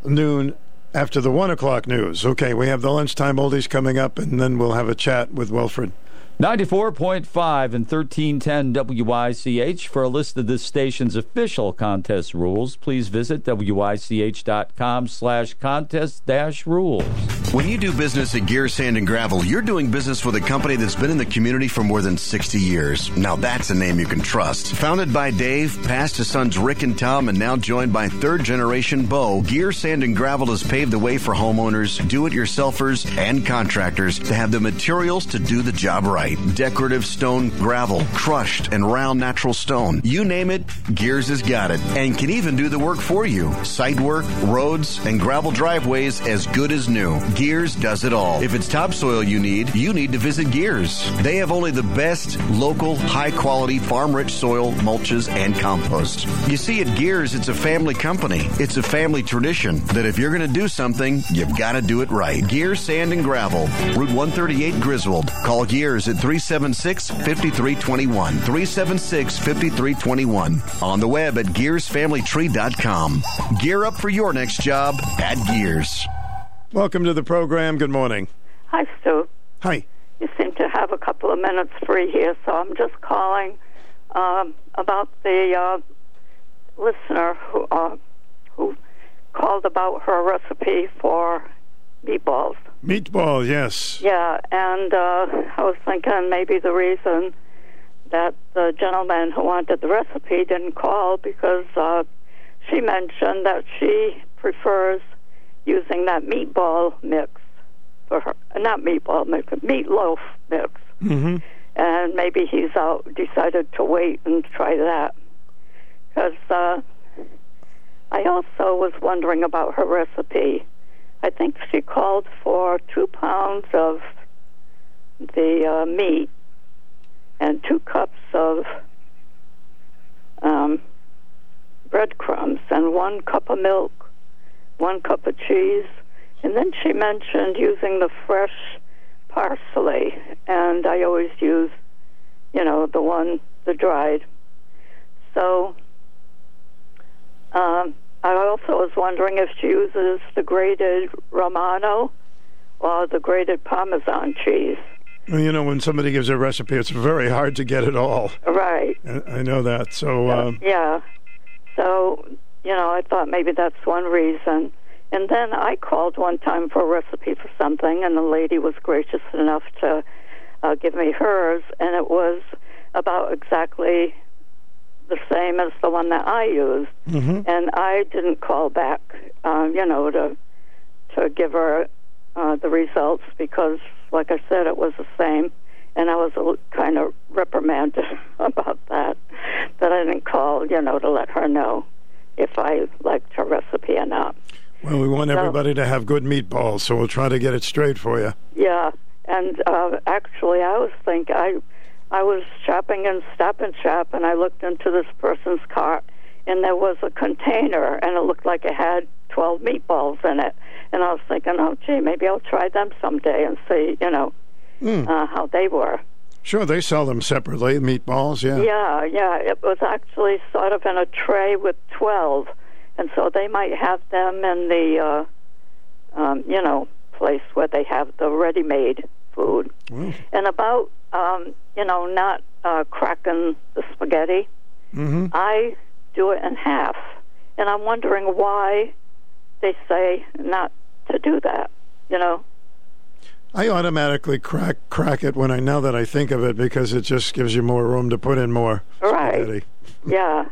Speaker 8: noon after the one o'clock news. Okay, we have the lunchtime oldies coming up, and then we'll have a chat with Wilfred.
Speaker 47: 94.5 and 1310 WICH. For a list of this station's official contest rules, please visit WICH.com slash contest dash rules.
Speaker 50: When you do business at Gear Sand and Gravel, you're doing business with a company that's been in the community for more than 60 years. Now that's a name you can trust. Founded by Dave, passed to sons Rick and Tom, and now joined by third generation Bo, Gear Sand and Gravel has paved the way for homeowners, do-it-yourselfers, and contractors to have the materials to do the job right. Decorative stone gravel, crushed and round natural stone. You name it, Gears has got it and can even do the work for you. Site work, roads, and gravel driveways as good as new. Gears does it all. If it's topsoil you need, you need to visit Gears. They have only the best local, high quality, farm rich soil, mulches, and compost. You see, at Gears, it's a family company. It's a family tradition that if you're going to do something, you've got to do it right. Gears Sand and Gravel, Route 138 Griswold. Call Gears at 376 5321. 376 5321. On the web at gearsfamilytree.com. Gear up for your next job at Gears.
Speaker 8: Welcome to the program. Good morning.
Speaker 51: Hi, Stu.
Speaker 8: Hi.
Speaker 51: You seem to have a couple of minutes free here, so I'm just calling um, about the uh, listener who uh, who called about her recipe for meatballs.
Speaker 8: Meatball, yes.
Speaker 51: Yeah, and uh, I was thinking maybe the reason that the gentleman who wanted the recipe didn't call because uh, she mentioned that she prefers using that meatball mix for her, not meatball mix, meatloaf mix.
Speaker 8: Mm-hmm.
Speaker 51: And maybe he's out, decided to wait and try that. Because uh, I also was wondering about her recipe. I think she called for two pounds of the uh, meat and two cups of um, breadcrumbs and one cup of milk, one cup of cheese, and then she mentioned using the fresh parsley, and I always use, you know, the one the dried. So um, I also was wondering if she uses the grated Romano or the grated Parmesan cheese.
Speaker 8: Well, you know, when somebody gives a recipe, it's very hard to get it all.
Speaker 51: Right.
Speaker 8: I know that. So, um,
Speaker 51: Yeah. So, you know, I thought maybe that's one reason. And then I called one time for a recipe for something, and the lady was gracious enough to uh, give me hers, and it was about exactly the same as the one that I used.
Speaker 8: Mm-hmm.
Speaker 51: And I didn't call back, um, you know, to to give her uh, the results because, like I said, it was the same. And I was a, kind of reprimanded about that, that I didn't call, you know, to let her know if I liked her recipe or not.
Speaker 8: well, we want
Speaker 51: So-
Speaker 8: everybody to have good meatballs, so we'll try to get it straight for you.
Speaker 51: Yeah, and uh, actually, I was think I, I was shopping in Stop and Shop, and I looked into this person's car, and there was a container, and it looked like it had twelve meatballs in it, and I was thinking, oh, gee, maybe I'll try them someday and see, you know,
Speaker 8: Mm.
Speaker 51: uh, how they were.
Speaker 8: Sure, they sell them separately, meatballs, yeah.
Speaker 51: Yeah, yeah. It was actually sort of in a tray with 12. And so they might have them in the, uh, um, you know, place where they have the ready made food.
Speaker 8: Well,
Speaker 51: And about, um, you know, not uh, cracking the spaghetti,
Speaker 8: mm-hmm.
Speaker 51: I do it in half. And I'm wondering why they say not to do that. You know.
Speaker 8: I automatically crack crack it when I now that I think of it because it just gives you more room to put in more
Speaker 51: Right.
Speaker 8: spaghetti.
Speaker 51: Yeah.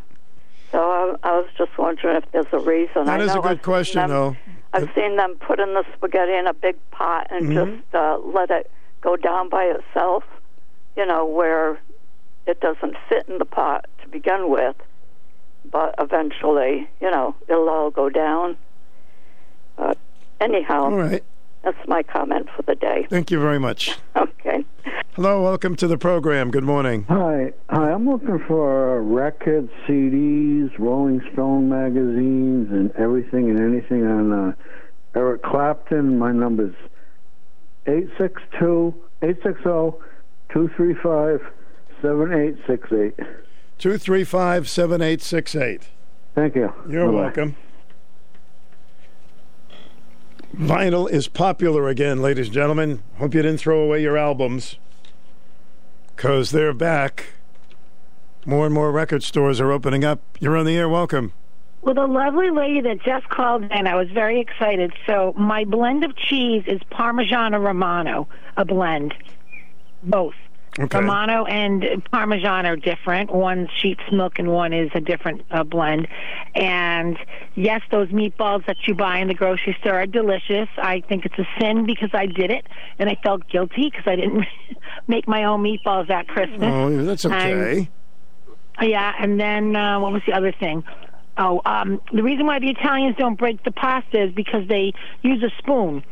Speaker 51: So I, I was just wondering if there's a reason.
Speaker 8: That
Speaker 51: I
Speaker 8: is a good question, though.
Speaker 51: I've seen them put in the spaghetti in a big pot and
Speaker 8: Mhm.
Speaker 51: just uh, let it go down by itself. You know where it doesn't fit in the pot to begin with, but eventually, you know, it'll all go down. But anyhow,
Speaker 8: All right.
Speaker 51: That's my comment for the day.
Speaker 8: Thank you very much.
Speaker 51: Okay.
Speaker 8: Hello, welcome to the program. Good morning.
Speaker 52: Hi, hi. I'm looking for records, CDs, Rolling Stone magazines, and everything and anything on uh, Eric Clapton. My number's 862 860 235 7868.
Speaker 8: 235 7868.
Speaker 52: Thank you.
Speaker 8: You're
Speaker 52: Bye-bye.
Speaker 8: welcome. Vinyl is popular again, ladies and gentlemen. Hope you didn't throw away your albums because they're back. More and more record stores are opening up. You're on the air. Welcome.
Speaker 48: Well, the lovely lady that just called in, I was very excited. So my blend of cheese is Parmigiano Romano, a blend, both.
Speaker 8: Okay.
Speaker 48: Romano and Parmesan are different. One's sheep's milk and one is a different uh, blend. And yes, those meatballs that you buy in the grocery store are delicious. I think it's a sin because I did it and I felt guilty because I didn't make my own meatballs at Christmas.
Speaker 8: Oh, that's
Speaker 48: And-
Speaker 8: okay.
Speaker 48: yeah, and then uh, what was the other thing? Oh, um, the reason why the Italians don't break the pasta is because they use a spoon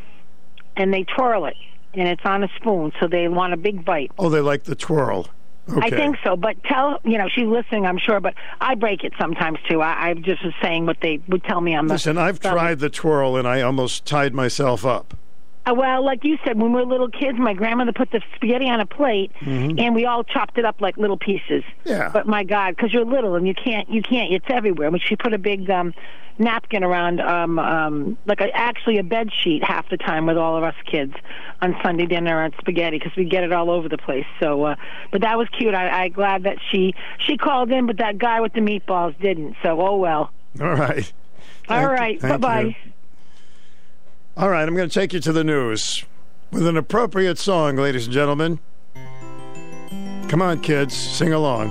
Speaker 48: and they twirl it, and it's on a spoon, so they want a big bite.
Speaker 8: Oh, they like the twirl. Okay.
Speaker 48: I think so, but tell you know she's listening, I'm sure, but I break it sometimes too. I, I just was saying what they would tell me on the.
Speaker 8: Listen, I've tried the twirl and I almost tied myself up.
Speaker 48: Uh, well, like you said, when we were little kids, my grandmother put the spaghetti on a plate,
Speaker 8: Mhm.
Speaker 48: and we all chopped it up like little pieces.
Speaker 8: Yeah.
Speaker 48: But my God, because you're little and you can't, you can't. It's everywhere. But she put a big um, napkin around, um, um, like a, actually a bed sheet half the time with all of us kids on Sunday dinner on spaghetti because we get it all over the place. So, uh, but that was cute. I, I glad that she she called in, but that guy with the meatballs didn't. So, oh well.
Speaker 8: All right.
Speaker 48: all right. Bye bye.
Speaker 8: All right, I'm going to take you to the news with an appropriate song, ladies and gentlemen. Come on, kids, sing along.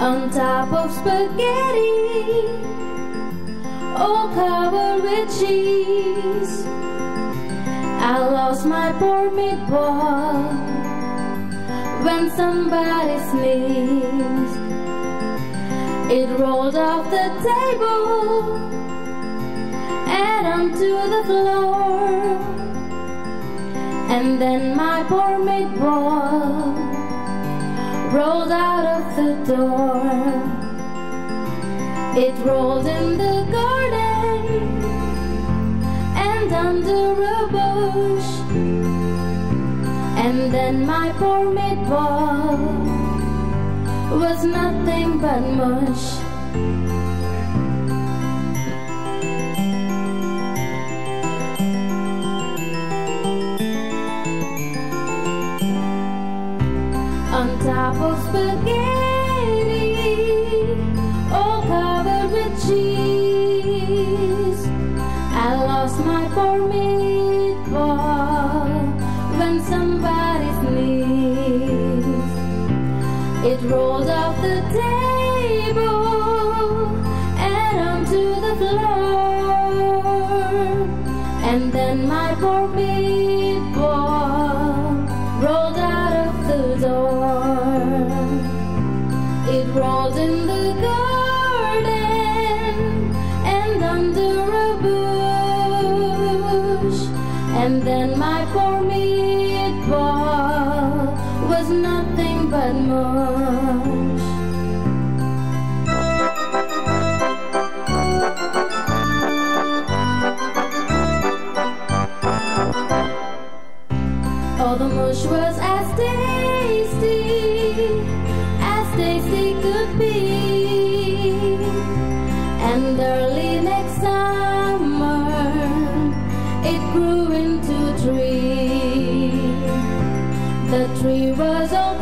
Speaker 53: on top of spaghetti, all covered with cheese. I lost my poor meatball when somebody sneezed. It rolled off the table and onto the floor. And then my poor meatball rolled out of the door. It rolled in the garden and under a bush. And then my poor meatball was nothing but mush. on top of spaghetti, all covered with cheese. I lost my poor meatball when somebody sneezed. It rolled off the table and onto the floor. And then my poor meatball rolled out of the door. It rolled in the garden and under a bush. And then my poor meatball was nothing but mush. The mush was as tasty as tasty could be. And early next summer, it grew into a tree. The tree was all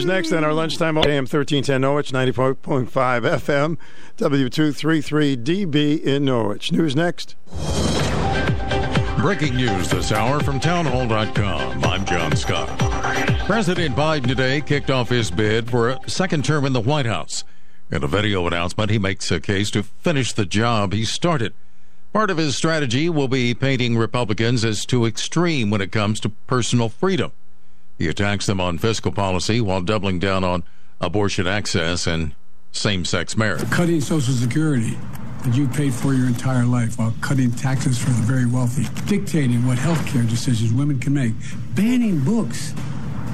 Speaker 8: News next on our lunchtime. AM 1310 Norwich, 90.5 FM, W233DB in Norwich. News next.
Speaker 54: Breaking news this hour from townhall.com. I'm John Scott. President Biden today kicked off his bid for a second term in the White House. In a video announcement, he makes a case to finish the job he started. Part of his strategy will be painting Republicans as too extreme when it comes to personal freedom. He attacks them on fiscal policy while doubling down on abortion access and same sex marriage.
Speaker 52: Cutting Social Security that you paid for your entire life while cutting taxes for the very wealthy, dictating what health care decisions women can make, banning books,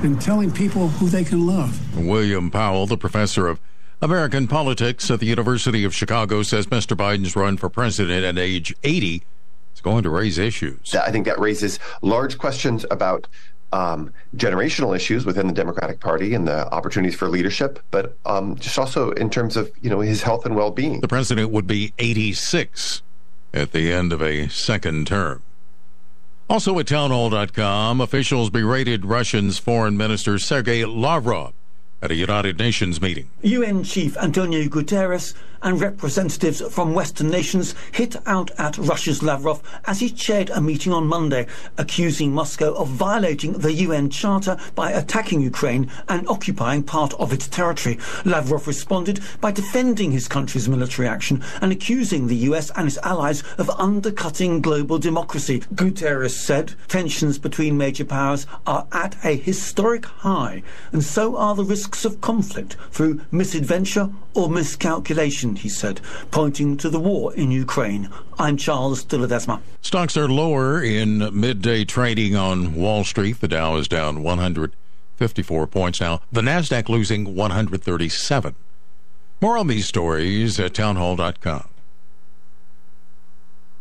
Speaker 52: and telling people who they can love.
Speaker 54: William Howell, the professor of American politics at the University of Chicago, says Mr. Biden's run for president at age 80 is going to raise issues.
Speaker 30: I think that raises large questions about um, generational issues within the Democratic Party and the opportunities for leadership, but um, just also in terms of you know his health and well-being.
Speaker 54: The president would be 86 at the end of a second term. Also at townhall.com, officials berated Russian's foreign minister Sergei Lavrov at a United Nations meeting.
Speaker 55: UN Chief Antonio Guterres and representatives from Western nations hit out at Russia's Lavrov as he chaired a meeting on Monday, accusing Moscow of violating the UN Charter by attacking Ukraine and occupying part of its territory. Lavrov responded by defending his country's military action and accusing the US and its allies of undercutting global democracy. Guterres said tensions between major powers are at a historic high, and so are the risks of conflict through misadventure or miscalculation, he said, pointing to the war in Ukraine. I'm Charles de.
Speaker 54: Stocks are lower in midday trading on Wall Street. The Dow is down 154 points now. The Nasdaq losing 137. More on these stories at townhall.com.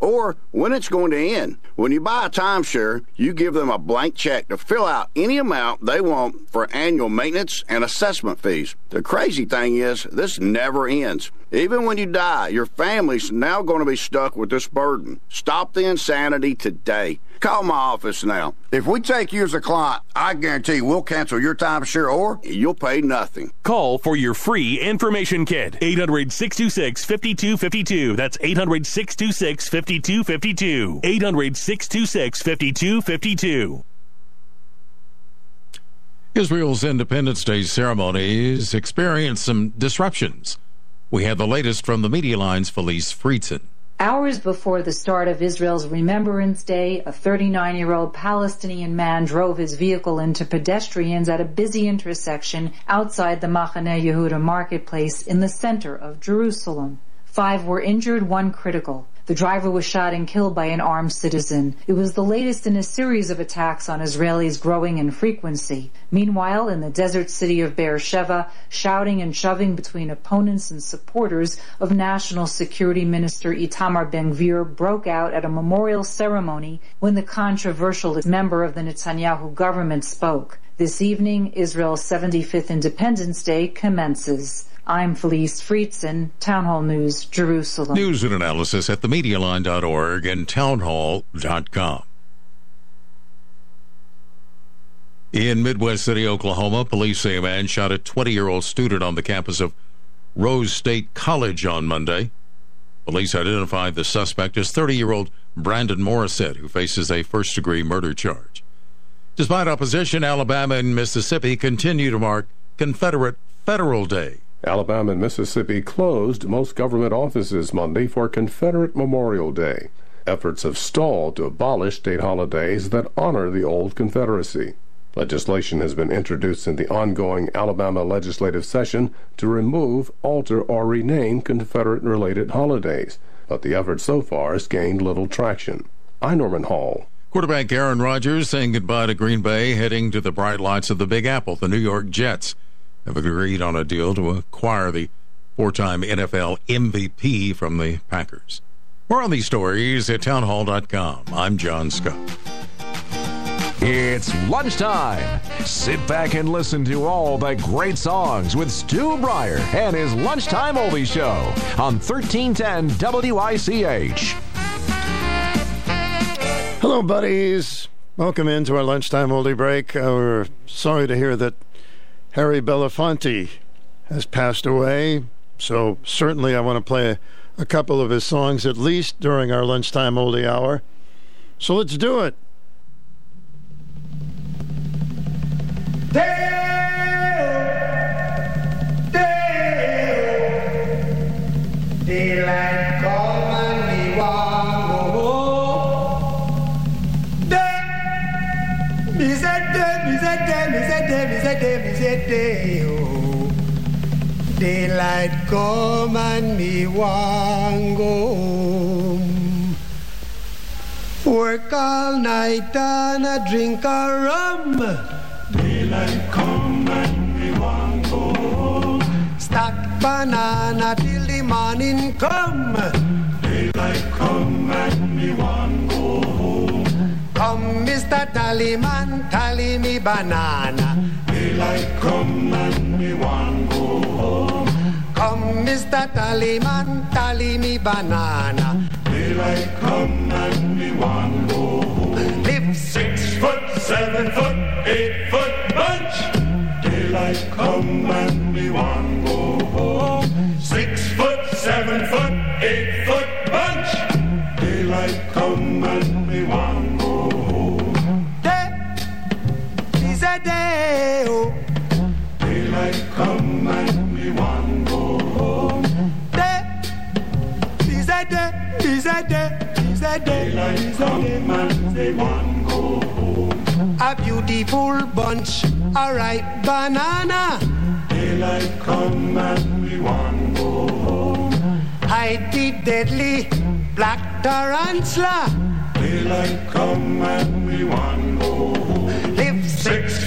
Speaker 50: or when it's going to end. When you buy a timeshare, you give them a blank check to fill out any amount they want for annual maintenance and assessment fees. The crazy thing is, this never ends. Even when you die, your family's now going to be stuck with this burden. Stop the insanity today. Call my office now. If we take you as a client, I guarantee we'll cancel your timeshare or you'll pay nothing.
Speaker 56: Call for your free information kit. 800 626 5252. That's 800 626 5252. 800 626 5252.
Speaker 54: Israel's Independence Day ceremonies experienced some disruptions. We have the latest from the Media Line's Felice Friedson.
Speaker 57: Hours before the start of Israel's Remembrance Day, a 39 year old Palestinian man drove his vehicle into pedestrians at a busy intersection outside the Machane Yehuda marketplace in the center of Jerusalem. Five were injured, one critical. The driver was shot and killed by an armed citizen. It was the latest in a series of attacks on Israelis growing in frequency. Meanwhile, in the desert city of Beersheba, shouting and shoving between opponents and supporters of National Security Minister Itamar Ben-Gvir broke out at a memorial ceremony when the controversial member of the Netanyahu government spoke. This evening, Israel's 75th Independence Day commences. I'm Felice Friedson, Town Hall News, Jerusalem.
Speaker 54: News and analysis at themedialine.org and townhall.com. In Midwest City, Oklahoma, police say a man shot a 20 year old student on the campus of Rose State College on Monday. Police identified the suspect as 30 year old Brandon Morissette, who faces a first degree murder charge. Despite opposition, Alabama and Mississippi continue to mark Confederate Federal Day.
Speaker 58: Alabama and Mississippi closed most government offices Monday for Confederate Memorial Day. Efforts have stalled to abolish state holidays that honor the old Confederacy.
Speaker 59: Legislation has been introduced in the ongoing Alabama legislative session to remove, alter, or rename Confederate related holidays, but the effort so far has gained little traction. I'm Norman Hall.
Speaker 54: Quarterback Aaron Rodgers saying goodbye to Green Bay, heading to the bright lights of the Big Apple. The New York Jets have agreed on a deal to acquire the four time NFL MVP from the Packers. More on these stories at townhall.com. I'm John Scott.
Speaker 60: It's lunchtime. Sit back and listen to all the great songs with Stu Bryer and his Lunchtime Oldie Show on 1310 WICH.
Speaker 8: Hello, buddies. Welcome into our lunchtime oldie break. Uh, we're sorry to hear that Harry Belafonte has passed away. So certainly, I want to play a, couple of his songs at least during our lunchtime oldie hour. So let's do it.
Speaker 58: Daylight Daylight come and me want go home. Work all night and a drink a rum. Daylight come and me want go home. Stack banana till the morning come. Daylight come and me want. Come, Mr. Tallyman, tally me banana. Daylight come and me want go home. Come, Mr. Tallyman, tally me banana. Daylight come and me want go home. Live six foot, seven foot, eight foot bunch. Daylight come and me want come and me want go home. Day is a day, is a day, is a day, is a day, me want go home. A beautiful bunch, a ripe banana. Daylight come and we want go home. Hide the deadly black tarantula. Daylight come and we want go home.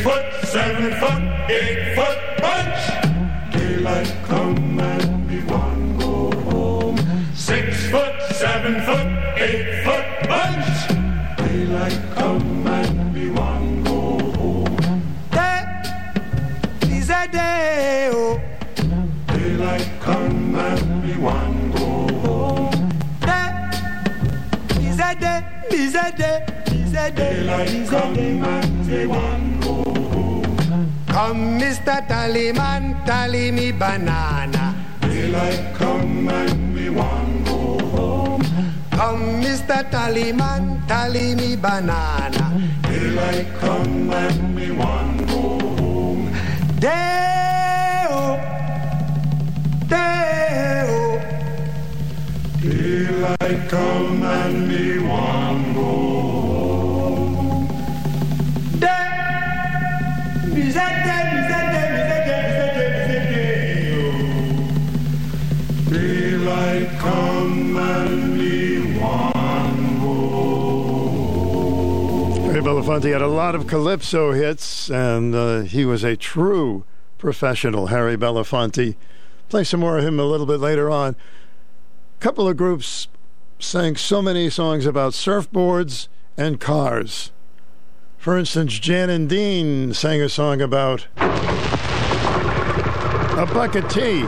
Speaker 58: Foot, seven foot, eight foot bunch. Daylight come and we want go home. Six foot, seven foot, eight foot bunch. Daylight come and we want go home. Day is a day, oh. Daylight come and we want go home. Day is a day, is a day, is a day, is a day, and we want go home. Come, Mr. Tallyman, tally me banana. Daylight come and we want go home. Come, Mr. Tallyman, tally me banana. Daylight come and we want go home. Day-o, day-o. Daylight come and me want go home.
Speaker 8: Belafonte had a lot of calypso hits, and uh, he was a true professional, Harry Belafonte. Play some more of him a little bit later on. A couple of groups sang so many songs about surfboards and cars. For instance, Jan and Dean sang a song about a bucket
Speaker 61: T.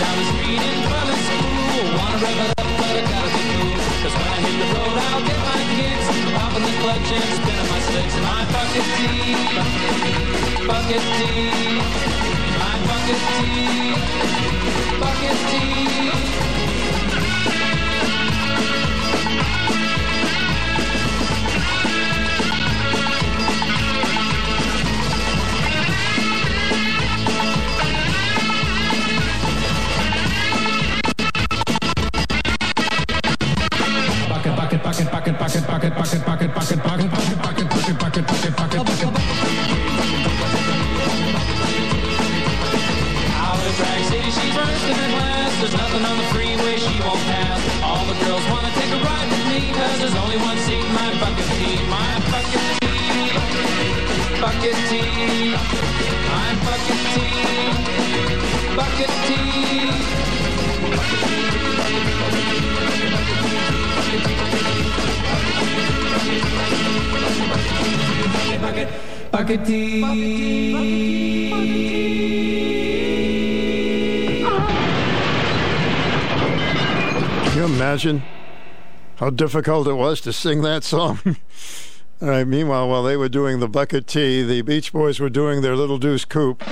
Speaker 61: the street in front of school, wanna rev it up, but I gotta be when I hit the road, I'll get my kicks, popping the clutch spinning my my bucket T, bucket my bucket T, bucket tea. Bucket, bucket, bucket, bucket, bucket, bucket, bucket, bucket, bucket. Out of Drag City, she's first in her. There's nothing on the freeway she won't pass. All the girls wanna take a ride with me, there's only one seat my bucket T. My bucket T, bucket T, my bucket T, bucket. Bucket.
Speaker 8: Can you imagine how difficult it was to sing that song? All right, meanwhile, while they were doing the bucket T, the Beach Boys were doing their Little Deuce
Speaker 61: Coupe.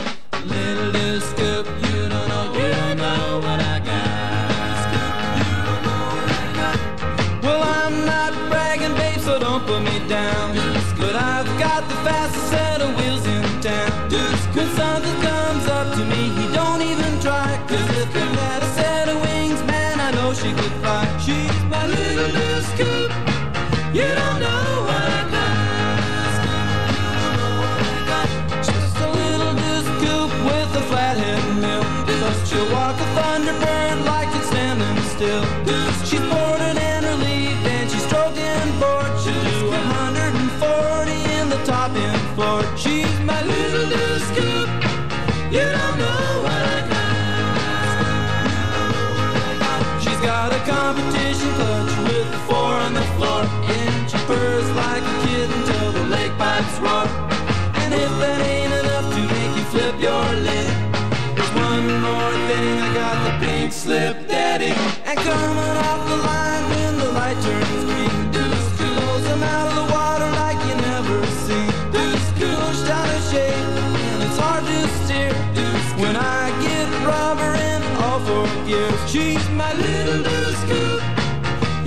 Speaker 61: Slip daddy. And coming off the line when the light turns green. Deuce blows them out of the water like you never seen. Deuce pushed out of shape and it's hard to steer. Deuce when I get rubber in all four gears. She's my little deuce coupe.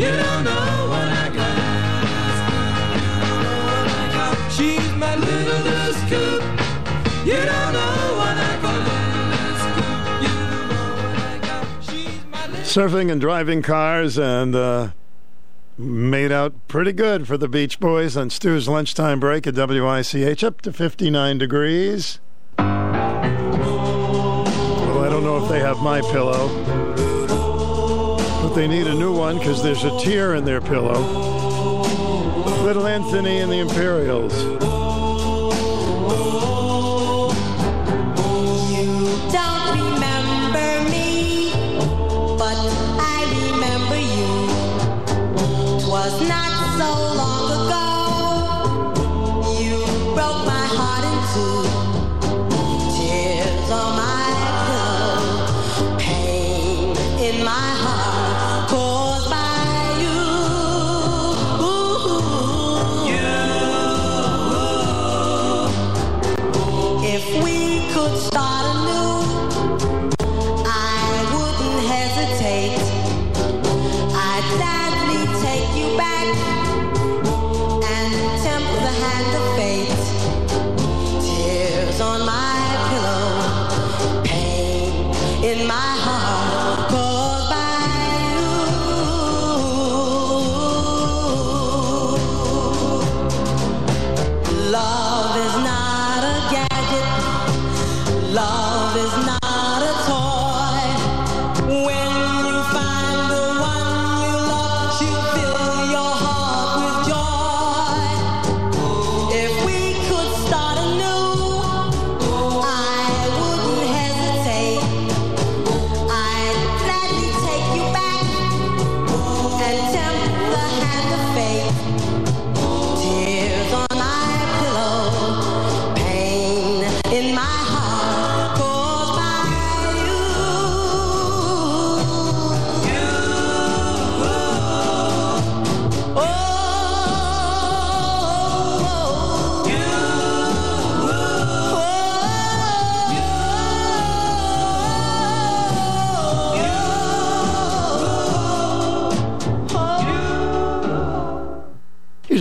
Speaker 61: You don't know what I got. She's my little deuce coupe. You don't know
Speaker 8: Surfing and driving cars and uh, made out pretty good for the Beach Boys on Stu's lunchtime break at WICH, up to 59 degrees. Well, I don't know if they have my pillow, but they need a new one because there's a tear in their pillow. Little Anthony and the Imperials.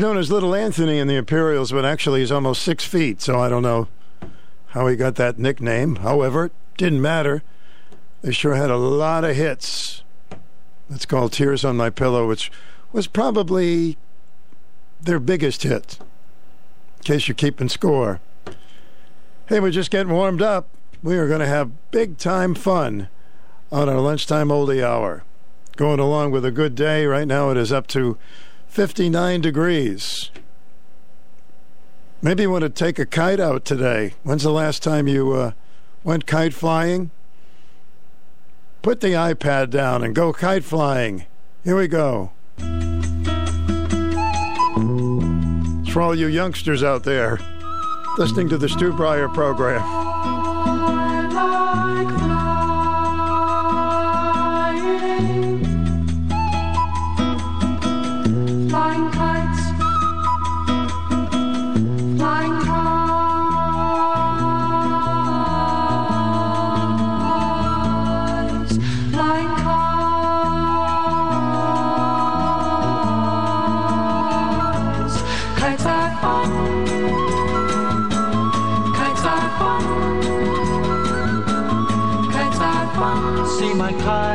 Speaker 8: He's known as Little Anthony in the Imperials, but actually he's almost six feet, so I don't know how he got that nickname. However, it didn't matter. They sure had a lot of hits. It's called Tears on My Pillow, which was probably their biggest hit, in case you're keeping score. Hey, we're just getting warmed up. We are going to have big time fun on our lunchtime oldie hour. Going along with a good day. Right now it is up to 59 degrees. Maybe you want to take a kite out today. When's the last time you uh, went kite flying? Put the iPad down and go kite flying. Here we go. It's for all you youngsters out there listening to the Stu Bryer program.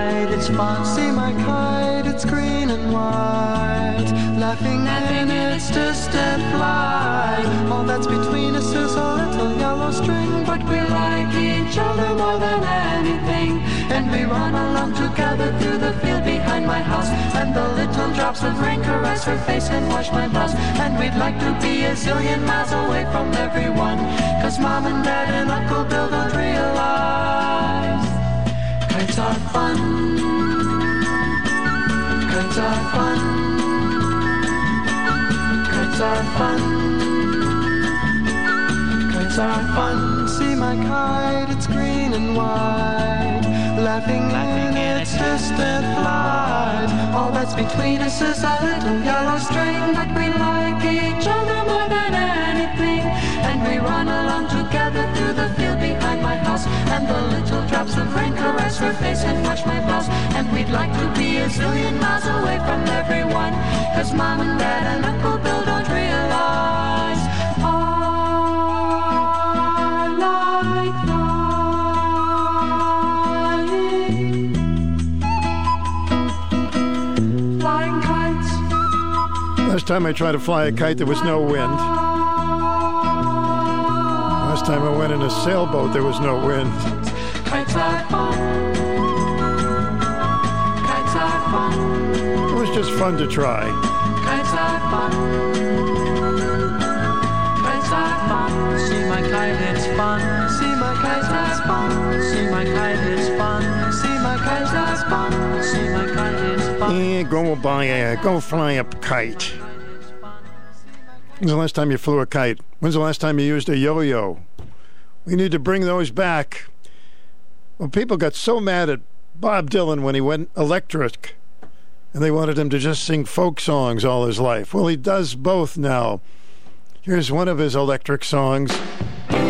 Speaker 62: Kite, it's fun. See my kite, it's green and white. Laughing, in its distant flight. All that's between us is a little yellow string, but we like each other more than anything. And we run along together through the field behind my house. And the little drops of rain caress her face and wash my blouse. And we'd like to be a zillion miles away from everyone. Cause mom and dad and Uncle Bill don't realize. Kites are fun. Kites are fun. Kites are fun. Kites are fun. See my kite, it's green and white. Laughing, laughing in its distant flight. All that's between us is a little yellow string. But we like each other more than anything. And the little drops of rain caress her face and wash my blouse. And we'd like to be a zillion miles away from everyone. Cause mom and dad and Uncle Bill don't realize. I like flying. Flying kites.
Speaker 8: Last time I tried to fly a kite, there was no wind. Last time I went in a sailboat, there was no wind.
Speaker 62: Kites are fun. Kites are fun.
Speaker 8: It was just fun to try.
Speaker 62: Kites are fun. Kites are fun. See my kite, it's fun. See my kite, it's fun. See my kite, it's fun. See my kite, it's fun. See my kite, it's fun.
Speaker 8: Eh, go buy a, go fly a kite. When's the last time you flew a kite? When's the last time you used a yo-yo? We need to bring those back. Well, people got so mad at Bob Dylan when he went electric, and they wanted him to just sing folk songs all his life. Well, he does both now. Here's one of his electric songs. Oh,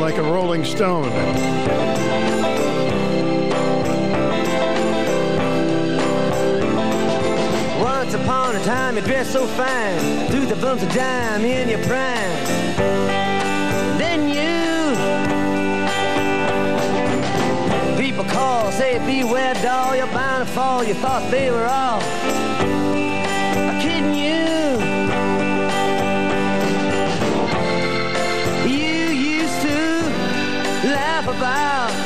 Speaker 8: like a Rolling Stone.
Speaker 63: Once upon a time, you dressed so fine, threw the bumps of dime in your prime. Then you, people call, say, beware, doll, you're bound to fall. You thought they were all kidding you. You used to laugh about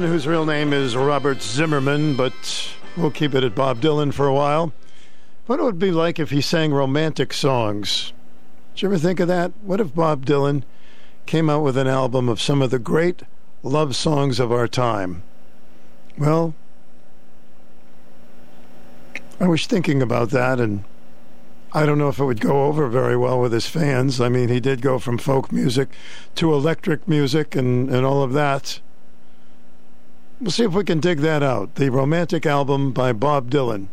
Speaker 8: Dylan, whose real name is Robert Zimmerman, but we'll keep it at Bob Dylan for a while. What it would be like if he sang romantic songs? Did you ever think of that? What if Bob Dylan came out with an album of some of the great love songs of our time? Well, I was thinking about that, and I don't know if it would go over very well with his fans. I mean, he did go from folk music to electric music and, and all of that. We'll see if we can dig that out. The Romantic Album by Bob Dylan.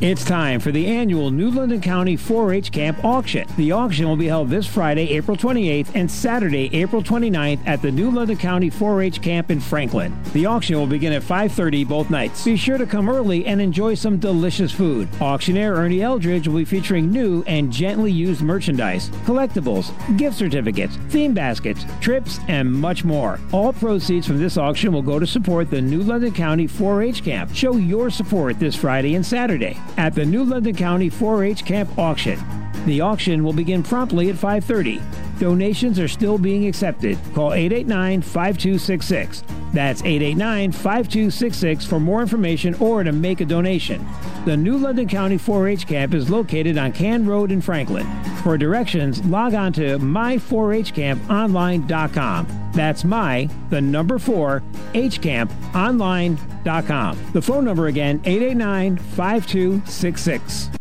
Speaker 24: It's time for the annual New London County 4 H Camp Auction. The auction will be held this Friday, April 28th and Saturday, April 29th at the New London County 4 H Camp in Franklin. The auction will begin at 5.30 both nights. Be sure to come early and enjoy some delicious food. Auctioneer Ernie Eldridge will be featuring new and gently used merchandise, collectibles, gift certificates, theme baskets, trips, and much more. All proceeds from this auction will go to support the New London County 4 H Camp. Show your support this Friday and Saturday at the New London County 4-H Camp Auction. The auction will begin promptly at 5:30. Donations are still being accepted. Call 889-5266. That's 889-5266 for more information or to make a donation. The New London County 4-H camp is located on Can Road in Franklin. For directions, log on to my4hcamponline.com. That's my, the number 4, hcamponline.com. The phone number again, 889-5266.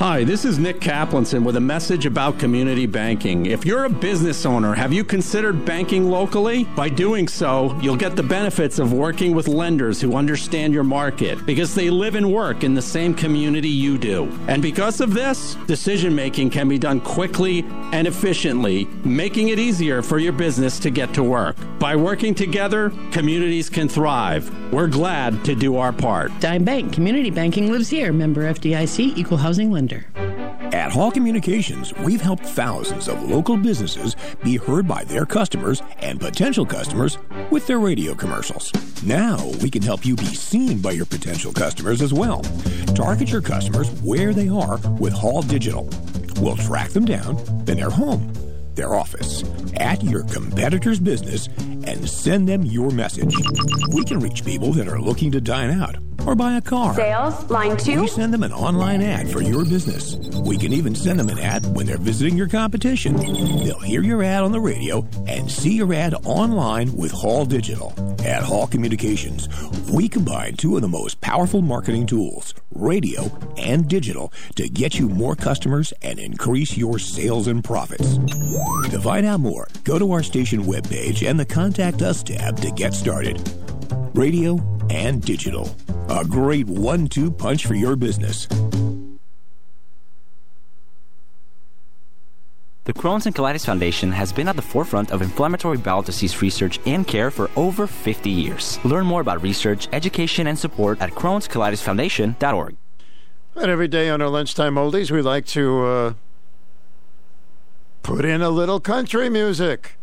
Speaker 64: Hi, this is Nick Kaplanson with a message about community banking. If you're a business owner, have you considered banking locally? By doing so, you'll get the benefits of working with lenders who understand your market because they live and work in the same community you do. And because of this, decision making can be done quickly and efficiently, making it easier for your business to get to work. By working together, communities can thrive. We're glad to do our part.
Speaker 65: Dime Bank Community Banking lives here. Member FDIC, Equal Housing Lender.
Speaker 66: At Hall Communications, we've helped thousands of local businesses be heard by their customers and potential customers with their radio commercials. Now we can help you be seen by your potential customers as well. Target your customers where they are with Hall Digital. We'll track them down in their home, their office, at your competitor's business, and send them your message. We can reach people that are looking to dine out or buy a car.
Speaker 67: Sales, line two.
Speaker 66: We send them an online ad for your business. We can even send them an ad when they're visiting your competition. They'll hear your ad on the radio and see your ad online with Hall Digital. At Hall Communications, we combine two of the most powerful marketing tools, radio and digital, to get you more customers and increase your sales and profits. To find out more, go to our station webpage and the Contact Us tab to get started. Radio and digital. A great one two punch for your business.
Speaker 68: The Crohn's and Colitis Foundation has been at the forefront of inflammatory bowel disease research and care for over 50 years. Learn more about research, education, and support at Crohn'sColitisFoundation.org.
Speaker 8: And every day on our lunchtime oldies, we like to uh, put in a little country music.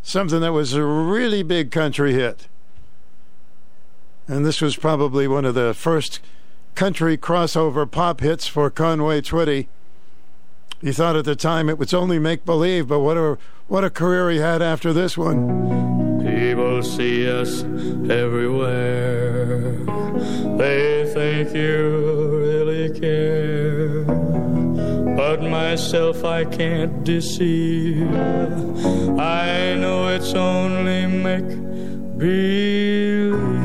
Speaker 8: Something that was a really big country hit. And this was probably one of the first country crossover pop hits for Conway Twitty. He thought at the time it was only make believe, but what a what a career he had after this one.
Speaker 69: People see us everywhere. They think you really care. But myself I can't deceive. I know it's only make believe.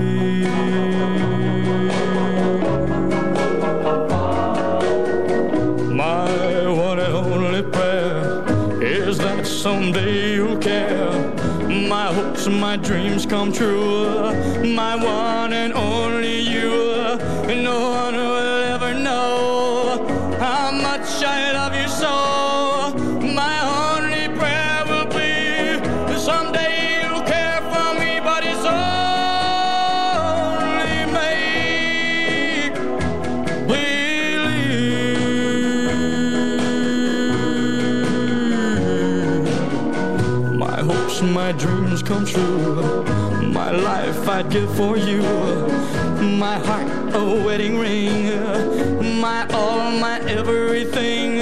Speaker 69: Someday you'll care. My hopes and my dreams come true. My one and only you. No one life I'd give for you. My heart a wedding ring. My all, my everything.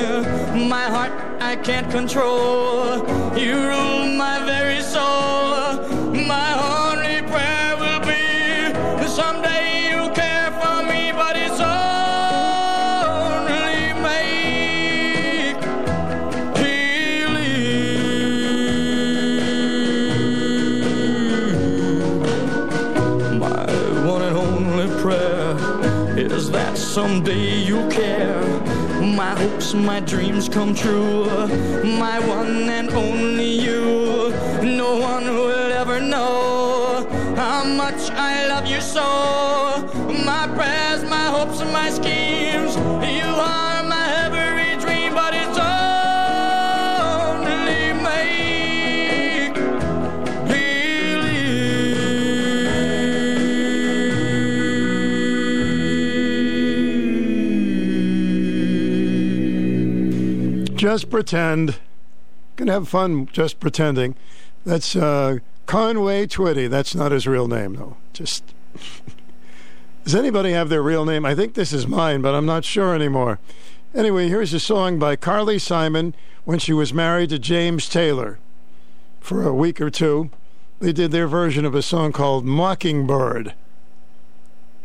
Speaker 69: My heart I can't control. You rule my very someday you'll care. My hopes, my dreams come true. My one and only you. No one will ever know how much I love you so.
Speaker 70: Just pretend. Gonna have fun just pretending. That's uh, Conway Twitty. That's not his real name, though. Just. Does anybody have their real name? I think this is mine, but I'm not sure anymore. Anyway, here's a song by Carly Simon when she was married to James Taylor for a week or two. They did their version of a song called Mockingbird,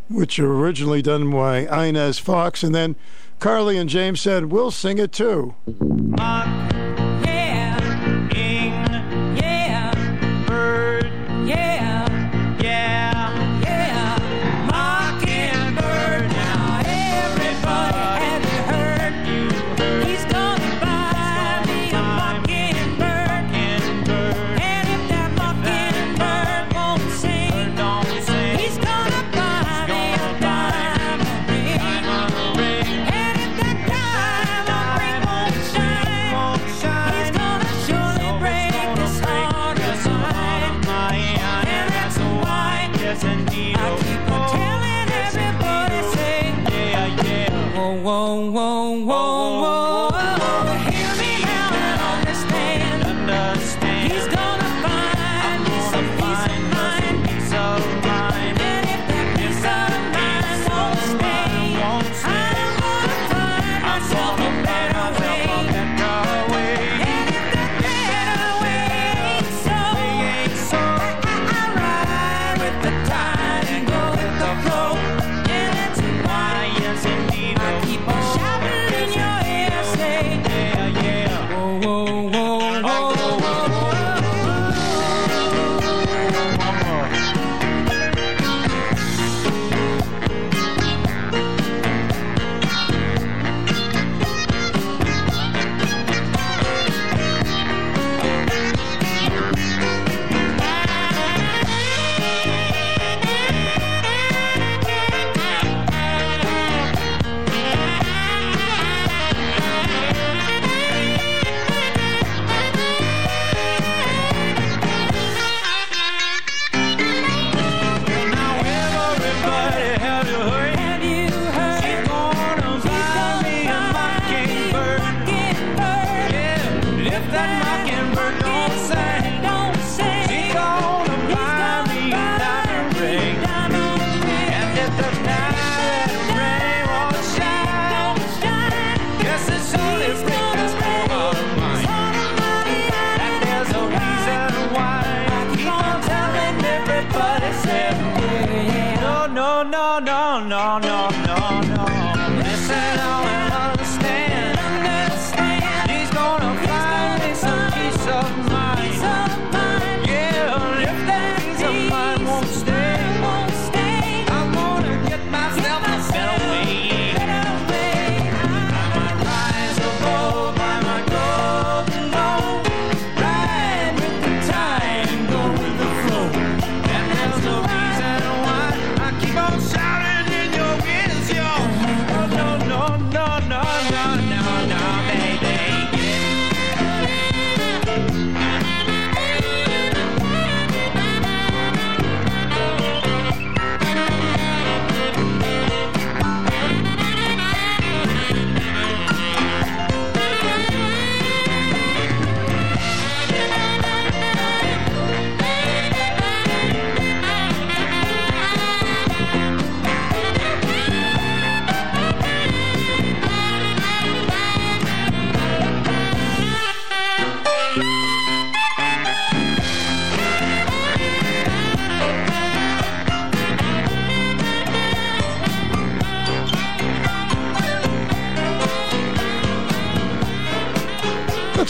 Speaker 70: which originally done by Inez Foxx, and then Carly and James said, We'll sing it too.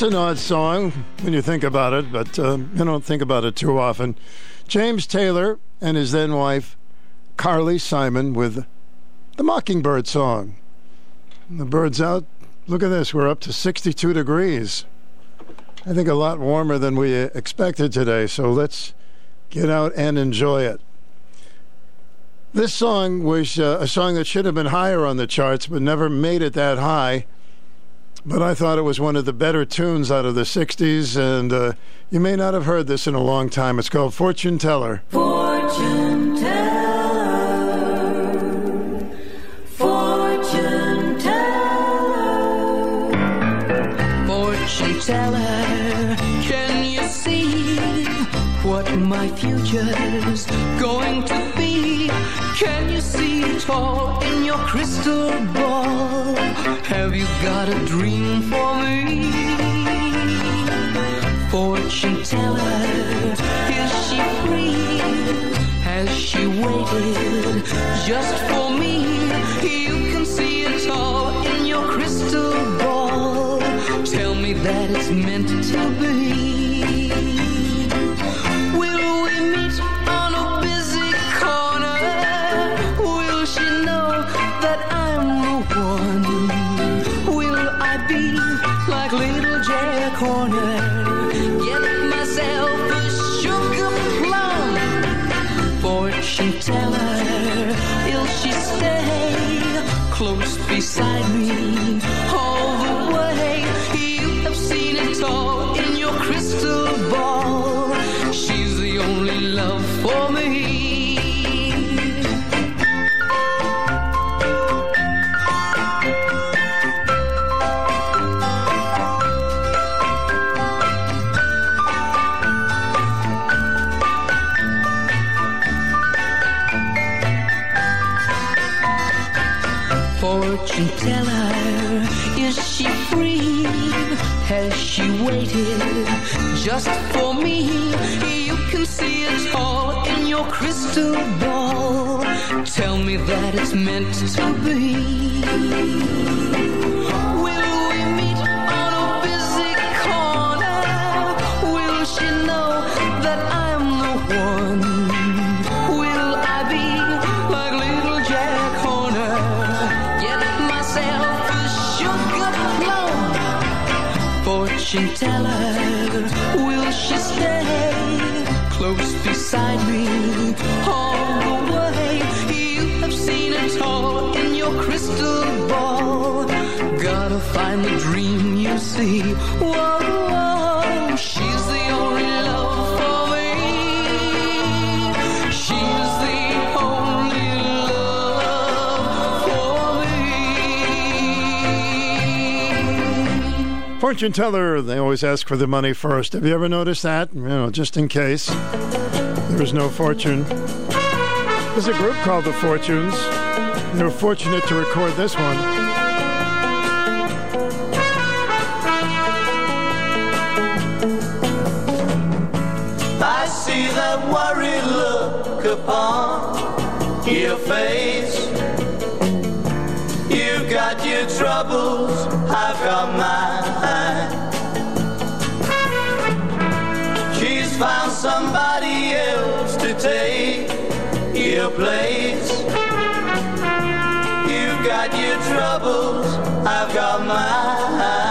Speaker 70: That's an odd song when you think about it, but uh, you don't think about it too often. James Taylor and his then wife, Carly Simon, with the Mockingbird song. The bird's out. Look at this. We're up to 62 degrees. I think a lot warmer than we expected today, so let's get out and enjoy it. This song was uh, a song that should have been higher on the charts, but never made it that high. But I thought it was one of the better tunes out of the 60s, and uh, you may not have heard this in a long time. It's called Fortune Teller.
Speaker 71: Fortune teller, fortune teller. tell her, can you see what my future's going to be? Can you see it all in your crystal ball? Have you got a dream for me? Fortune teller, is she free? Has she waited just for me? You can see it all in your crystal ball. Tell me that it's meant to be. Waited just for me? You can see it all in your crystal ball. Tell me that it's meant to be. Fortune teller, will she stay close beside me all the way? You have seen it all in your crystal ball. Gotta find the dream you see. Whoa, whoa,
Speaker 8: Fortune teller, they always ask for the money first. Have you ever noticed that? You know, just in case there is no fortune. There's a group called the Fortunes. They were fortunate to record this one.
Speaker 72: I see that worried look upon your face. Troubles, I've got mine. She's found somebody else to take your place. You've got your troubles, I've got mine.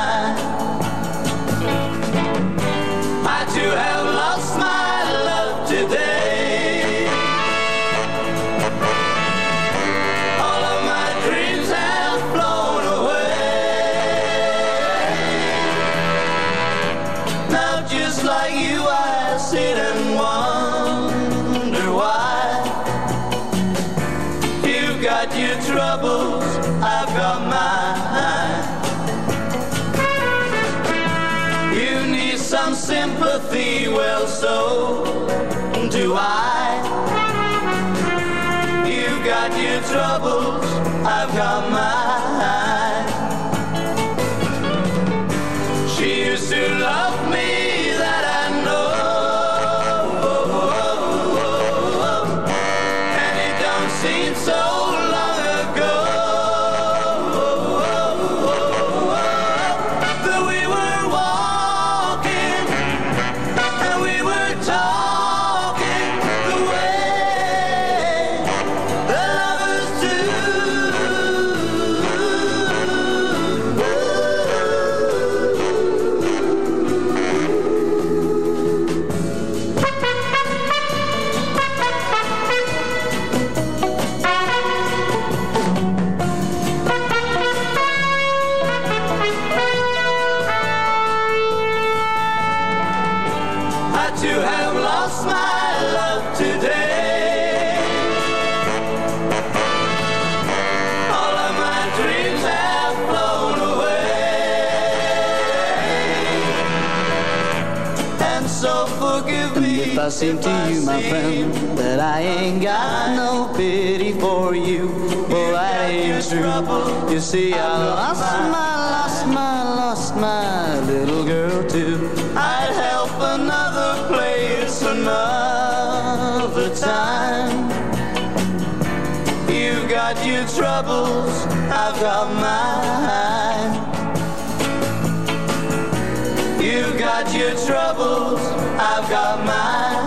Speaker 72: I seem to you, my friend, that I ain't got no pity for you. Well, that ain't true. You see, I lost my, lost my, lost my little girl too. I'd help another place another time. You've got your troubles, I've got mine. You've got your troubles, I've got mine.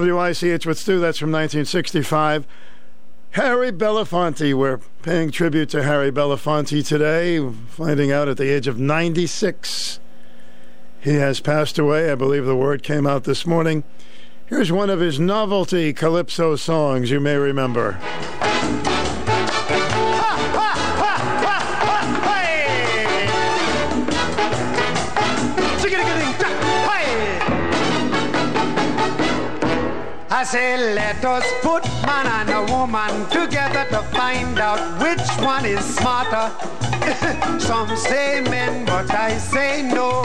Speaker 8: WICH with Stu. That's from 1965. Harry Belafonte. We're paying tribute to Harry Belafonte today, finding out at the age of 96 he has passed away. I believe the word came out this morning. Here's one of his novelty calypso songs you may remember.
Speaker 58: I say, let us put man and a woman together to find out which one is smarter. Some say men, but I say no.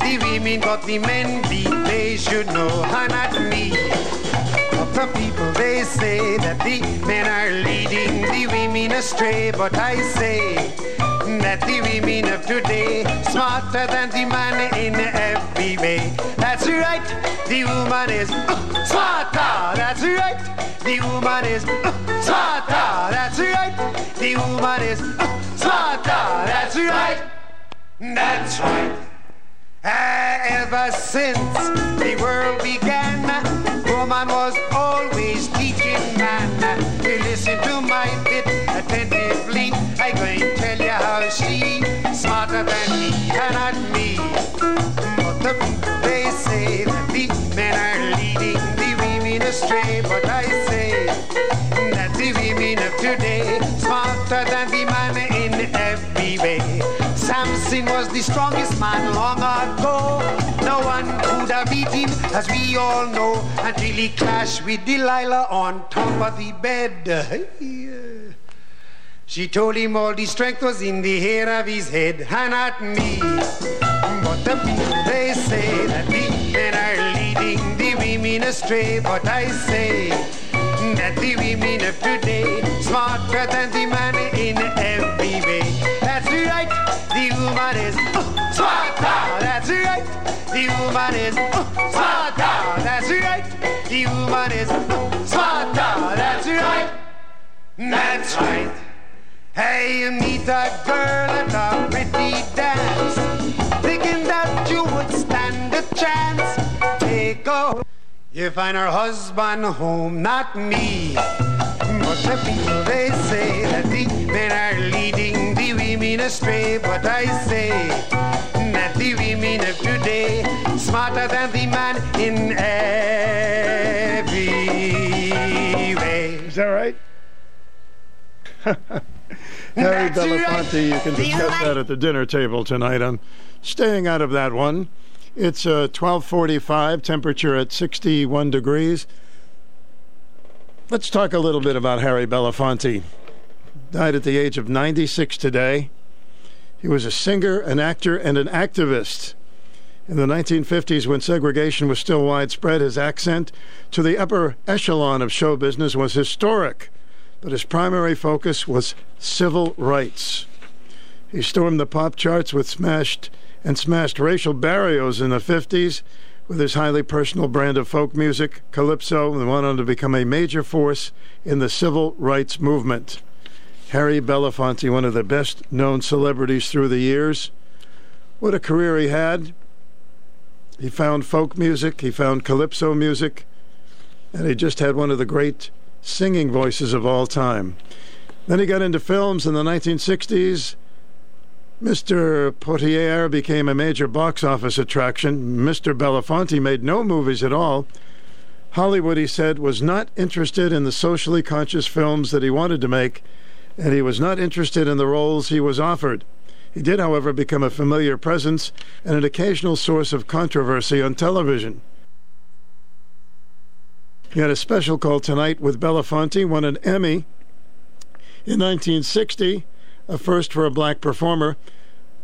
Speaker 58: The women, but the men, be they should know, and not me. The people, they say that the men are leading the women astray, but I say that the women of today smarter than the man in every way. That's right, the woman is uh, smarter. That's right, the woman is uh, smarter. That's right, the woman is uh, smarter. That's right, that's right. Ah, ever since the world began, woman was always teaching man. How she smarter than me and not me. But the people they say that the men are leading the women astray. But I say that the women of today smarter than the man in every way. Samson was the strongest man long ago. No one could have beat him, as we all know, until he clashed with Delilah on top of the bed. She told him all the strength was in the hair of his head, and not me. But the people they say that the men are leading the women astray. But I say that the women of today smarter than the man in every way. That's right, the woman is uh, smarter. That's right, the woman is uh, smarter. That's right, the woman is uh, smarter. That's right, that's right. Hey, you meet a girl at a pretty dance, thinking that you would stand a chance. Take a you find her husband home, not me. But the people they say that the men are leading the women astray. But I say that the women of today smarter than the man in every way.
Speaker 8: Is that right? Harry Belafonte, you can discuss that at the dinner table tonight. I'm staying out of that one. It's uh, 1245, temperature at 61 degrees. Let's talk a little bit about Harry Belafonte. Died at the age of 96 today. He was a singer, an actor, and an activist. In the 1950s, when segregation was still widespread, his accent to the upper echelon of show business was historic, but his primary focus was civil rights. He stormed the pop charts with smashed and smashed racial barriers in the 50s with his highly personal brand of folk music, calypso, and went on to become a major force in the civil rights movement. Harry Belafonte, one of the best known celebrities through the years. What a career he had. He found folk music, he found calypso music, and he just had one of the great singing voices of all time. Then he got into films in the 1960s. Mr. Poitier became a major box office attraction. Mr. Belafonte made no movies at all. Hollywood, he said, was not interested in the socially conscious films that he wanted to make, and he was not interested in the roles he was offered. He did, however, become a familiar presence and an occasional source of controversy on television. He had a special call tonight with Belafonte, won an Emmy in 1960, a first for a black performer,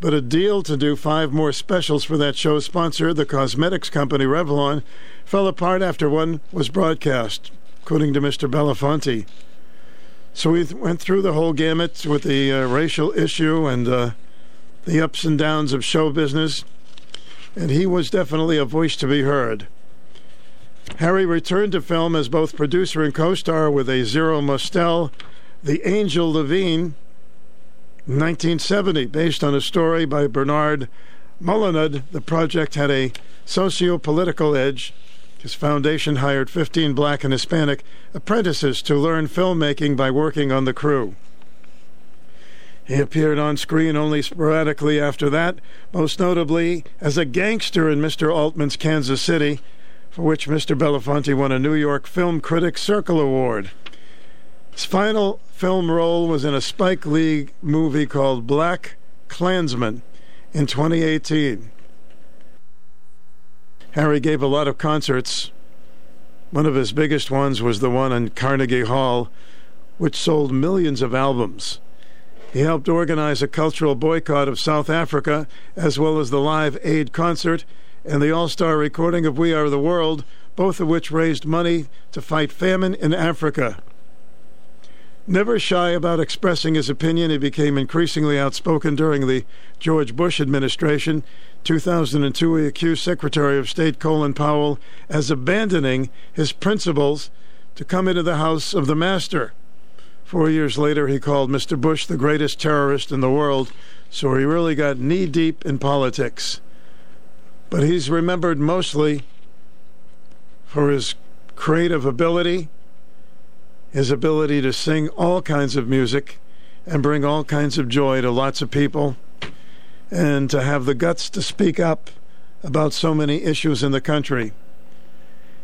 Speaker 8: but a deal to do five more specials for that show's sponsor, the cosmetics company Revlon, fell apart after one was broadcast, according to Mr. Belafonte. So we went through the whole gamut with the uh, racial issue and uh, the ups and downs of show business, and he was definitely a voice to be heard. Harry returned to film as both producer and co star with a Zero Mostel, The Angel Levine, 1970, based on a story by Bernard Malamud. The project had a socio political edge. His foundation hired 15 black and Hispanic apprentices to learn filmmaking by working on the crew. He appeared on screen only sporadically after that, most notably as a gangster in Mr. Altman's Kansas City, for which Mr. Belafonte won a New York Film Critics Circle Award. His final film role was in a Spike Lee movie called Black Klansman in 2018. Harry gave a lot of concerts. One of his biggest ones was the one in Carnegie Hall, which sold millions of albums. He helped organize a cultural boycott of South Africa, as well as the Live Aid concert and the all star recording of We Are the World, both of which raised money to fight famine in Africa. Never shy about expressing his opinion, he became increasingly outspoken during the George Bush administration. 2002, he accused Secretary of State Colin Powell as abandoning his principles to come into the house of the master. Four years later, he called Mr. Bush the greatest terrorist in the world, so he really got knee deep in politics. But he's remembered mostly for his creative ability, his ability to sing all kinds of music and bring all kinds of joy to lots of people, and to have the guts to speak up about so many issues in the country.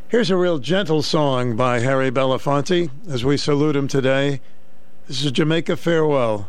Speaker 8: Here's a real gentle song by Harry Belafonte as we salute him today. This is Jamaica Farewell.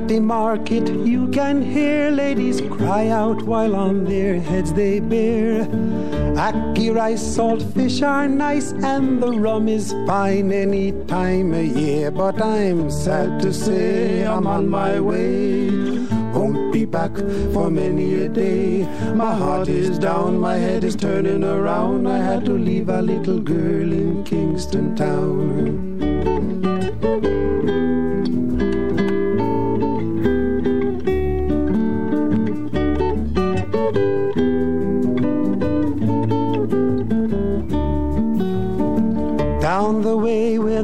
Speaker 58: At the market you can hear ladies cry out while on their heads they bear. Ackee rice, salt fish are nice, and the rum is fine any time of year. But I'm sad to say I'm on my way. Won't be back for many a day. My heart is down, my head is turning around. I had to leave a little girl in Kingston Town.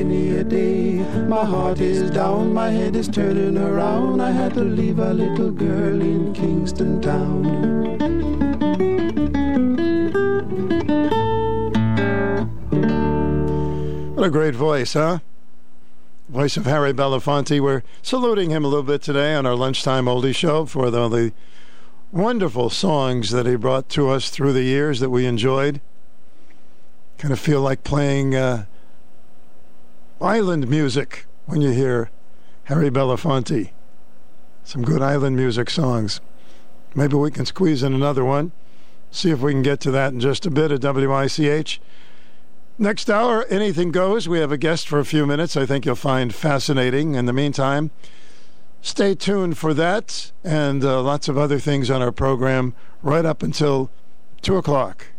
Speaker 58: a day. My heart is down, my head is turning around. I had to leave a little girl in Kingston town.
Speaker 70: What a great voice, huh? Voice of Harry Belafonte. We're saluting him a little bit today on our lunchtime oldie show for the, the wonderful songs that he brought to us through the years that we enjoyed. Kind of feel like playing uh, island music when you hear Harry Belafonte. Some good island music songs. Maybe we can squeeze in another one. See if we can get to that in just a bit at WICH. Next hour, anything goes. We have a guest for a few minutes I think you'll find fascinating. In the meantime, stay tuned for that and uh, lots of other things on our program right up until 2 o'clock.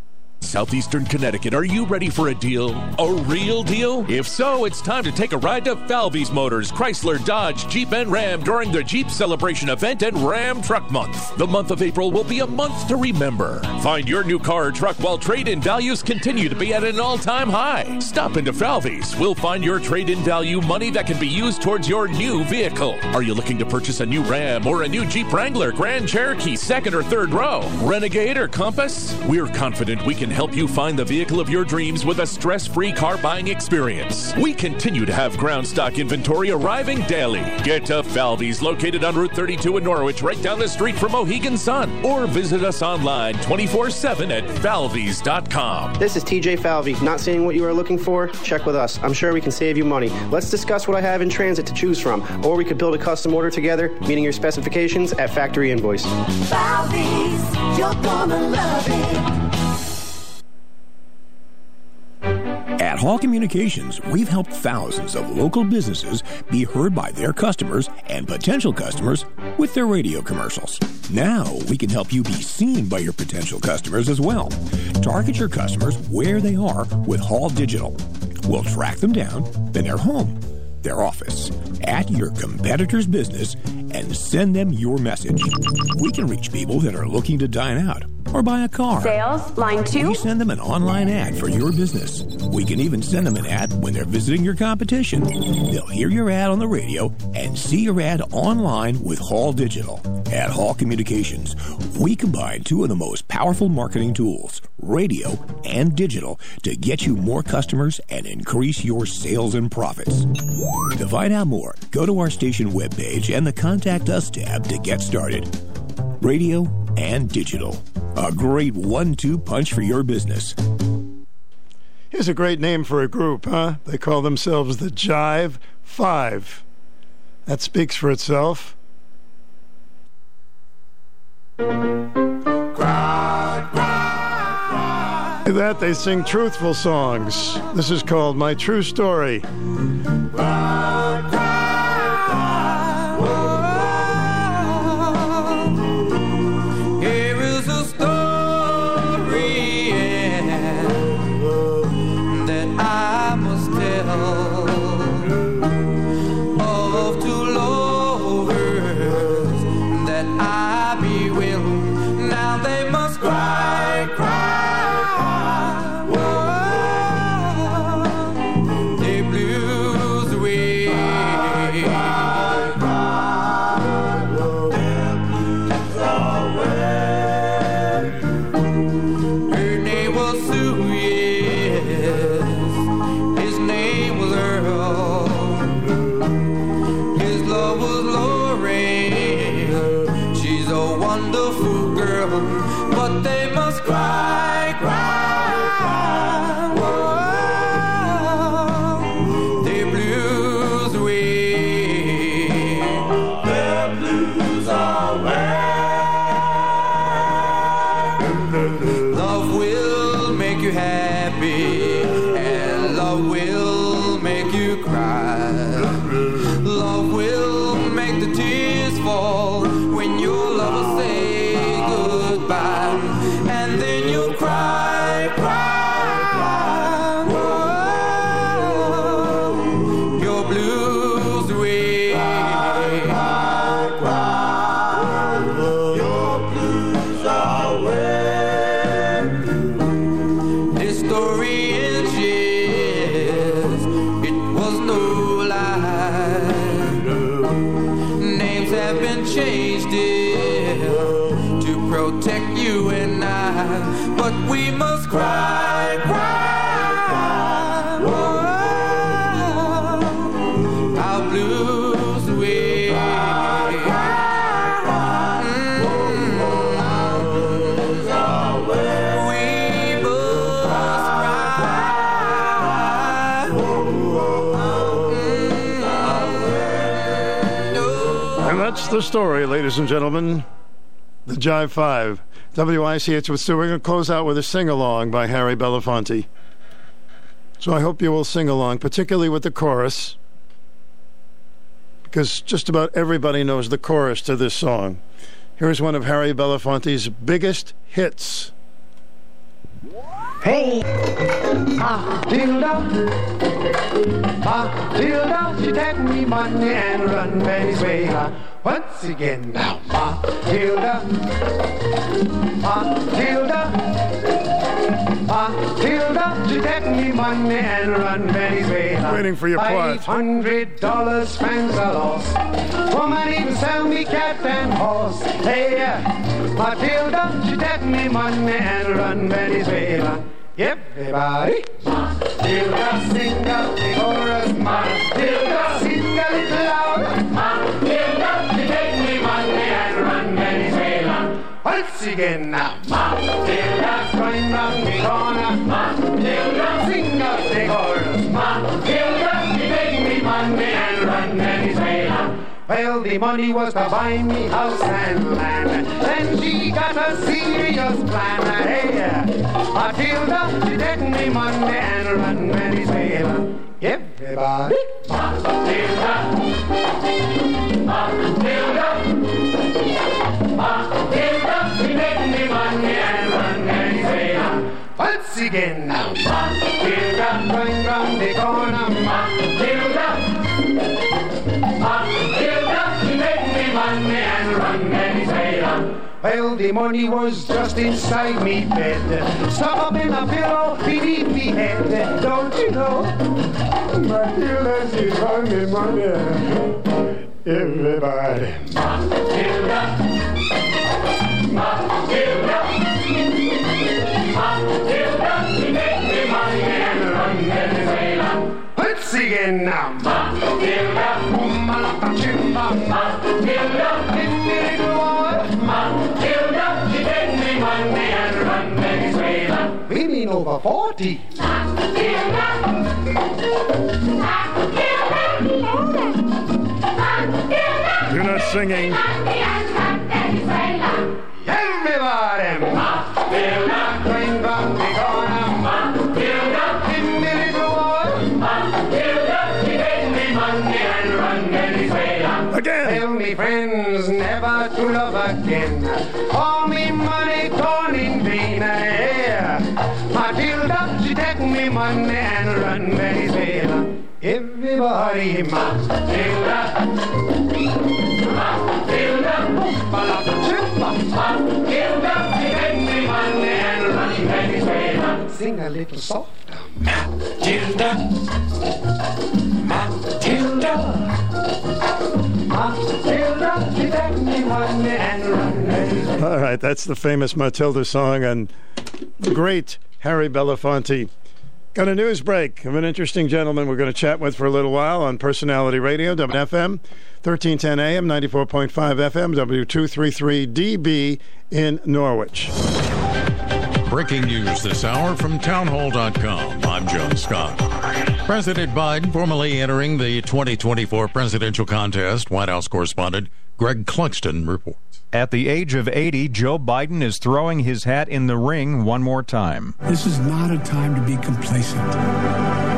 Speaker 73: Southeastern Connecticut, are you ready for a deal? A real deal? If so, it's time to take a ride to Falvey's Motors, Chrysler, Dodge, Jeep, and Ram during the Jeep Celebration event and Ram Truck Month. The month of April will be a month to remember. Find your new car or truck while trade in values continue to be at an all time high. Stop into Falvey's. We'll find your trade in value money that can be used towards your new vehicle. Are you looking to purchase a new Ram or a new Jeep Wrangler, Grand Cherokee, second or third row, Renegade or Compass? We're confident we can help you find the vehicle of your dreams with a stress free car buying experience. We continue to have ground stock inventory arriving daily. Get to Falvey's, located on Route 32 in Norwich, right down the street from Mohegan Sun, or visit us online 24 7 at falveys.com.
Speaker 74: This is TJ Falvey. Not seeing what you are looking for? Check with us. I'm sure we can save you money. Let's discuss what I have in transit to choose from, or we could build a custom order together, meeting your specifications at factory invoice.
Speaker 75: Falvey's, you're gonna love it.
Speaker 66: Hall Communications, we've helped thousands of local businesses be heard by their customers and potential customers with their radio commercials. Now we can help you be seen by your potential customers as well. Target your customers where they are with Hall Digital. We'll track them down in their home, their office, at your competitor's business, and send them your message. We can reach people that are looking to dine out or buy a car.
Speaker 76: Sales, line two.
Speaker 66: We send them an online ad for your business. We can even send them an ad when they're visiting your competition. They'll hear your ad on the radio and see your ad online with Hall Digital. At Hall Communications, we combine two of the most powerful marketing tools, radio and digital, to get you more customers and increase your sales and profits. To find out more, go to our station webpage and the Contact Us tab to get started. Radio and digital. A great one two punch for your business.
Speaker 70: Here's a great name for a group, huh? They call themselves the Jive Five. That speaks for itself. After that, they sing truthful songs. This is called My True Story.
Speaker 77: The
Speaker 8: story, ladies and gentlemen. The Jive 5. WICH with Stu. We're going to close out with a sing along by Harry Belafonte. So I hope you will sing along, particularly with the chorus, because just about everybody knows the chorus to this song. Here's one of Harry Belafonte's biggest hits.
Speaker 58: Hey, Matilda, Matilda, she take me money and run Venezuela. Once again now, Matilda, Matilda, Ah, Matilda, she take me money and run Venezuela.
Speaker 8: Waiting for your plot.
Speaker 58: Hundred dollars fans are lost. Woman even sell me cat and horse. Hey, Matilda, she take me money and run Venezuela. Yep, everybody, Matilda, sing the chorus. Matilda, sing a little louder. Matilda, Now, Matilda, the corner. Matilda, sing out the chorus. Matilda, she take me money and run Venezuela. Well, the money was to buy me house and land. Then she got a serious plan. Hey, Matilda, she take me money and run Venezuela. Everybody, Matilda, Matilda, Matilda, again now, Matilda, going round the corner. Matilda, Matilda, she make me money and run Venezuela. Well, the money was just inside me bed, stuck up in a pillow beneath me head. Don't you know? Matilda, she's running money. Everybody. Matilda, Matilda, Let's again now. Matilda, Malaka Chimba, Matilda, in the little war. Matilda, she take me money and run Venezuela. Women over 40.
Speaker 8: You're not singing.
Speaker 58: Everybody, Matilda, going from the friends never to love again. All me money gone in vain. Yeah. Matilda, she take me money and run Venezuela. Everybody, Matilda. Matilda, Matilda, she. Sing a little softer. Matilda, Matilda,
Speaker 8: All right, that's the famous Matilda song and the great Harry Belafonte. Got a news break of an interesting gentleman we're going to chat with for a little while on Personality Radio, WFM, 1310 AM, 94.5 FM, W233DB in Norwich.
Speaker 54: Breaking news this hour from townhall.com. I'm John Scott. President Biden formally entering the 2024 presidential contest. White House correspondent Greg Clugston reports.
Speaker 78: At the age of 80, Joe Biden is throwing his hat in the ring one more time.
Speaker 79: This is not a time to be complacent.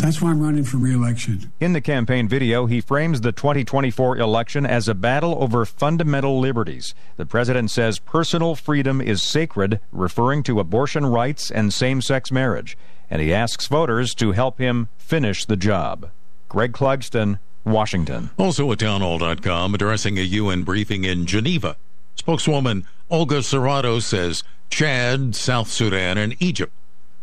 Speaker 79: That's why I'm running for reelection.
Speaker 78: In the campaign video, he frames the 2024 election as a battle over fundamental liberties. The president says personal freedom is sacred, referring to abortion rights and same sex marriage. And he asks voters to help him finish the job. Greg Clugston, Washington.
Speaker 54: Also at townhall.com, addressing a UN briefing in Geneva. Spokeswoman Olga Sarrado says Chad, South Sudan, and Egypt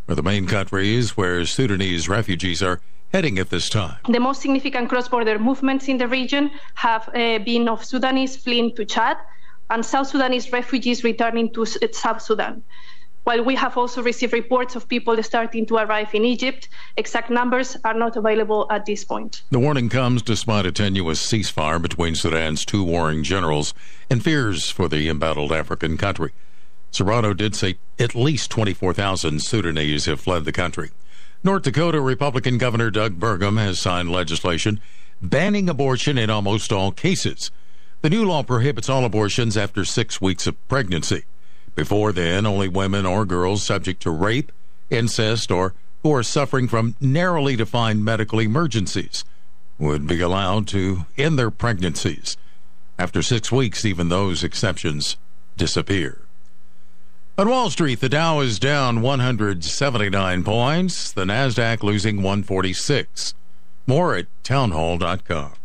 Speaker 54: are the main countries where Sudanese refugees are heading at this time.
Speaker 80: The most significant cross border movements in the region have uh, been of Sudanese fleeing to Chad,
Speaker 76: and South Sudanese refugees returning to South Sudan. While we have also received reports of people starting to arrive in Egypt, exact numbers are not available at this point.
Speaker 54: The warning comes despite a tenuous ceasefire between Sudan's two warring generals and fears for the embattled African country. Sarrado did say at least 24,000 Sudanese have fled the country. North Dakota Republican Governor Doug Burgum has signed legislation banning abortion in almost all cases. The new law prohibits all abortions after six weeks of pregnancy. Before then, only women or girls subject to rape, incest, or who are suffering from narrowly defined medical emergencies would be allowed to end their pregnancies. After six weeks, even those exceptions disappear. On Wall Street, the Dow is down 179 points, the NASDAQ losing 146. More at townhall.com.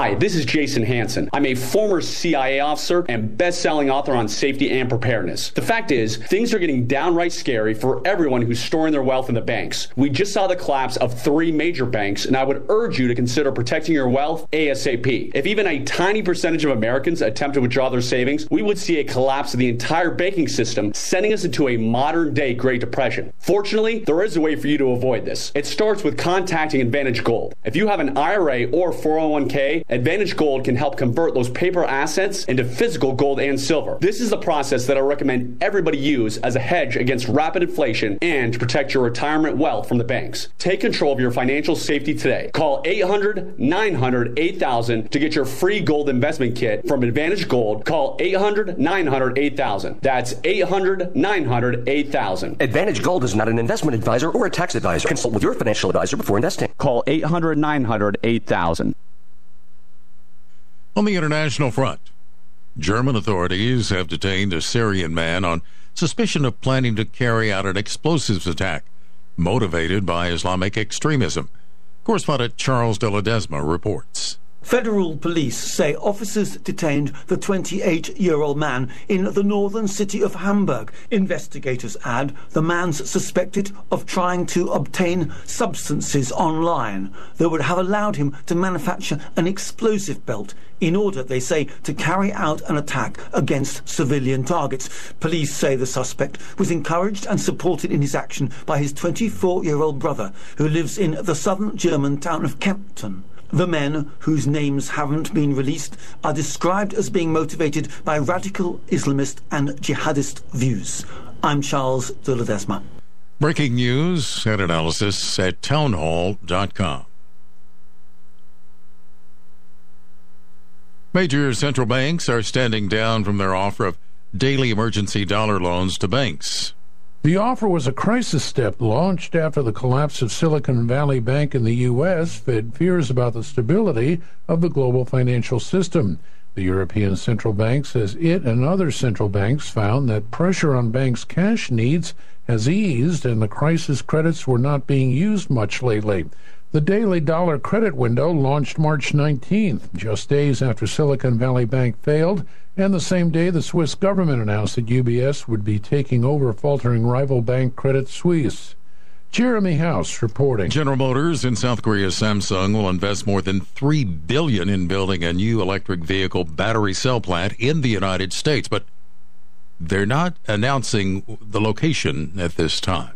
Speaker 80: Hi, this is Jason Hanson. I'm a former CIA officer and best-selling author on safety and preparedness. The fact is, things are getting downright scary for everyone who's storing their wealth in the banks. We just saw the collapse of three major banks, and I would urge you to consider protecting your wealth ASAP. If even a tiny percentage of Americans attempt to withdraw their savings, we would see a collapse of the entire banking system, sending us into a modern-day Great Depression. Fortunately, there is a way for you to avoid this. It starts with contacting Advantage Gold. If you have an IRA or 401k, Advantage Gold can help convert those paper assets into physical gold and silver. This is the process that I recommend everybody use as a hedge against rapid inflation and to protect your retirement wealth from the banks. Take control of your financial safety today. Call 800 900 8000 to get your free gold investment kit from Advantage Gold. Call 800 900 8000. That's 800 900 8000.
Speaker 81: Advantage Gold is not an investment advisor or a tax advisor. Consult with your financial advisor before investing.
Speaker 80: Call 800 900 8000.
Speaker 54: On the international front, German authorities have detained a Syrian man on suspicion of planning to carry out an explosives attack motivated by Islamic extremism. Correspondent Charles de Ledesma reports.
Speaker 82: Federal police say officers detained the 28 year old man in the northern city of Hamburg. Investigators add the man's suspected of trying to obtain substances online that would have allowed him to manufacture an explosive belt in order, they say, to carry out an attack against civilian targets. Police say the suspect was encouraged and supported in his action by his 24 year old brother, who lives in the southern German town of Kempten. The men, whose names haven't been released, are described as being motivated by radical Islamist and jihadist views. I'm Charles de Ledesma.
Speaker 54: Breaking news and analysis at townhall.com. Major central banks are standing down from their offer of daily emergency dollar loans to banks.
Speaker 83: The offer was a crisis step launched after the collapse of Silicon Valley Bank in the U.S. fed fears about the stability of the global financial system. The European Central Bank says it and other central banks found that pressure on banks' cash needs has eased and the crisis credits were not being used much lately. The daily dollar credit window launched March 19th, just days after Silicon Valley Bank failed, and the same day the Swiss government announced that UBS would be taking over faltering rival bank Credit Suisse. Jeremy House reporting.
Speaker 54: General Motors and South Korea's Samsung will invest more than 3 billion in building a new electric vehicle battery cell plant in the United States, but they're not announcing the location at this time.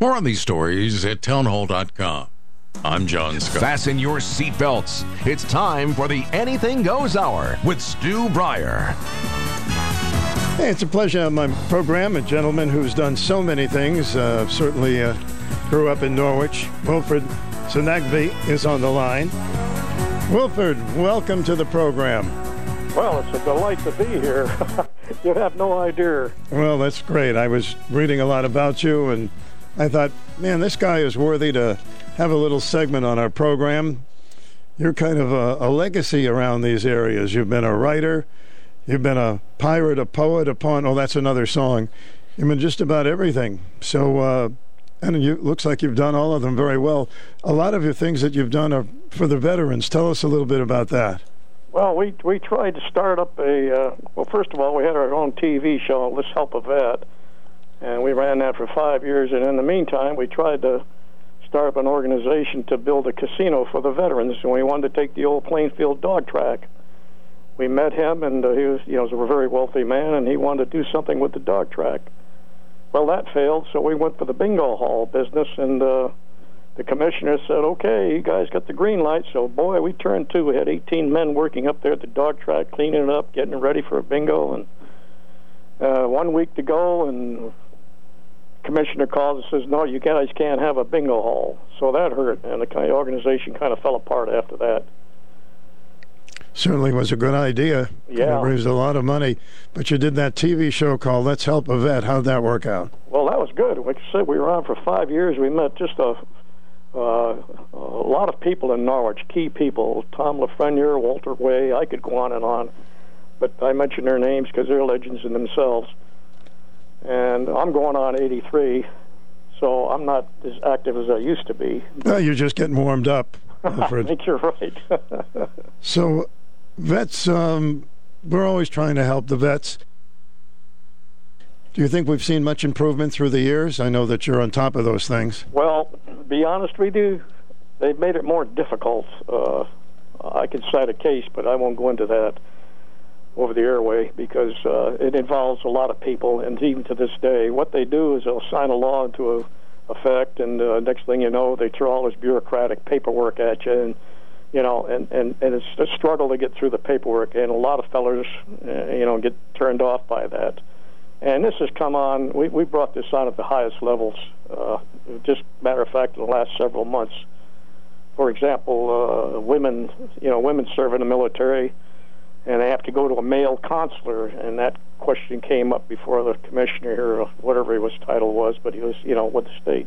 Speaker 54: More on these stories at townhall.com. I'm John Scott.
Speaker 73: Fasten your seatbelts. It's time for the Anything Goes Hour with Stu Bryer.
Speaker 8: Hey, it's a pleasure on my program. A gentleman who's done so many things. Uh, certainly uh, grew up in Norwich. Wilfred Sonagby is on the line. Wilfred, welcome to the program.
Speaker 84: Well, it's a delight to be here. you have no idea.
Speaker 8: Well, that's great. I was reading a lot about you, and I thought, man, this guy is worthy to have a little segment on our program. You're kind of a, a legacy around these areas. You've been a writer, you've been a pirate, a poet, a pawn. Oh, that's another song. You've been just about everything. So, uh, and it looks like you've done all of them very well. A lot of your things that you've done are for the veterans. Tell us a little bit about that.
Speaker 84: Well, we we tried to start up a. Uh, well, first of all, we had our own TV show, Let's Help a Vet, and we ran that for five years. And in the meantime, we tried to start up an organization to build a casino for the veterans, and we wanted to take the old Plainfield dog track we met him, and uh, he was, you know, was a very wealthy man, and he wanted to do something with the dog track. Well, that failed, so we went for the bingo hall business, and uh, the commissioner said, "Okay, you guys got the green light." So, boy, we turned to. We had 18 men working up there at the dog track, cleaning it up, getting it ready for a bingo, and uh, one week to go, and commissioner calls and says, "No, you guys can't have a bingo hall." So that hurt, and the kind of organization kind of fell apart after that.
Speaker 8: Certainly was a good idea.
Speaker 84: Yeah.
Speaker 8: It raised a lot of money. But you did that TV show called Let's Help a Vet. How'd that work out?
Speaker 84: Well, that was good. Like I said, we were on for five years. We met just a uh, a lot of people in Norwich, key people. Tom Lafreniere, Walter Way. I could go on and on, but I mention their names because they're legends in themselves. And I'm going on 83, so I'm not as active as I used to be.
Speaker 8: Well, you're just getting warmed up.
Speaker 84: I think you're right.
Speaker 8: So, vets, um, we're always trying to help the vets. Do you think we've seen much improvement through the years? I know that you're on top of those things.
Speaker 84: Well, to be honest with you, they've made it more difficult. Uh, I could cite a case, but I won't go into that over the airway because uh, it involves a lot of people, and even to this day, what they do is they'll sign a law into effect, and uh, next thing you know, they throw all this bureaucratic paperwork at you, and you know, and and and it's a struggle to get through the paperwork, and a lot of fellers, uh, you know, get turned off by that. And this has come on. We we brought this on at the highest levels. Uh, just matter of fact, in the last several months. For example, uh, women, you know, women serve in the military, and they have to go to a male consular, and that question came up before the commissioner here, or whatever his title was, but he was, you know, with the state.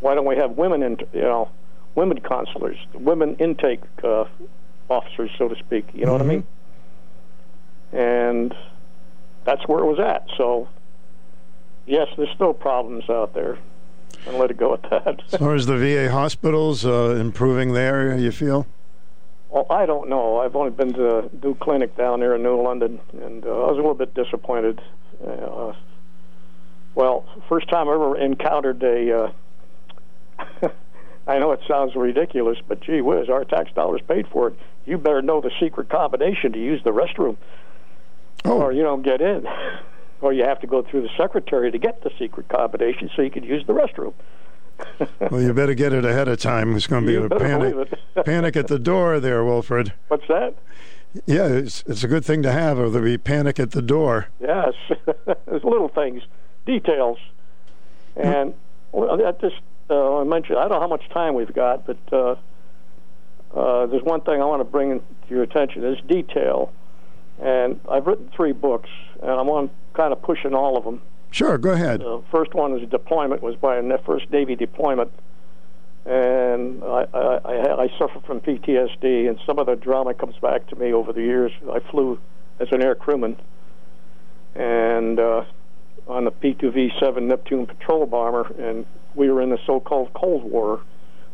Speaker 84: Why don't we have women in, you know, women consulars, women intake uh, officers, so to speak? You know what I mean? And that's where it was at. So, yes, there's still problems out there. And let it go at that.
Speaker 8: As far as the VA hospitals uh, improving there, you feel?
Speaker 84: Well, I don't know. I've only been to do clinic down there in New London, and uh, I was a little bit disappointed. Uh, well, first time I ever encountered a. Uh, I know it sounds ridiculous, but gee whiz, our tax dollars paid for it. You better know the secret combination to use the restroom, or you don't get in, or you have to go through the secretary to get the secret combination so you can use the restroom.
Speaker 8: Well, you better get it ahead of time. It's going to be
Speaker 84: You
Speaker 8: a panic, panic at the door there, Wilfred.
Speaker 84: What's that?
Speaker 8: Yeah, it's, it's a good thing to have, or there'll be panic at the door.
Speaker 84: Yes, there's little things, details, and well, that just uh, I mentioned. I don't know how much time we've got, but uh, uh, there's one thing I want to bring to your attention: is detail. And I've written three books, and I'm on kind of pushing all of them.
Speaker 8: Sure, go ahead.
Speaker 84: The first one a deployment, was by a first Navy deployment, and I, I, I, I suffer from PTSD, and some of the drama comes back to me over the years. I flew as an air crewman, and uh, on the P-2V-7 Neptune patrol bomber, and we were in the so-called Cold War.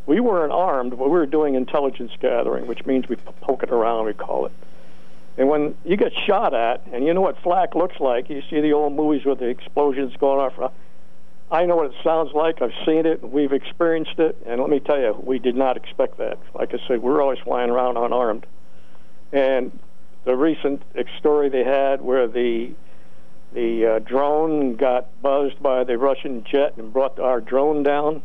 Speaker 84: We weren't armed, but we were doing intelligence gathering, which means we poke it around, we call it. And when you get shot at, and you know what flak looks like, you see the old movies with the explosions going off. I know what it sounds like. I've seen it. We've experienced it. And let me tell you, we did not expect that. Like I said, we're always flying around unarmed. And the recent story they had where the the uh, drone got buzzed by the Russian jet and brought our drone down.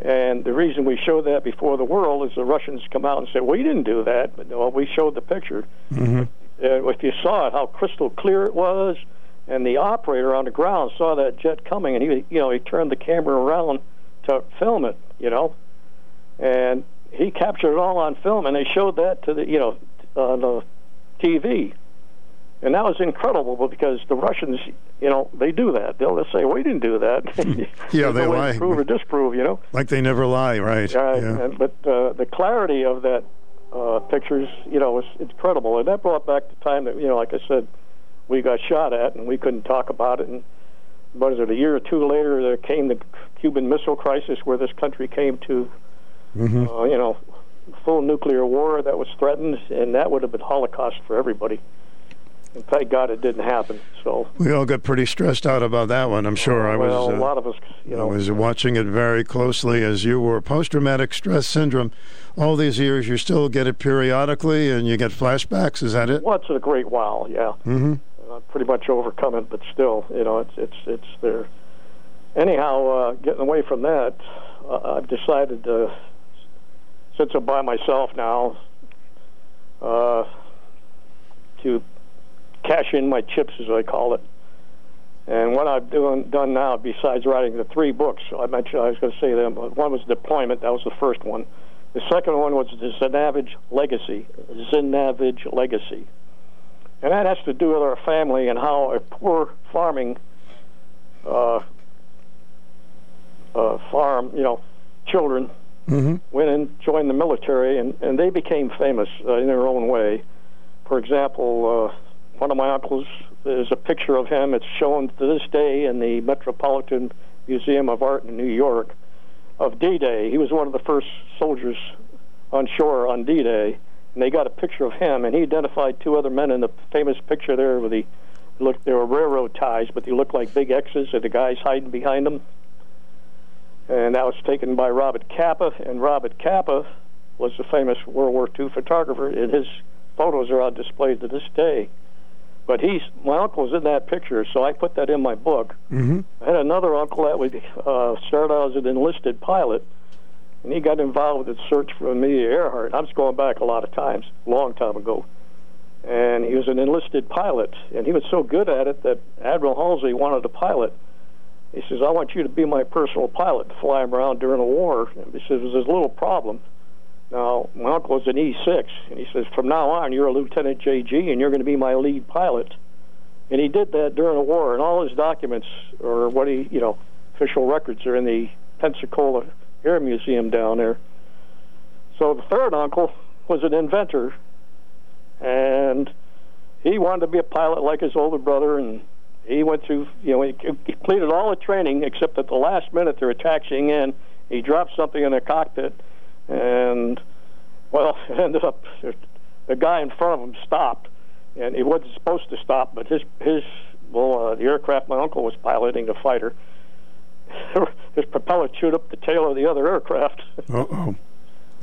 Speaker 84: And the reason we showed that before the world is the Russians come out and say, "We didn't do that," but well, we showed the picture.
Speaker 8: Mm-hmm.
Speaker 84: Uh, if you saw it, how crystal clear it was, and the operator on the ground saw that jet coming, and he, you know, he turned the camera around to film it, you know, and he captured it all on film, and they showed that to the, you know, on the TV, and that was incredible because the Russians, you know, they do that. They'll just say, "We didn't do that."
Speaker 8: Yeah, they lie.
Speaker 84: prove or disprove, you know.
Speaker 8: Like they never lie, right?
Speaker 84: Right,
Speaker 8: Yeah.
Speaker 84: and, but uh, the clarity of that uh, pictures, you know, was incredible, and that brought back the time that you know, like I said, we got shot at, and we couldn't talk about it. And what is it? A year or two later, there came the Cuban Missile Crisis, where this country came to,
Speaker 8: Mm-hmm.
Speaker 84: uh, you know, full nuclear war that was threatened, and that would have been Holocaust for everybody. And thank God it didn't happen. So,
Speaker 8: We all got pretty stressed out about that one. I'm sure I was.
Speaker 84: well, a lot of us, you
Speaker 8: I
Speaker 84: know,
Speaker 8: was watching it very closely as you were. Post traumatic stress syndrome. All these years, you still get it periodically, and you get flashbacks. Is that it?
Speaker 84: once in a great while, yeah.
Speaker 8: Mm-hmm.
Speaker 84: I've pretty much overcome it, but still, you know, it's it's it's there. Anyhow, uh, getting away from that, uh, I've decided to, since I'm by myself now, uh, to cash in my chips, as I call it. And what I've doing, done now, besides writing the three books, I mentioned I was going to say them. One was Deployment. That was the first one. The second one was the Zenavage Legacy. Zenavage Legacy. And that has to do with our family and how a poor farming uh, uh, farm, you know, children
Speaker 8: Mm-hmm.
Speaker 84: went and joined the military, and, and they became famous uh, in their own way. For example, uh, one of my uncles, there's a picture of him. It's shown to this day in the Metropolitan Museum of Art in New York of D-Day. He was one of the first soldiers on shore on D-Day, and they got a picture of him, and he identified two other men in the famous picture there with the look. They were railroad ties, but they looked like big X's, and the guys hiding behind them and that was taken by Robert Capa. And Robert Capa was the famous World War II photographer, and his photos are on display to this day. But he's my uncle was in that picture, so I put that in my book.
Speaker 8: Mm-hmm.
Speaker 84: I had another uncle that would uh, started out as an enlisted pilot, and he got involved with the search for Amelia Earhart. I'm just going back a lot of times, a long time ago. And he was an enlisted pilot, and he was so good at it that Admiral Halsey wanted a pilot. He says, I want you to be my personal pilot to fly him around during the war. And he says, there's this little problem. Now, my uncle was an E6, and he says, from now on, you're a Lieutenant JG, and you're going to be my lead pilot. And he did that during the war, and all his documents, or what he, you know, official records are in the Pensacola Air Museum down there. So the third uncle was an inventor, and he wanted to be a pilot like his older brother, and he went through, you know, he completed all the training except at the last minute they were taxiing in. He dropped something in the cockpit, and well, it ended up the guy in front of him stopped, and he wasn't supposed to stop, but his his well, uh, the aircraft my uncle was piloting, the fighter, his propeller chewed up the tail of the other aircraft.
Speaker 8: Uh oh.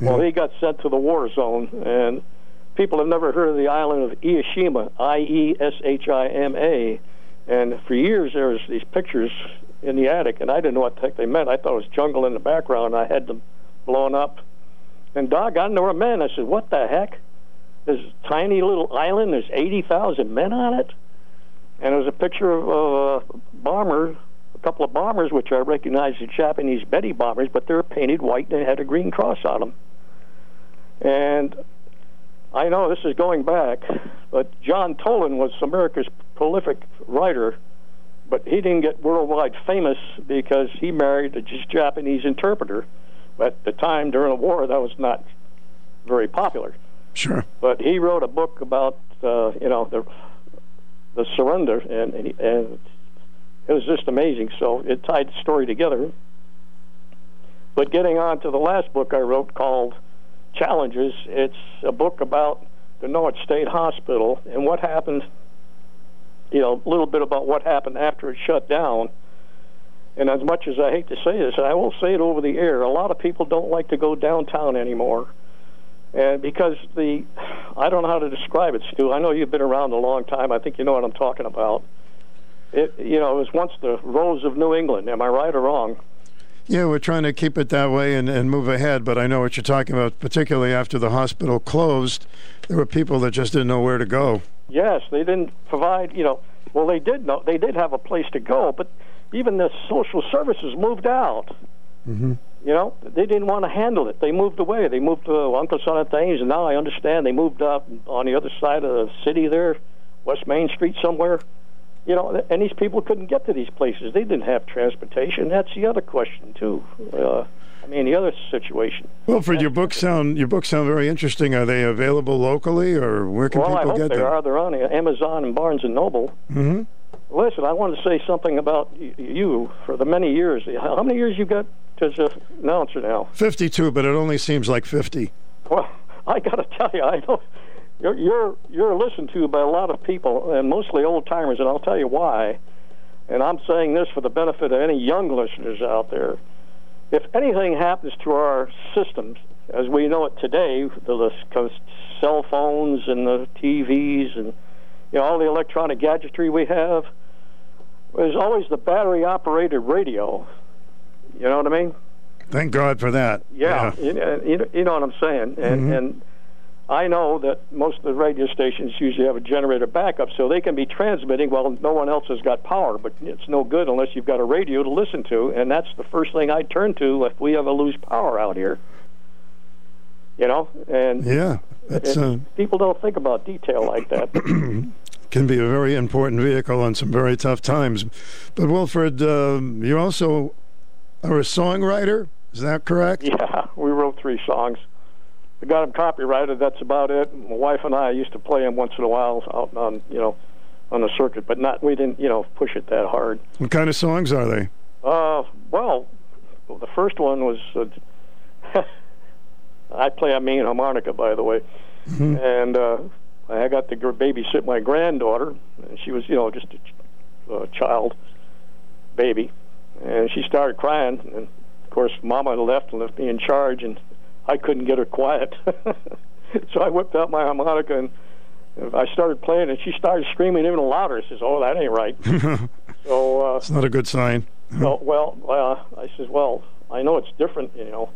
Speaker 84: Well, he got sent to the war zone, and people have never heard of the island of Ieshima, I E S H I M A. And for years, there was these pictures in the attic, and I didn't know what the heck they meant. I thought it was jungle in the background. And I had them blown up. And doggone, there were men. I said, "What the heck? This tiny little island. There's eighty thousand men on it." And there was a picture of a bomber, a couple of bombers, which I recognized as Japanese Betty bombers, but they're painted white and they had a green cross on them. And I know this is going back, but John Toland was America's prolific writer, but he didn't get worldwide famous because he married a Japanese interpreter. At the time during the war, that was not very popular.
Speaker 8: Sure.
Speaker 84: But he wrote a book about uh, you know the the surrender, and and, he, and it was just amazing. So it tied the story together. But getting on to the last book I wrote called Challenges, it's a book about the Norwich State Hospital and what happened. You know, a little bit about what happened after it shut down. And as much as I hate to say this, I will say it over the air. A lot of people don't like to go downtown anymore, and because the, I don't know how to describe it, Stu. I know you've been around a long time. I think you know what I'm talking about. It, you know, it was once the Rose of New England. Am I right or wrong?
Speaker 8: Yeah, we're trying to keep it that way and, and move ahead, but I know what you're talking about, particularly after the hospital closed. There were people that just didn't know where to go.
Speaker 84: Yes, they didn't provide. You know, well, they did know they did have a place to go, but even the social services moved out.
Speaker 8: Mm-hmm.
Speaker 84: You know, they didn't want to handle it. They moved away. They moved to Uncas-on-Thames, and now I understand they moved up on the other side of the city there, West Main Street somewhere. You know, and these people couldn't get to these places. They didn't have transportation. That's the other question too. Uh, I mean, the other situation.
Speaker 8: Wilfred, your books sound your books sound very interesting. Are they available locally, or where can they go?
Speaker 84: well, I hope
Speaker 8: get
Speaker 84: they
Speaker 8: them?
Speaker 84: are. They're on Amazon and Barnes and Noble.
Speaker 8: Mm-hmm.
Speaker 84: Listen, I want to say something about you for the many years. How many years you got as an announcer now?
Speaker 8: Fifty-two, but it only seems like fifty.
Speaker 84: Well, I got to tell you, I know you're you're you're listened to by a lot of people, and mostly old timers, and I'll tell you why. And I'm saying this for the benefit of any young listeners out there. If anything happens to our systems, as we know it today, the, the cell phones and the TVs and you know all the electronic gadgetry we have, there's always the battery operated radio. You know what I mean?
Speaker 8: Thank God for that.
Speaker 84: Yeah, You, know, you know- you know what I'm saying, and
Speaker 8: Mhm.
Speaker 84: and I know that most of the radio stations usually have a generator backup, so they can be transmitting while no one else has got power. But it's no good unless you've got a radio to listen to, and that's the first thing I turn to if we ever lose power out here. You know, and
Speaker 8: Yeah, that's uh,
Speaker 84: people don't think about detail like that.
Speaker 8: can be a very important vehicle in some very tough times. But Wilfred, um, you also are a songwriter. Is that correct?
Speaker 84: Yeah, we wrote three songs. We got them copyrighted. That's about it. My wife and I used to play them once in a while out on you know on the circuit, but not we didn't you know push it that hard.
Speaker 8: What kind of songs are they?
Speaker 84: Uh, well, the first one was uh, I play a mean harmonica, by the way, and uh, I got to babysit my granddaughter, and she was you know just a ch- uh, child baby, and she started crying, and of course Mama left and left me in charge, and I couldn't get her quiet, so I whipped out my harmonica and. I started playing, and she started screaming even louder. Says, "Oh, that ain't right." so uh,
Speaker 8: It's not a good sign.
Speaker 84: well, well, uh, I says, well, I know it's different, you know.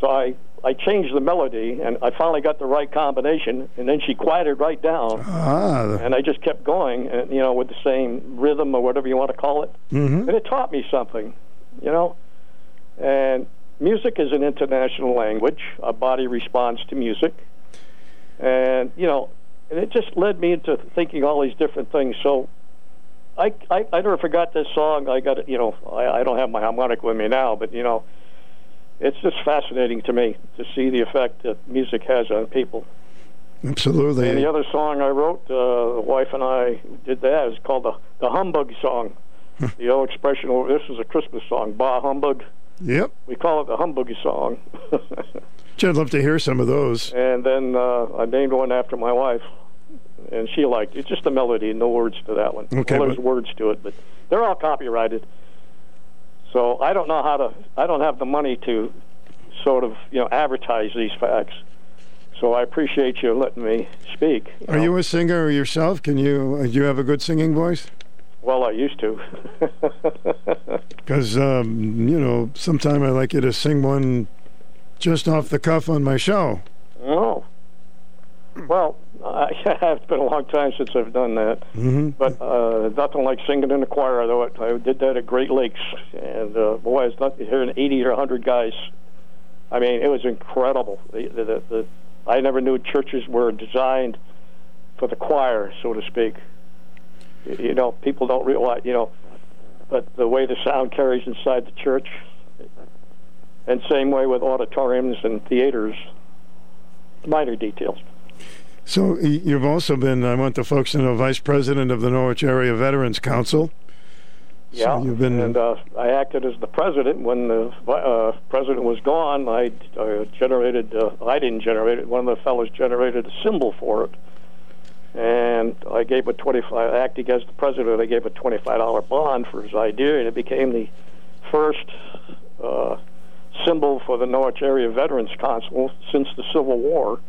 Speaker 84: So I I changed the melody, and I finally got the right combination, and then she quieted right down,
Speaker 8: Ah,
Speaker 84: and I just kept going, and you know, with the same rhythm or whatever you want to call it,
Speaker 8: Mhm.
Speaker 84: and it taught me something, you know. And music is an international language. Our body responds to music, and you know, and it just led me into thinking all these different things. So I, I I never forgot this song. I got it. You know, I, I don't have my harmonic with me now, but you know, it's just fascinating to me to see the effect that music has on people.
Speaker 8: absolutely.
Speaker 84: And the other song I wrote, uh, the wife and I did that. It's called the the humbug song. the old expression. This is a Christmas song. Bah humbug.
Speaker 8: Yep.
Speaker 84: We call it the humbug song.
Speaker 8: I'd love to hear some of those.
Speaker 84: and then uh, I named one after my wife, and she liked it. It's just a melody, no words to that one.
Speaker 8: Okay,
Speaker 84: well, there's
Speaker 8: but-
Speaker 84: words to it, but they're all copyrighted. So I don't know how to. I don't have the money to sort of you know advertise these facts. So I appreciate you letting me speak.
Speaker 8: Are you a singer yourself? Can you? uh, Do you have a good singing voice?
Speaker 84: Well, I used to.
Speaker 8: Because um, you know, sometime I like you to sing one just off the cuff on my show.
Speaker 84: oh. Well, I, it's been a long time since I've done that.
Speaker 8: Mm-hmm.
Speaker 84: But uh, nothing like singing in the choir, though. I did that at Great Lakes, and uh, boy, it's not hearing 80 or 100 guys. I mean, it was incredible. The, the, the, the, I never knew churches were designed for the choir, so to speak. You know, people don't realize, you know, but the way the sound carries inside the church, and same way with auditoriums and theaters, minor details.
Speaker 8: So you've also been, I want the folks to know, vice president of the Norwich Area Veterans Council.
Speaker 84: Yeah,
Speaker 8: you've been-
Speaker 84: and uh, I acted as the president when the uh, president was gone. I uh, generated, uh, I didn't generate it. One of the fellows generated a symbol for it, and I gave a twenty-five. Acting as the president, I gave a twenty-five dollar bond for his idea, and it became the first uh, symbol for the Norwich Area Veterans Council since the Civil War.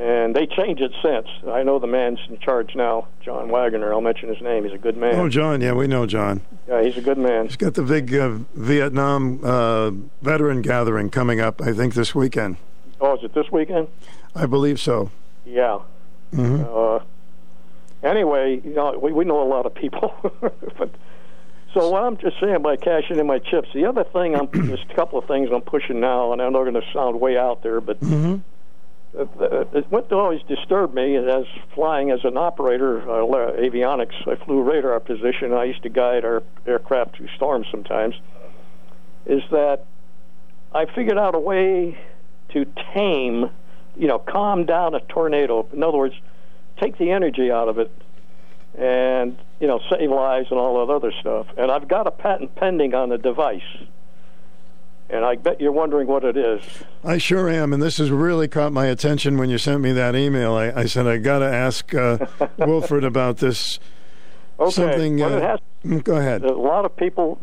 Speaker 84: And they changed it since. I know the man's in charge now, John Wagner. I'll mention his name. He's a good man.
Speaker 8: Oh, John, yeah, we know John.
Speaker 84: Yeah, he's a good man.
Speaker 8: He's got the big uh, Vietnam uh, veteran gathering coming up, I think, this weekend.
Speaker 84: Oh, is it this weekend?
Speaker 8: I believe so.
Speaker 84: Yeah.
Speaker 8: hmm
Speaker 84: Uh, anyway, you know, we, we know a lot of people. but so what I'm just saying by cashing in my chips. The other thing, I'm there's a couple of things I'm pushing now, and I know they're going to sound way out there, but
Speaker 8: hmm
Speaker 84: uh, uh, what always disturbed me as flying as an operator, uh, avionics. I flew radar position. I used to guide our aircraft through storms sometimes. Is that I figured out a way to tame, you know, calm down a tornado. In other words, take the energy out of it, and you know, save lives and all that other stuff. And I've got a patent pending on the device. And I bet you're wondering what it is.
Speaker 8: I sure am, and this has really caught my attention when you sent me that email. I, I said I got to ask uh, Wilfred about this.
Speaker 84: Okay,
Speaker 8: Something.
Speaker 84: what
Speaker 8: uh,
Speaker 84: has
Speaker 8: mm, go ahead.
Speaker 84: A lot of people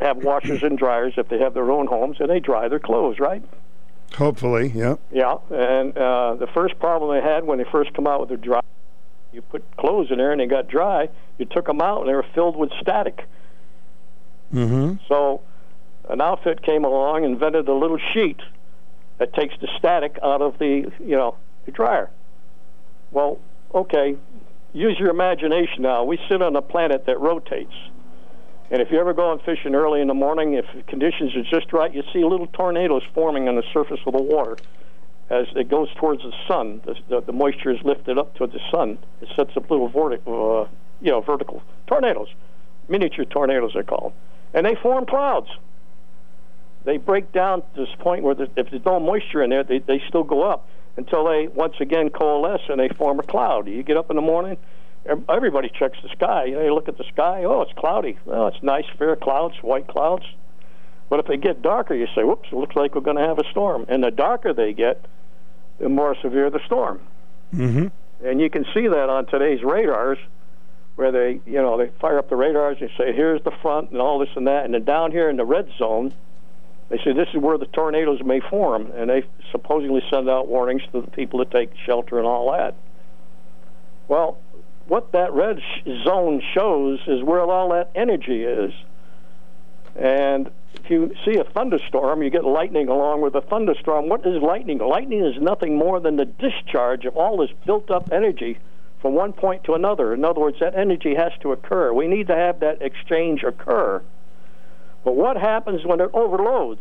Speaker 84: have washers and dryers if they have their own homes, and they dry their clothes, right?
Speaker 8: Hopefully, yeah.
Speaker 84: Yeah, and uh, the first problem they had when they first come out with their dry, you put clothes in there and they got dry. You took them out and they were filled with static.
Speaker 8: Mm-hmm.
Speaker 84: So, an outfit came along, invented a little sheet that takes the static out of the, you know, the dryer. Well, okay, use your imagination now. We sit on a planet that rotates. And if you ever go on fishing early in the morning, if conditions are just right, you see little tornadoes forming on the surface of the water. As it goes towards the sun, the, the, the moisture is lifted up towards the sun. It sets up little vertical, uh, you know, vertical tornadoes, miniature tornadoes they're called, and they form clouds. They break down to this point where the, if there's no moisture in there, they, they still go up until they once again coalesce and they form a cloud. You get up in the morning, everybody checks the sky. You, know, you look at the sky, oh, it's cloudy. Well, it's nice, fair clouds, white clouds. But if they get darker, you say, whoops, it looks like we're going to have a storm. And the darker they get, the more severe the storm.
Speaker 8: Mm-hmm.
Speaker 84: And you can see that on today's radars, where they, you know, they fire up the radars and say, here's the front and all this and that. And then down here in the red zone, they say this is where the tornadoes may form. And they supposedly send out warnings to the people to take shelter and all that. Well, what that red sh- zone shows is where all that energy is. And if you see a thunderstorm, you get lightning along with a thunderstorm. What is lightning? Lightning is nothing more than the discharge of all this built up energy from one point to another. In other words, that energy has to occur. We need to have that exchange occur. But what happens when it overloads?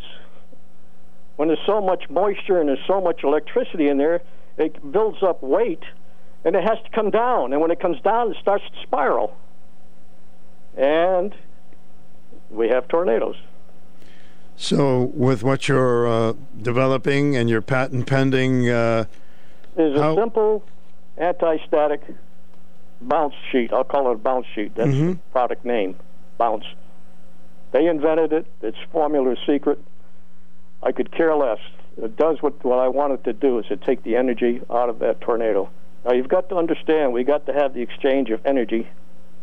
Speaker 84: When there's so much moisture and there's so much electricity in there, it builds up weight and it has to come down. And when it comes down, it starts to spiral. And we have tornadoes.
Speaker 8: So, with what you're uh, developing and your patent pending, uh,
Speaker 84: a
Speaker 8: How-
Speaker 84: simple anti-static bounce sheet. I'll call it a bounce sheet. That's
Speaker 8: Mhm.
Speaker 84: the product name, bounce. They invented it. Its formula is secret. I could care less. It does what what I want it to do is to take the energy out of that tornado. Now you've got to understand we got to have the exchange of energy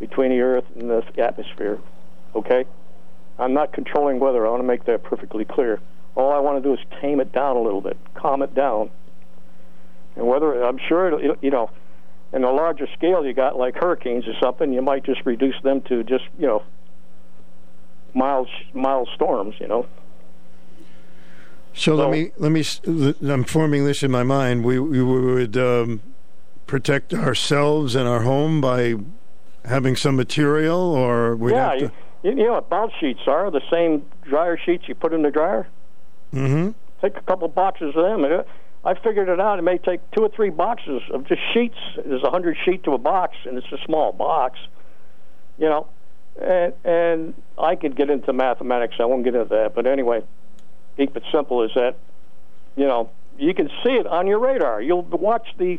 Speaker 84: between the earth and the atmosphere. Okay? I'm not controlling weather. I want to make that perfectly clear. All I want to do is tame it down a little bit, calm it down. And whether I'm sure you know, in a larger scale, you got like hurricanes or something, you might just reduce them to just you know mild mild storms. You know,
Speaker 8: so, let me let me. I'm forming this in my mind. We we would um, protect ourselves and our home by having some material, or we
Speaker 84: yeah,
Speaker 8: have to.
Speaker 84: you, you know what bounce sheets are? The same dryer sheets you put in the dryer.
Speaker 8: Mm-hmm.
Speaker 84: Take a couple boxes of them. And it, I figured it out. It may take two or three boxes of just sheets. There's a hundred sheet to a box, and it's a small box. You know, and and I could get into mathematics. I won't get into that. But anyway, keep it simple. Is that you know you can see it on your radar. You'll watch the.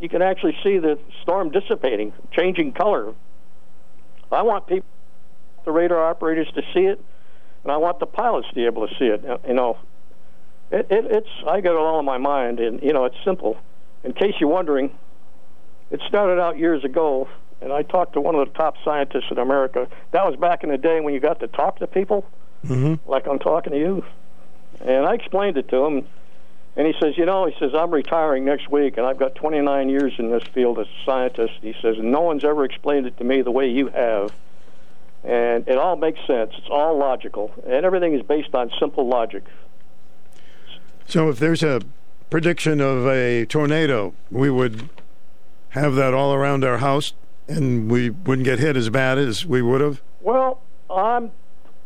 Speaker 84: You can actually see the storm dissipating, changing color. I want people, the radar operators, to see it, and I want the pilots to be able to see it. You know, it, it, it's I got it all in my mind, and you know it's simple. In case you're wondering, it started out years ago, and I talked to one of the top scientists in America. That was back in the day when you got to talk to people,
Speaker 8: Mm-hmm.
Speaker 84: like I'm talking to you. And I explained it to him, and he says, you know, he says I'm retiring next week, and I've got 29 years in this field as a scientist. He says, and no one's ever explained it to me the way you have. And it all makes sense. It's all logical, and everything is based on simple logic.
Speaker 8: So, if there's a prediction of a tornado, we would have that all around our house, and we wouldn't get hit as bad as we would have.
Speaker 84: Well, I'm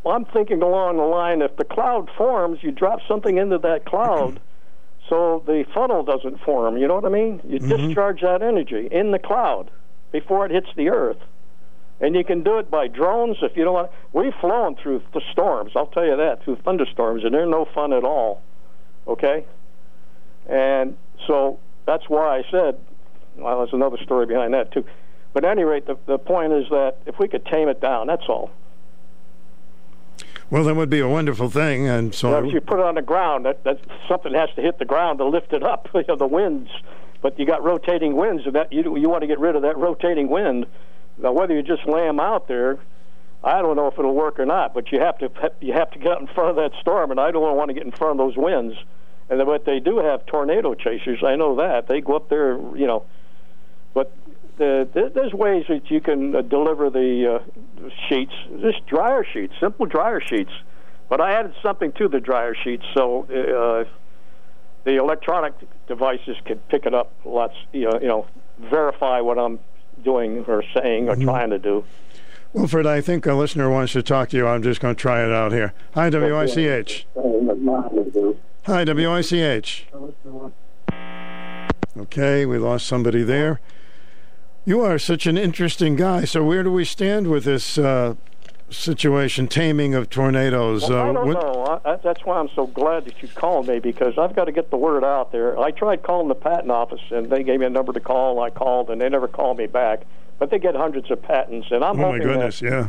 Speaker 84: I'm thinking along the line if the cloud forms, you drop something into that cloud so the funnel doesn't form. You know what I mean? You mm-hmm. discharge that energy in the cloud before it hits the earth. And you can do it by drones if you don't want. We've flown through the storms. I'll tell you that through thunderstorms, and they're no fun at all. Okay, and so that's why I said. Well, there's another story behind that too. But at any rate, the the point is that if we could tame it down, that's all.
Speaker 8: Well, that would be a wonderful thing, and so
Speaker 84: You know, if you put it on the ground, that, that something has to hit the ground to lift it up. You know, the winds, but you got rotating winds, and that you you want to get rid of that rotating wind. Now, whether you just lay them out there, I don't know if it'll work or not. But you have to you have to get out in front of that storm, and I don't want to get in front of those winds. And but they do have tornado chasers. I know that they go up there, you know. But the, the, there's ways that you can uh, deliver the uh, sheets, just dryer sheets, simple dryer sheets. But I added something to the dryer sheets, so uh, the electronic devices can pick it up. Lots, you know, you know, verify what I'm doing or saying or trying to do.
Speaker 8: Wilfred, I think a listener wants to talk to you. I'm just going to try it out here. Hi, WICH. Hi, WICH. Okay, we lost somebody there. You are such an interesting guy. So, where do we stand with this uh, situation, taming of tornadoes?
Speaker 84: Well, I
Speaker 8: uh,
Speaker 84: don't
Speaker 8: what-
Speaker 84: know. I, I, that's why I'm so glad that you called me because I've got to get the word out there. I tried calling the patent office and they gave me a number to call. I called and they never called me back. But they get hundreds of patents, and I'm
Speaker 8: oh, my goodness,
Speaker 84: that
Speaker 8: yeah.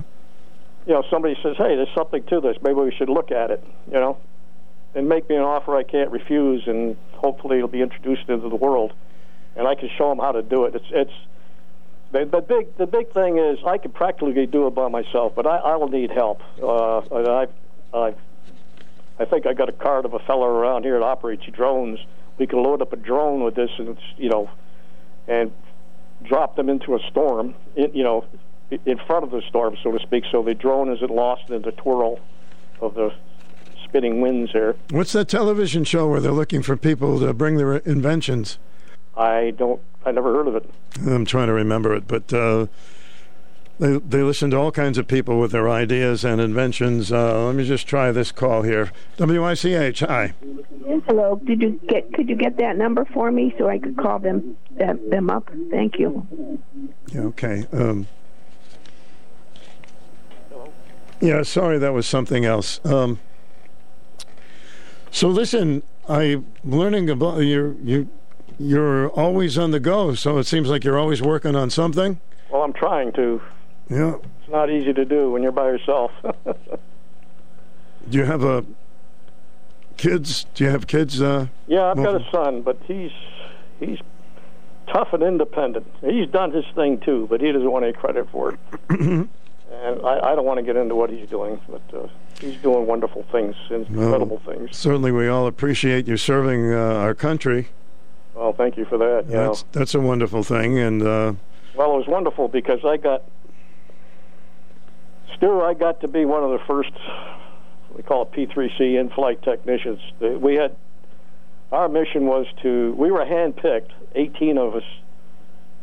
Speaker 84: you know somebody says, "Hey, there's something to this. Maybe we should look at it." You know, and make me an offer I can't refuse, and hopefully it'll be introduced into the world, and I can show them how to do it. It's it's the, the big the big thing is I can practically do it by myself, but I, I will need help. Uh, I I I think I got a card of a fellow around here that operates drones. We can load up a drone with this, and you know, and drop them into a storm. In, you know, in front of the storm, so to speak. So the drone isn't lost in the twirl of the spinning winds here.
Speaker 8: What's that television show where they're looking for people to bring their inventions?
Speaker 84: I don't. I never heard of it.
Speaker 8: I'm trying to remember it, but uh, they they listen to all kinds of people with their ideas and inventions. Uh, let me just try this call here. WICH, hi.
Speaker 85: Hello. Did you get? Could you get that number for me so I could call them them, them up? Thank you.
Speaker 8: Yeah, okay. Um, yeah, sorry, that was something else. Um, so listen, I'm learning about you. You you're always on the go. So it seems like you're always working on something.
Speaker 84: Well, I'm trying to.
Speaker 8: Yeah.
Speaker 84: It's not easy to do when you're by yourself.
Speaker 8: Do you have a kids? Do you have kids? Uh,
Speaker 84: yeah, I've got a son, but he's he's tough and independent. He's done his thing too, but he doesn't want any credit for it. and I, I don't want to get into what he's doing, but uh, he's doing wonderful things, incredible
Speaker 8: well,
Speaker 84: things.
Speaker 8: Certainly, we all appreciate you serving uh, our country.
Speaker 84: Well, thank you for that. You know.
Speaker 8: That's that's a wonderful thing, and uh,
Speaker 84: Well, it was wonderful because I got, Stu, I got to be one of the first, we call it P3C in-flight technicians. We had, our mission was to, we were handpicked, 18 of us,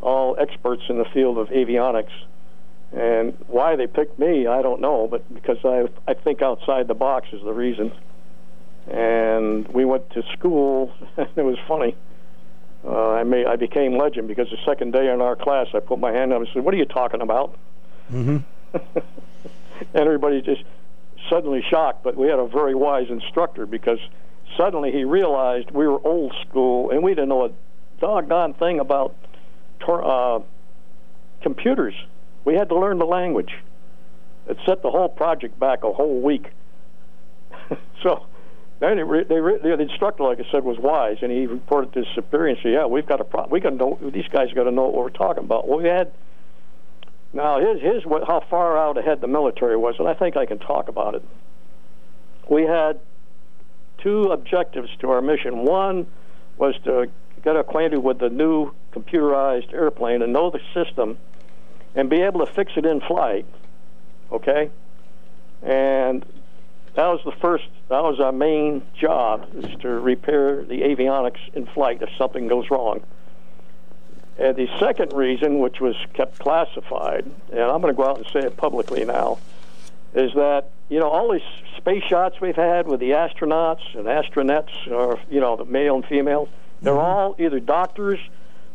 Speaker 84: all experts in the field of avionics. And why they picked me, I don't know, but because I, I think outside the box is the reason. And we went to school, and it was funny. Uh, I may I became legend because the second day in our class, I put my hand up and said, "What are you talking about?"
Speaker 8: hmm
Speaker 84: and everybody just suddenly shocked. But we had a very wise instructor because suddenly he realized we were old school and we didn't know a doggone thing about tor- uh, computers. We had to learn the language. It set the whole project back a whole week. so they the instructor, like I said, was wise, and he reported to his superior and said, "Yeah, we've got a problem. We got to know these guys got to know what we're talking about." Well, we had now here's here's what how far out ahead the military was, and I think I can talk about it. We had two objectives to our mission. One was to get acquainted with the new computerized airplane and know the system, and be able to fix it in flight. Okay, and that was the first. That was our main job is to repair the avionics in flight if something goes wrong. And the second reason, which was kept classified, and I'm going to go out and say it publicly now, is that you know all these space shots we've had with the astronauts and astronauts, or you know the male and female, they're mm-hmm. all either doctors,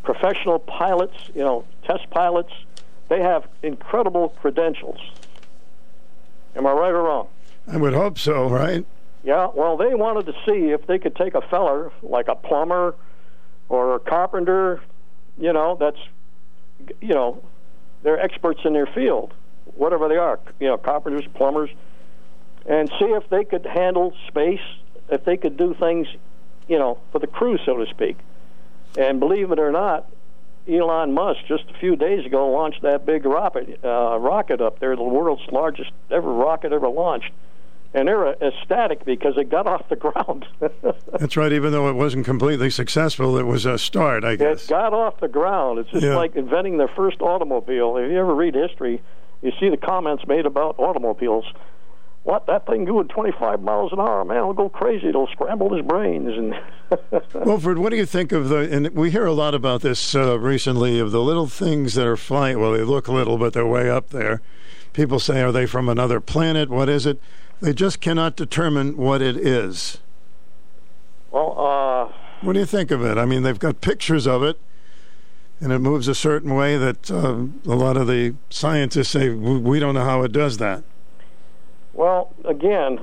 Speaker 84: professional pilots, you know, test pilots. They have incredible credentials. Am I right or wrong?
Speaker 8: I would hope so, right?
Speaker 84: Yeah, well, they wanted to see if they could take a feller like a plumber or a carpenter, you know, that's, you know, they're experts in their field, whatever they are, you know, carpenters, plumbers, and see if they could handle space, if they could do things, you know, for the crew, so to speak. And believe it or not, Elon Musk just a few days ago launched that big rocket uh, rocket up there, the world's largest ever rocket ever launched. And they're ecstatic because it got off the ground.
Speaker 8: That's right. Even though it wasn't completely successful, it was a start, I guess.
Speaker 84: It got off the ground. It's just
Speaker 8: Yeah.
Speaker 84: like inventing their first automobile. If you ever read history, you see the comments made about automobiles. What that thing going 25 miles an hour, man, it'll go crazy. It'll scramble his brains. And
Speaker 8: Wilford, what do you think of the? And we hear a lot about this uh, recently of the little things that are flying. Well, they look little, but they're way up there. People say, are they from another planet? What is it? They just cannot determine what it is.
Speaker 84: well, uh,
Speaker 8: What do you think of it? I mean, they've got pictures of it, and it moves a certain way that uh, a lot of the scientists say "We- don't know how it does that.
Speaker 84: Well, again,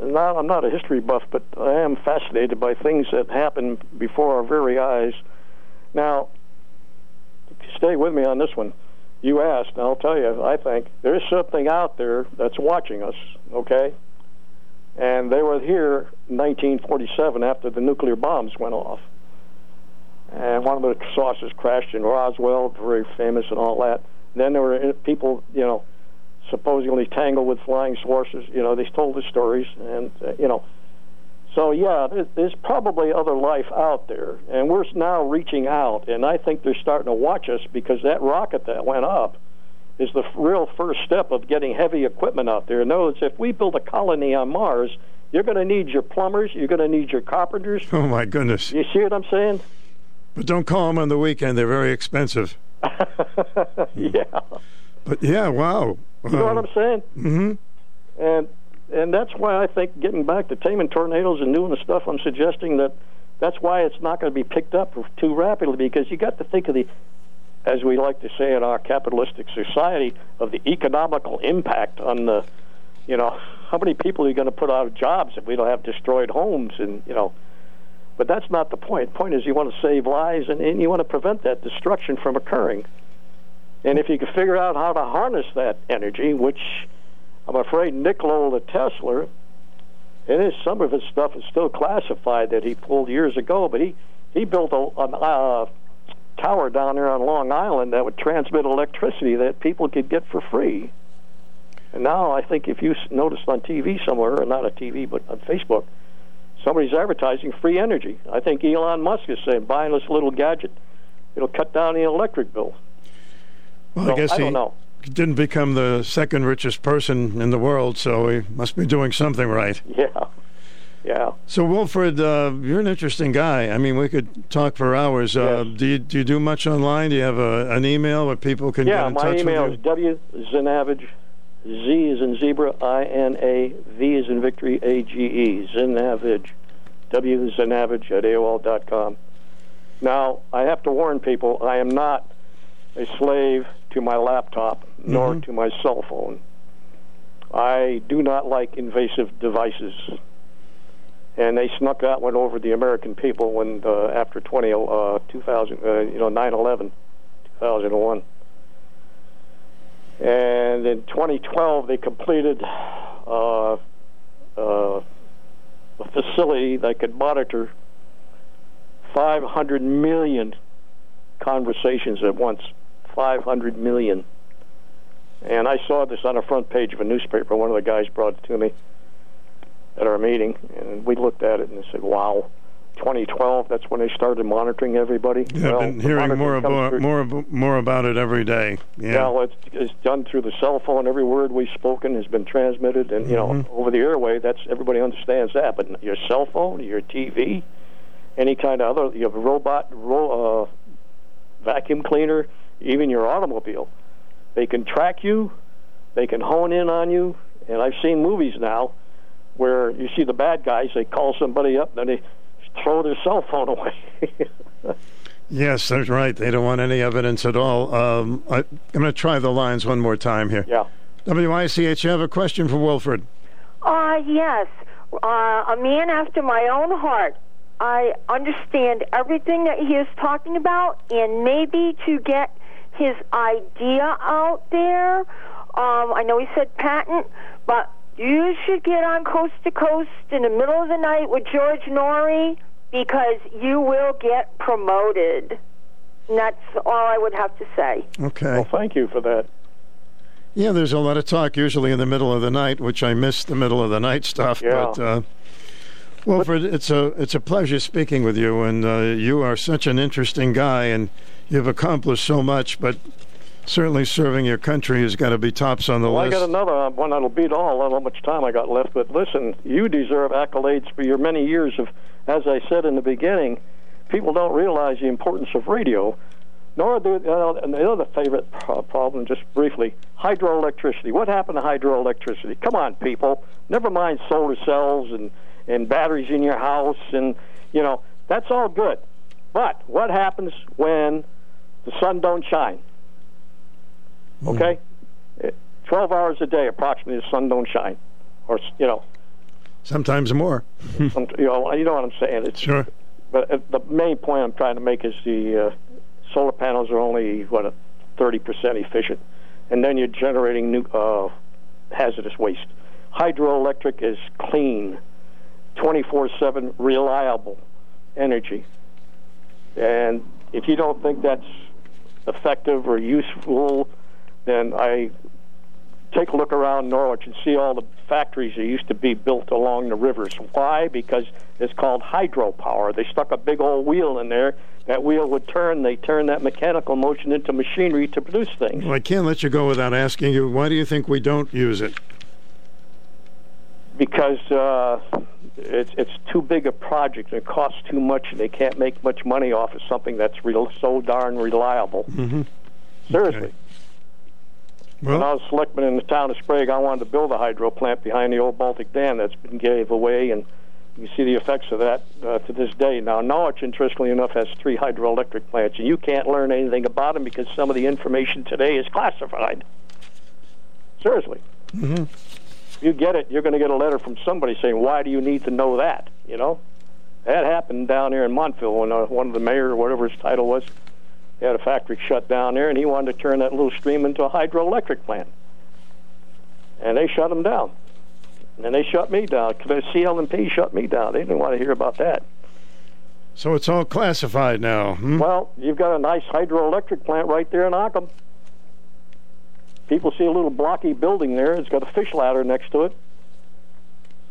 Speaker 84: not, I'm not a history buff, but I am fascinated by things that happen before our very eyes. Now, stay with me on this one. You asked, and I'll tell you, I think there's something out there that's watching us, okay? And they were here in 1947 after the nuclear bombs went off. And one of the saucers crashed in Roswell, very famous and all that. Then there were people, you know, supposedly tangled with flying saucers. You know, they told the stories, and uh, you know, so yeah, there, there's probably other life out there, and we're now reaching out, and I think they're starting to watch us because that rocket that went up is the real first step of getting heavy equipment out there. In other words, if we build a colony on Mars, you're going to need your plumbers, you're going to need your carpenters.
Speaker 8: Oh my goodness!
Speaker 84: You see what I'm saying?
Speaker 8: But don't call them on the weekend; they're very expensive.
Speaker 84: yeah.
Speaker 8: But yeah, wow.
Speaker 84: You know what I'm saying?
Speaker 8: Mm hmm
Speaker 84: and and that's why I think getting back to taming tornadoes and doing the stuff I'm suggesting that that's why it's not going to be picked up too rapidly because you got to think of the as we like to say in our capitalistic society of the economical impact on the you know how many people are you going to put out of jobs if we don't have destroyed homes and you know? But that's not the point. The point is you want to save lives and, and you want to prevent that destruction from occurring. And if you can figure out how to harness that energy which I'm afraid Nikola Tesla, and his, some of his stuff is still classified that he pulled years ago, but he, he built a, an uh, tower down there on Long Island that would transmit electricity that people could get for free. And now I think if you noticed on TV somewhere, or not on TV, but on Facebook, somebody's advertising free energy. I think Elon Musk is saying buying this little gadget, it'll cut down the electric bill.
Speaker 8: Well,
Speaker 84: So,
Speaker 8: I guess
Speaker 84: I
Speaker 8: he
Speaker 84: don't know.
Speaker 8: Didn't become the second richest person in the world, so he must be doing something right.
Speaker 84: Yeah, yeah.
Speaker 8: So, Wilfred, uh, you're an interesting guy. I mean, we could talk for hours. Uh, do, you, do you do much online? Do you have a, an email where people can
Speaker 84: yeah,
Speaker 8: get in
Speaker 84: my
Speaker 8: touch
Speaker 84: email
Speaker 8: with
Speaker 84: is
Speaker 8: you?
Speaker 84: W Zanavage, Z is in zebra, I N A, V is in victory, A G E, Zanavage, W Zanavage at AOL dot com. Now, I have to warn people, I am not a slave to my laptop nor
Speaker 8: Mhm.
Speaker 84: to my cell phone. I do not like invasive devices. And they snuck that one over the American people when uh, after 20, uh, 2000, uh, you know, 9/11, 2001. And in 2012, they completed uh, uh, a facility that could monitor 500 million conversations at once. 500 million. And I saw this on the front page of a newspaper. One of the guys brought it to me at our meeting, and we looked at it and said, "Wow." 2012. That's when they started monitoring everybody.
Speaker 8: Yeah,
Speaker 84: well,
Speaker 8: I've been hearing more about more more about it every day.
Speaker 84: yeah, well, it's, it's done through the cell phone. Every word we've spoken has been transmitted, and you know,
Speaker 8: Mhm.
Speaker 84: over the airway. That's everybody understands that. But your cell phone, your TV, any kind of other, you have a robot, ro- uh, vacuum cleaner, even your automobile, they can track you, they can hone in on you. And I've seen movies now where you see the bad guys. They call somebody up, then they throw their cell phone away.
Speaker 8: Yes, that's right. They don't want any evidence at all. Um, I, I'm going to try the lines one more time here.
Speaker 84: Yeah.
Speaker 8: WICH, you have a question for Wilfred.
Speaker 86: Uh, yes. Uh, a man after my own heart. I understand everything that he is talking about, and maybe to get his idea out there. Um, I know he said patent, but you should get on Coast to Coast in the middle of the night with George Noory because you will get promoted. And that's all I would have to say.
Speaker 8: Okay.
Speaker 84: Well, thank you for that.
Speaker 8: Yeah, there's a lot of talk usually in the middle of the night, which I miss the middle of the night stuff.
Speaker 84: Yeah.
Speaker 8: But uh, Wilfred, it's a it's a pleasure speaking with you, and uh, you are such an interesting guy, and you've accomplished so much. But certainly serving your country has got to be tops on the
Speaker 84: Well, I got another uh, one that'll beat all. I don't know how much time I got left, but listen, you deserve accolades for your many years of, as I said in the beginning, people don't realize the importance of radio. Nor do uh, and the other favorite problem, just briefly, hydroelectricity. What happened to hydroelectricity? Come on, people. Never mind solar cells and and batteries in your house, and you know that's all good. But what happens when the sun don't shine? Okay, Eh, twelve hours a day, approximately, the sun don't shine, or you know,
Speaker 8: Sometimes more.
Speaker 84: some, you know, you know what I'm saying. It's,
Speaker 8: Sure.
Speaker 84: But uh, the main point I'm trying to make is the uh, solar panels are only what thirty percent efficient, and then you're generating new uh, hazardous waste. Hydroelectric is clean, twenty four seven reliable energy, and if you don't think that's effective or useful, then I take a look around Norwich and see all the factories that used to be built along the rivers. Why? Because it's called hydropower. They stuck a big old wheel in there. That wheel would turn. They turn that mechanical motion into machinery to produce things.
Speaker 8: Well, I can't let you go without asking you. Why do you think we don't use it?
Speaker 84: Because uh, it's it's too big a project. It costs too much, and they can't make much money off of something that's real, so darn reliable.
Speaker 8: Mm-hmm.
Speaker 84: Seriously.
Speaker 8: Well-
Speaker 84: when I was selectman in the town of Sprague, I wanted to build a hydro plant behind the old Baltic Dam that's been gave away, and you see the effects of that uh, to this day. Now, Norwich, interestingly enough, has three hydroelectric plants, and you can't learn anything about them because some of the information today is classified. Seriously.
Speaker 8: Mm-hmm.
Speaker 84: You get it, you're going to get a letter from somebody saying, "Why do you need to know that?" You know, that happened down here in Montville when uh, one of the mayor, or whatever his title was, he had a factory shut down there, and he wanted to turn that little stream into a hydroelectric plant, and they shut him down. And they shut me down. The CLMP shut me down. They didn't want to hear about that.
Speaker 8: So it's all classified now. Hmm?
Speaker 84: Well, you've got a nice hydroelectric plant right there in Occum. People see a little blocky building there. It's got a fish ladder next to it.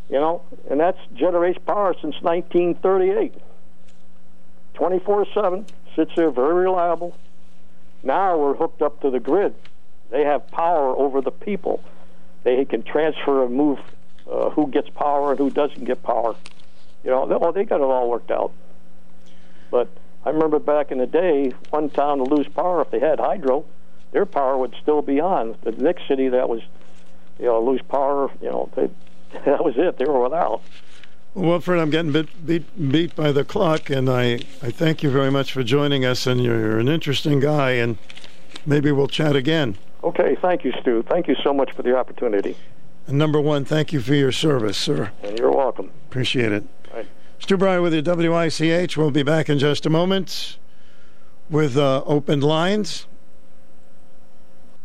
Speaker 84: You know, and that generates power since 1938. 24 7, sits there very reliable. Now we're hooked up to the grid. They have power over the people. They can transfer and move uh, who gets power and who doesn't get power. You know, they, oh, they got it all worked out. But I remember back in the day, one town to lose power if they had hydro, their power would still be on. The next city that was, you know, lose power, you know, they, that was it. They were without.
Speaker 8: Well, Fred, I'm getting bit, beat beat by the clock, and I, I thank you very much for joining us. And you're an interesting guy, and maybe we'll chat again.
Speaker 84: Okay, thank you, Stu. Thank you so much for the opportunity.
Speaker 8: And number one, thank you for your service, sir.
Speaker 84: And you're welcome.
Speaker 8: Appreciate it.
Speaker 84: Right.
Speaker 8: Stu Bryer with your WICH. We'll be back in just a moment with uh, open lines.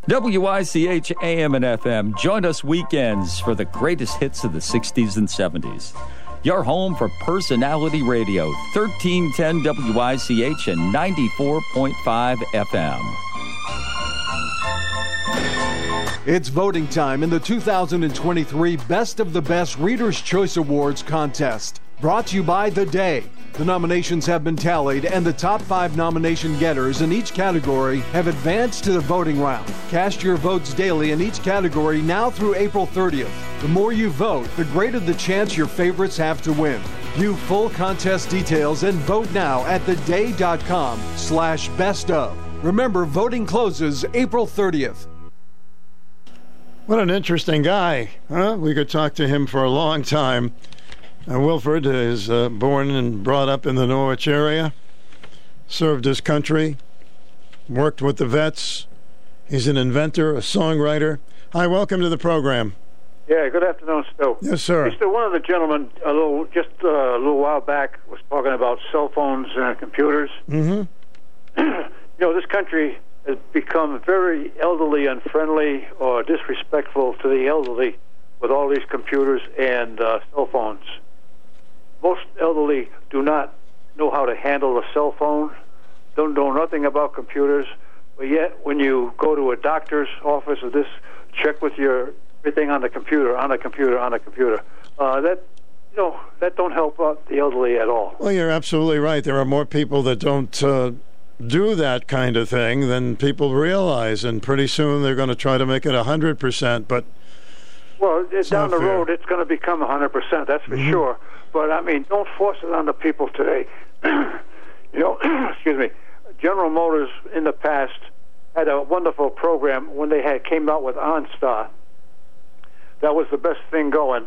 Speaker 87: WICH AM and FM. Join us weekends for the greatest hits of the 60s and 70s. Your home for personality radio, 1310 WICH and 94.5 FM.
Speaker 88: It's voting time in the 2023 Best of the Best Reader's Choice Awards contest. Brought to you by The Day. The nominations have been tallied, and the top five nomination getters in each category have advanced to the voting round. Cast your votes daily in each category now through April 30th. The more you vote, the greater the chance your favorites have to win. View full contest details and vote now at theday.com slash best of. Remember, voting closes April 30th.
Speaker 8: What an interesting guy, huh? We could talk to him for a long time. Uh, Wilfred is uh, born and brought up in the Norwich area, served his country, worked with the vets. He's an inventor, a songwriter. Hi, welcome to the program.
Speaker 45: Yeah, good afternoon, Stu.
Speaker 8: Yes, sir.
Speaker 45: Hey, Stu, one of the gentlemen, a little, just uh, a little while back, was talking about cell phones and computers.
Speaker 8: Mm-hmm.
Speaker 45: you know, this country has become very elderly unfriendly or disrespectful to the elderly with all these computers and uh, cell phones. Most elderly do not know how to handle a cell phone, don't know nothing about computers, but yet when you go to a doctor's office or this, check with your everything on the computer, on the computer, on the computer. Uh, that you know that don't help out the elderly at all.
Speaker 8: Well, you're absolutely right. There are more people that don't uh, do that kind of thing than people realize, and pretty soon they're going to try to make it hundred percent. But
Speaker 45: Well,
Speaker 8: It's
Speaker 45: down the
Speaker 8: fair.
Speaker 45: road, it's going to become 100%, that's for
Speaker 8: Mhm.
Speaker 45: sure. But, I mean, don't force it on the people today. you know, excuse me, General Motors in the past had a wonderful program when they had came out with OnStar. That was the best thing going.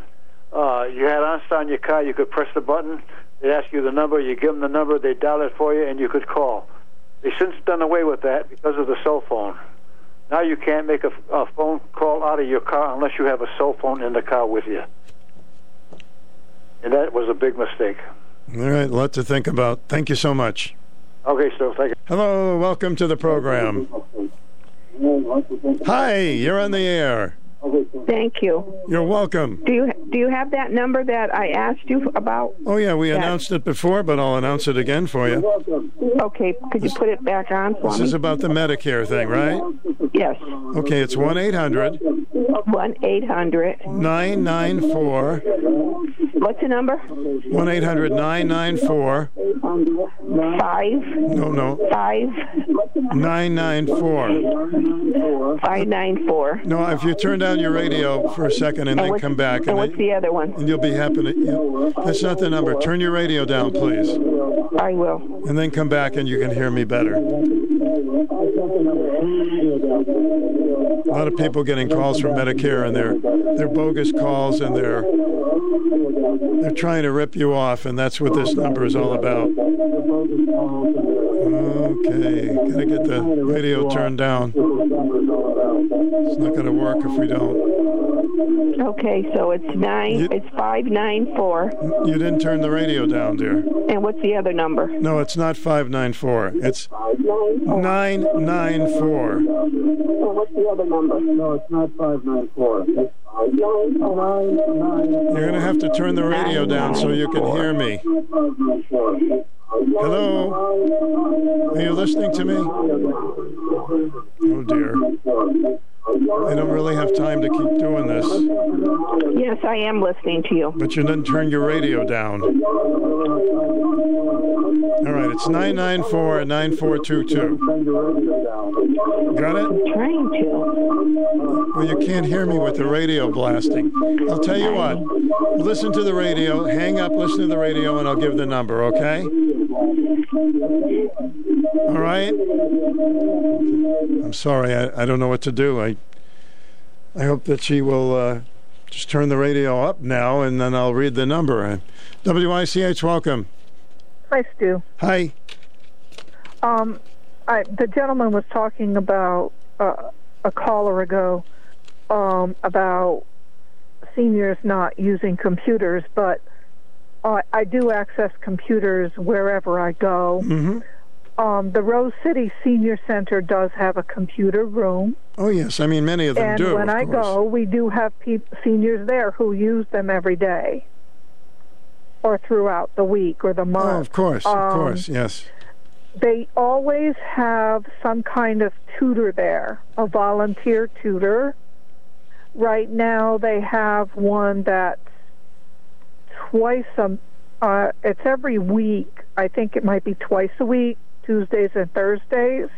Speaker 45: Uh, you had OnStar in your car, you could press the button, they'd ask you the number, you give them the number, they dial it for you, and you could call. They've since done away with that because of the cell phone. Now you can't make a, a phone call out of your car unless you have a cell phone in the car with you. And that was a big mistake.
Speaker 8: all right, a lot to think about. Thank you so much.
Speaker 45: Okay, so thank you.
Speaker 8: Hello, welcome to the program. Hi, you're on the air.
Speaker 85: Thank you.
Speaker 8: You're welcome.
Speaker 85: Do you do you have that number that I asked you about?
Speaker 8: Oh yeah, we announced it before, but I'll announce it again for you.
Speaker 85: Okay, could you put it back on for
Speaker 8: This
Speaker 85: me?
Speaker 8: is about the Medicare thing, right?
Speaker 85: Yes.
Speaker 8: Okay, it's one eight hundred
Speaker 85: One eight hundred.
Speaker 8: nine nine four
Speaker 85: What's the number?
Speaker 8: one eight hundred nine nine four.
Speaker 85: Five.
Speaker 8: No, no,
Speaker 85: Five.
Speaker 8: nine nine four.
Speaker 85: Five nine four.
Speaker 8: No, if you turn down your radio for a second and then come back,
Speaker 85: And
Speaker 8: and,
Speaker 85: what's
Speaker 8: then,
Speaker 85: the other one?
Speaker 8: and you'll be happy. To, you, that's not the number. Turn your radio down, please,
Speaker 85: I will.
Speaker 8: and then come back, and you can hear me better. A lot of people getting calls from Medicare, and they're they're bogus calls, and they're they're trying to rip you off, and that's what this number is all about. Okay, gotta get the radio turned down. It's not gonna work if we don't.
Speaker 85: Okay, so it's nine. it's five nine four.
Speaker 8: You didn't turn the radio down, dear.
Speaker 85: And what's the other number?
Speaker 8: No, it's not 594. It's 994.
Speaker 85: What's the other number?
Speaker 58: No, it's not 594. It's
Speaker 8: You're going to have to turn the radio down so you can hear me. Hello? Are you listening to me? Oh, dear. I don't really have time to keep doing this.
Speaker 85: Yes, I am listening to you.
Speaker 8: But you didn't turn your radio down. All right, it's 994 9422. Got it?
Speaker 85: Trying to.
Speaker 8: Well, you can't hear me with the radio blasting. I'll tell you what. Listen to the radio, hang up, listen to the radio, and I'll give the number, okay? All right? I'm sorry, I, I don't know what to do. I I hope that she will uh, just turn the radio up now, and then I'll read the number. WICH, welcome.
Speaker 89: Hi, Stu.
Speaker 8: Hi.
Speaker 89: Um, I, the gentleman was talking about uh, a caller ago um, about seniors not using computers, but uh, I do access computers wherever I go.
Speaker 8: Mm-hmm.
Speaker 89: Um, the Rose City Senior Center does have a computer room,
Speaker 8: Oh, yes. I mean, many of them
Speaker 89: and
Speaker 8: do.
Speaker 89: And when
Speaker 8: of
Speaker 89: I
Speaker 8: course.
Speaker 89: go, we do have peop seniors there who use them every day or throughout the week or the month.
Speaker 8: Oh, of course, of
Speaker 89: Um,
Speaker 8: course, yes.
Speaker 89: they always have some kind of tutor there, a volunteer tutor. Right now, they have one that's twice a. Uh, it's every week. I think it might be twice a week, Tuesdays and Thursdays.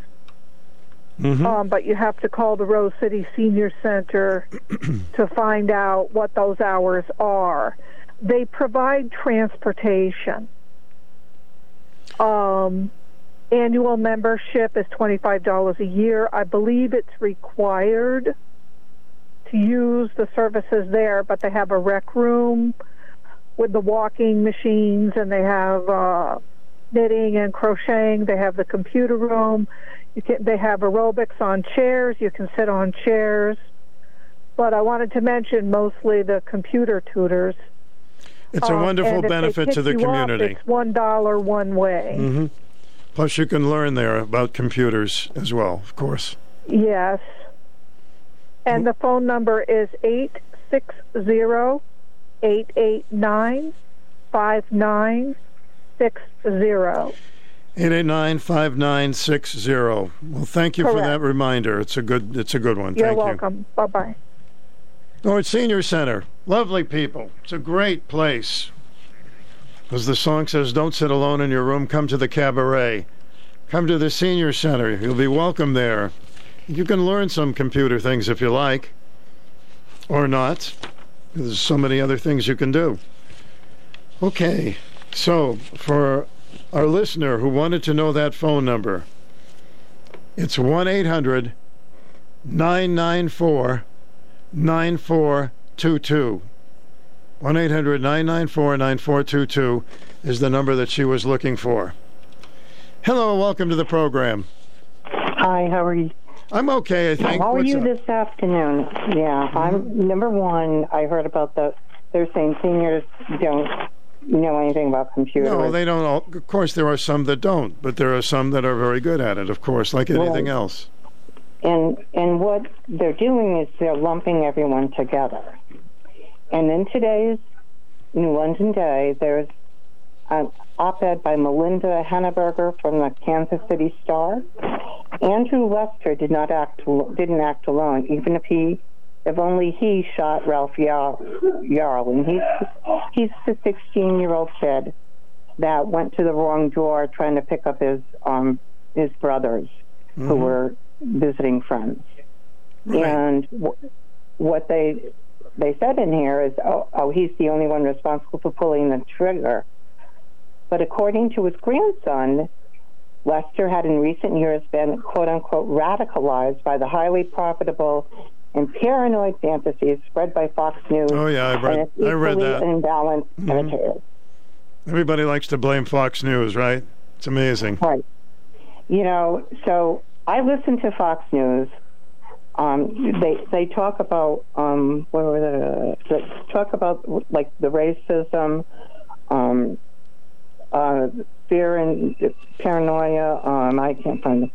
Speaker 8: Mm-hmm.
Speaker 89: Um, but you have to call the Rose City Senior Center to find out what those hours are. They provide transportation. Um, annual membership is $25 a year. I believe it's required to use the services there, but they have a rec room with the walking machines and they have uh, knitting and crocheting. They have the computer room. You can, they have aerobics on chairs. You can sit on chairs. But I wanted to mention mostly the computer tutors.
Speaker 8: It's a
Speaker 89: Um,
Speaker 8: wonderful
Speaker 89: and if they
Speaker 8: benefit to the
Speaker 89: you up,
Speaker 8: community.
Speaker 89: it's one dollar one way.
Speaker 8: hmm Plus, you can learn there about computers as well, of course.
Speaker 89: Yes. And the phone number is eight six zero eight eight nine five nine six zero.
Speaker 8: 889-5960. Well, thank you for that reminder. It's a good it's a good one.
Speaker 89: You're
Speaker 8: thank you.
Speaker 89: welcome. Bye bye.
Speaker 8: North Senior Center. Lovely people. It's a great place. As the song says, don't sit alone in your room, come to the cabaret. Come to the Senior Center. You'll be welcome there. You can learn some computer things if you like, or not. There's so many other things you can do. Okay, so for our listener who wanted to know that phone number, it's 1 800 994 9422. 1 800 994 9422 is the number that she was looking for. Hello, welcome to the program.
Speaker 27: Hi, how are you?
Speaker 8: I'm okay, I think.
Speaker 27: How are
Speaker 8: What's
Speaker 27: you
Speaker 8: up?
Speaker 27: this afternoon? Yeah, I'm number one. I heard about the. They're saying seniors don't know anything about computers.
Speaker 8: No, they don't. All, of course, there are some that don't, but there are some that are very good at it, of course, like anything
Speaker 27: Well,
Speaker 8: else.
Speaker 27: And and what they're doing is they're lumping everyone together. And in today's New London Day, there's an op-ed by Melinda Henneberger from the Kansas City Star. Andrew Lester did not act didn't act alone, even if he if only he shot Ralph Yarl, Yarl and he's he's the 16 year old kid that went to the wrong door trying to pick up his um his brothers who
Speaker 90: Mhm.
Speaker 27: were visiting friends. And w- what they they said in here is, oh, oh, he's the only one responsible for pulling the trigger. But according to his grandson, Lester had in recent years been quote unquote radicalized by the highly profitable and paranoid fantasies spread by Fox News.
Speaker 8: Oh, yeah, I read-
Speaker 27: and
Speaker 8: I read that. Mm-hmm.
Speaker 27: Imbalanced imitators.
Speaker 8: Everybody likes to blame Fox News, right? It's amazing.
Speaker 27: Right. You know, so I listen to Fox News. Um, they they talk about um, what were the they talk about like the racism, um, uh, fear and paranoia. Um, I can't find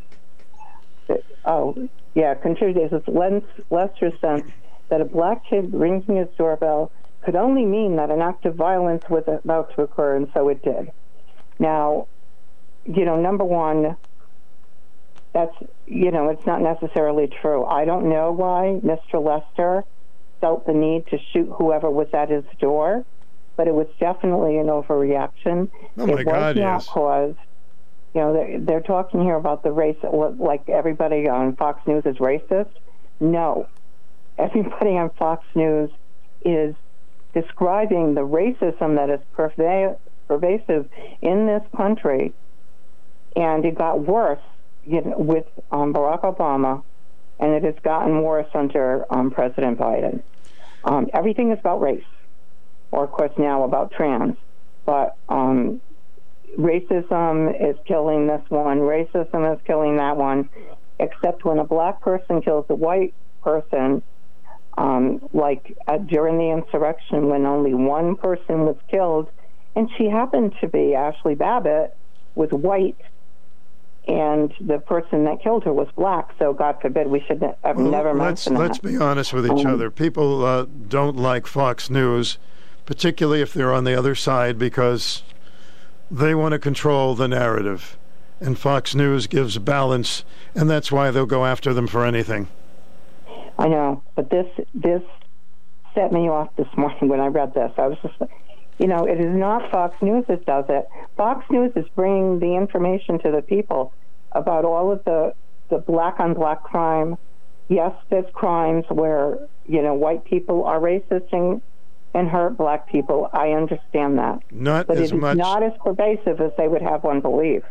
Speaker 27: it. Oh, yeah, contributors. Len- Lester's sense that a black kid ringing his doorbell could only mean that an act of violence was about to occur, and so it did. Now, you know, number one, that's, you know, it's not necessarily true. I don't know why Mr. Lester felt the need to shoot whoever was at his door, but it was definitely an overreaction.
Speaker 8: Oh, my
Speaker 27: it was
Speaker 8: God,
Speaker 27: not
Speaker 8: yes.
Speaker 27: caused. You know, they're, they're talking here about the race, like everybody on Fox News is racist. No. Everybody on Fox News is describing the racism that is perva- pervasive in this country, and it got worse you know, with um, Barack Obama, and it has gotten worse under um, President Biden. Um, everything is about race, or of course now about trans, but um, racism is killing this one, racism is killing that one, except when a black person kills a white person, um, like uh, during the insurrection when only one person was killed, and she happened to be Ashley Babbitt, was white, and the person that killed her was black. So God forbid we should have
Speaker 8: Well,
Speaker 27: never
Speaker 8: let's
Speaker 27: mentioned
Speaker 8: let's
Speaker 27: that.
Speaker 8: be honest with each
Speaker 27: Um,
Speaker 8: other. People uh, don't like Fox News, particularly if they're on the other side, because they want to control the narrative, and Fox News gives balance, and that's why they'll go after them for anything.
Speaker 27: I know, but this this set me off this morning when I read this. I was just, you know, it is not Fox News that does it. Fox News is bringing the information to the people about all of the the black on black crime. Yes, there's crimes where you know white people are racist and, and hurt black people. I understand that,
Speaker 8: Not
Speaker 27: but
Speaker 8: as
Speaker 27: it is
Speaker 8: much.
Speaker 27: not as pervasive as they would have one believe.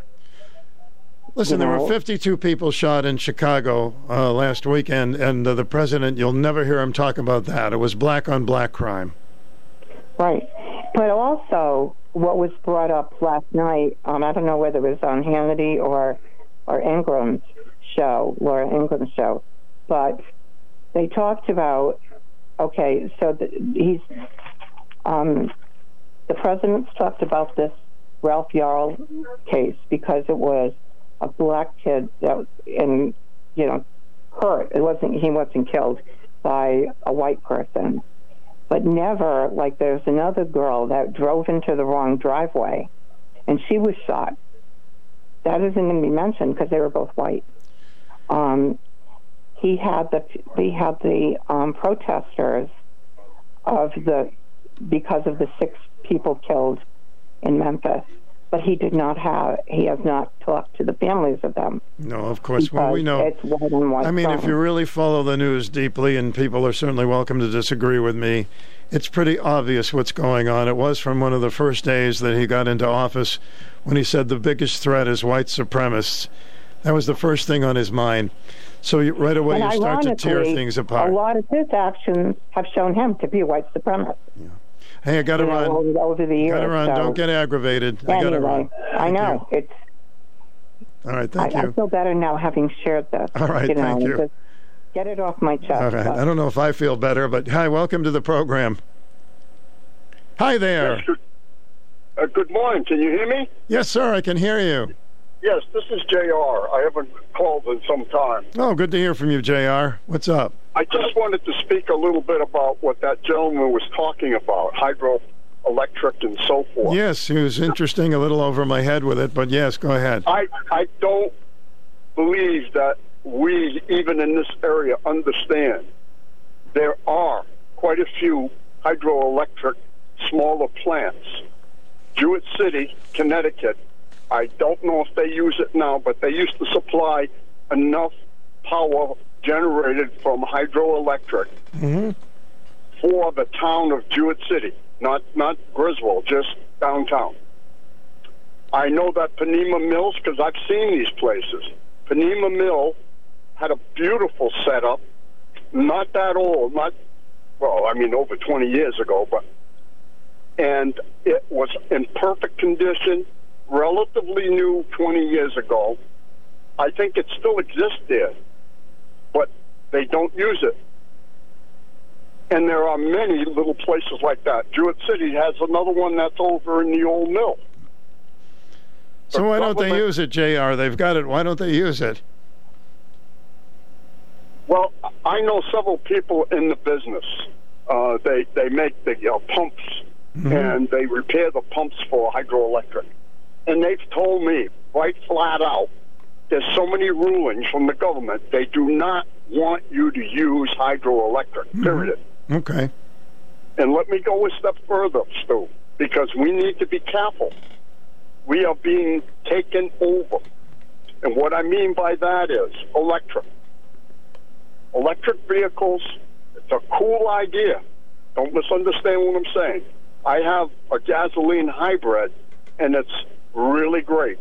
Speaker 8: Listen,
Speaker 27: you
Speaker 8: there
Speaker 27: know.
Speaker 8: were 52 people shot in Chicago uh, last weekend, and uh, the president, you'll never hear him talk about that. It was black on black crime.
Speaker 27: Right. But also, what was brought up last night, um, I don't know whether it was on Hannity or, or Ingraham's show, Laura Ingraham's show, but they talked about, okay, so the, he's, um, the president's talked about this Ralph Yarl case because it was a black kid that, was- and, you know, hurt. It wasn't, he wasn't killed by a white person. but never like there's another girl that drove into the wrong driveway, and she was shot. That isn't going to be mentioned because they were both white. Um, he had the he had the um, protesters of the because of the six people killed in Memphis, but he did not have he has not talked to the families of them.
Speaker 8: No, of course. Well, we know.
Speaker 27: it's white and white.
Speaker 8: I mean, if you really follow the news deeply, and people are certainly welcome to disagree with me, it's pretty obvious what's going on. It was from one of the first days that he got into office when he said the biggest threat is white supremacists. That was the first thing on his mind. So you, right away
Speaker 27: and
Speaker 8: you start to tear
Speaker 27: ironically,
Speaker 8: things apart.
Speaker 27: A lot of his actions have shown him to be a white supremacist. Yeah.
Speaker 8: Hey, I got to
Speaker 27: you know,
Speaker 8: run.
Speaker 27: over, over the years.
Speaker 8: Got to run.
Speaker 27: so-
Speaker 8: Don't get aggravated. I got to
Speaker 27: Anyway,
Speaker 8: run.
Speaker 27: I
Speaker 8: Thank
Speaker 27: know it's.
Speaker 8: All right.
Speaker 27: I,
Speaker 8: Thank
Speaker 27: I
Speaker 8: you.
Speaker 27: feel better now having shared this.
Speaker 8: All right,
Speaker 27: you know,
Speaker 8: thank you.
Speaker 27: Get it off my chest.
Speaker 8: All right.
Speaker 27: but-
Speaker 8: I don't know if I feel better, but hi, welcome to the program. Hi there.
Speaker 91: Yes, good, uh, good morning. Can you hear me?
Speaker 8: Yes, sir. I can hear you.
Speaker 91: Yes, this is JR. I haven't called in some time.
Speaker 8: Oh, good to hear from you, Jr. What's up?
Speaker 91: I just wanted to speak a little bit about what that gentleman was talking about, hydroelectric and so forth.
Speaker 8: Yes, he was interesting. A little over my head with it, but yes, go ahead.
Speaker 91: I, I don't believe that we, even in this area, understand there are quite a few hydroelectric smaller plants. Jewett City, Connecticut, I don't know if they use it now, but they used to supply enough power generated from hydroelectric
Speaker 8: Mm-hmm.
Speaker 91: for the town of Jewett City, not not Griswold, just downtown. I know that Ponemah Mills because I've seen these places. Ponemah Mill had a beautiful setup, not that old, not well, I mean over 20 years ago, but and it was in perfect condition, relatively new 20 years ago. I think it still exists there, but they don't use it. And there are many little places like that. Jewett City has another one that's over in the old mill.
Speaker 8: So why don't they use it, Jr.? They've got it. Why don't they use it?
Speaker 91: Well, I know several people in the business. Uh, they they make the uh, pumps and they repair the pumps for hydroelectric, and they've told me right flat out. There's so many rulings from the government. They do not want you to use hydroelectric. Mm-hmm. Period.
Speaker 8: Okay.
Speaker 91: And let me go a step further, Stu, because we need to be careful. We are being taken over. And what I mean by that is electric. Electric vehicles, it's a cool idea. Don't misunderstand what I'm saying. I have a gasoline hybrid, and it's really great.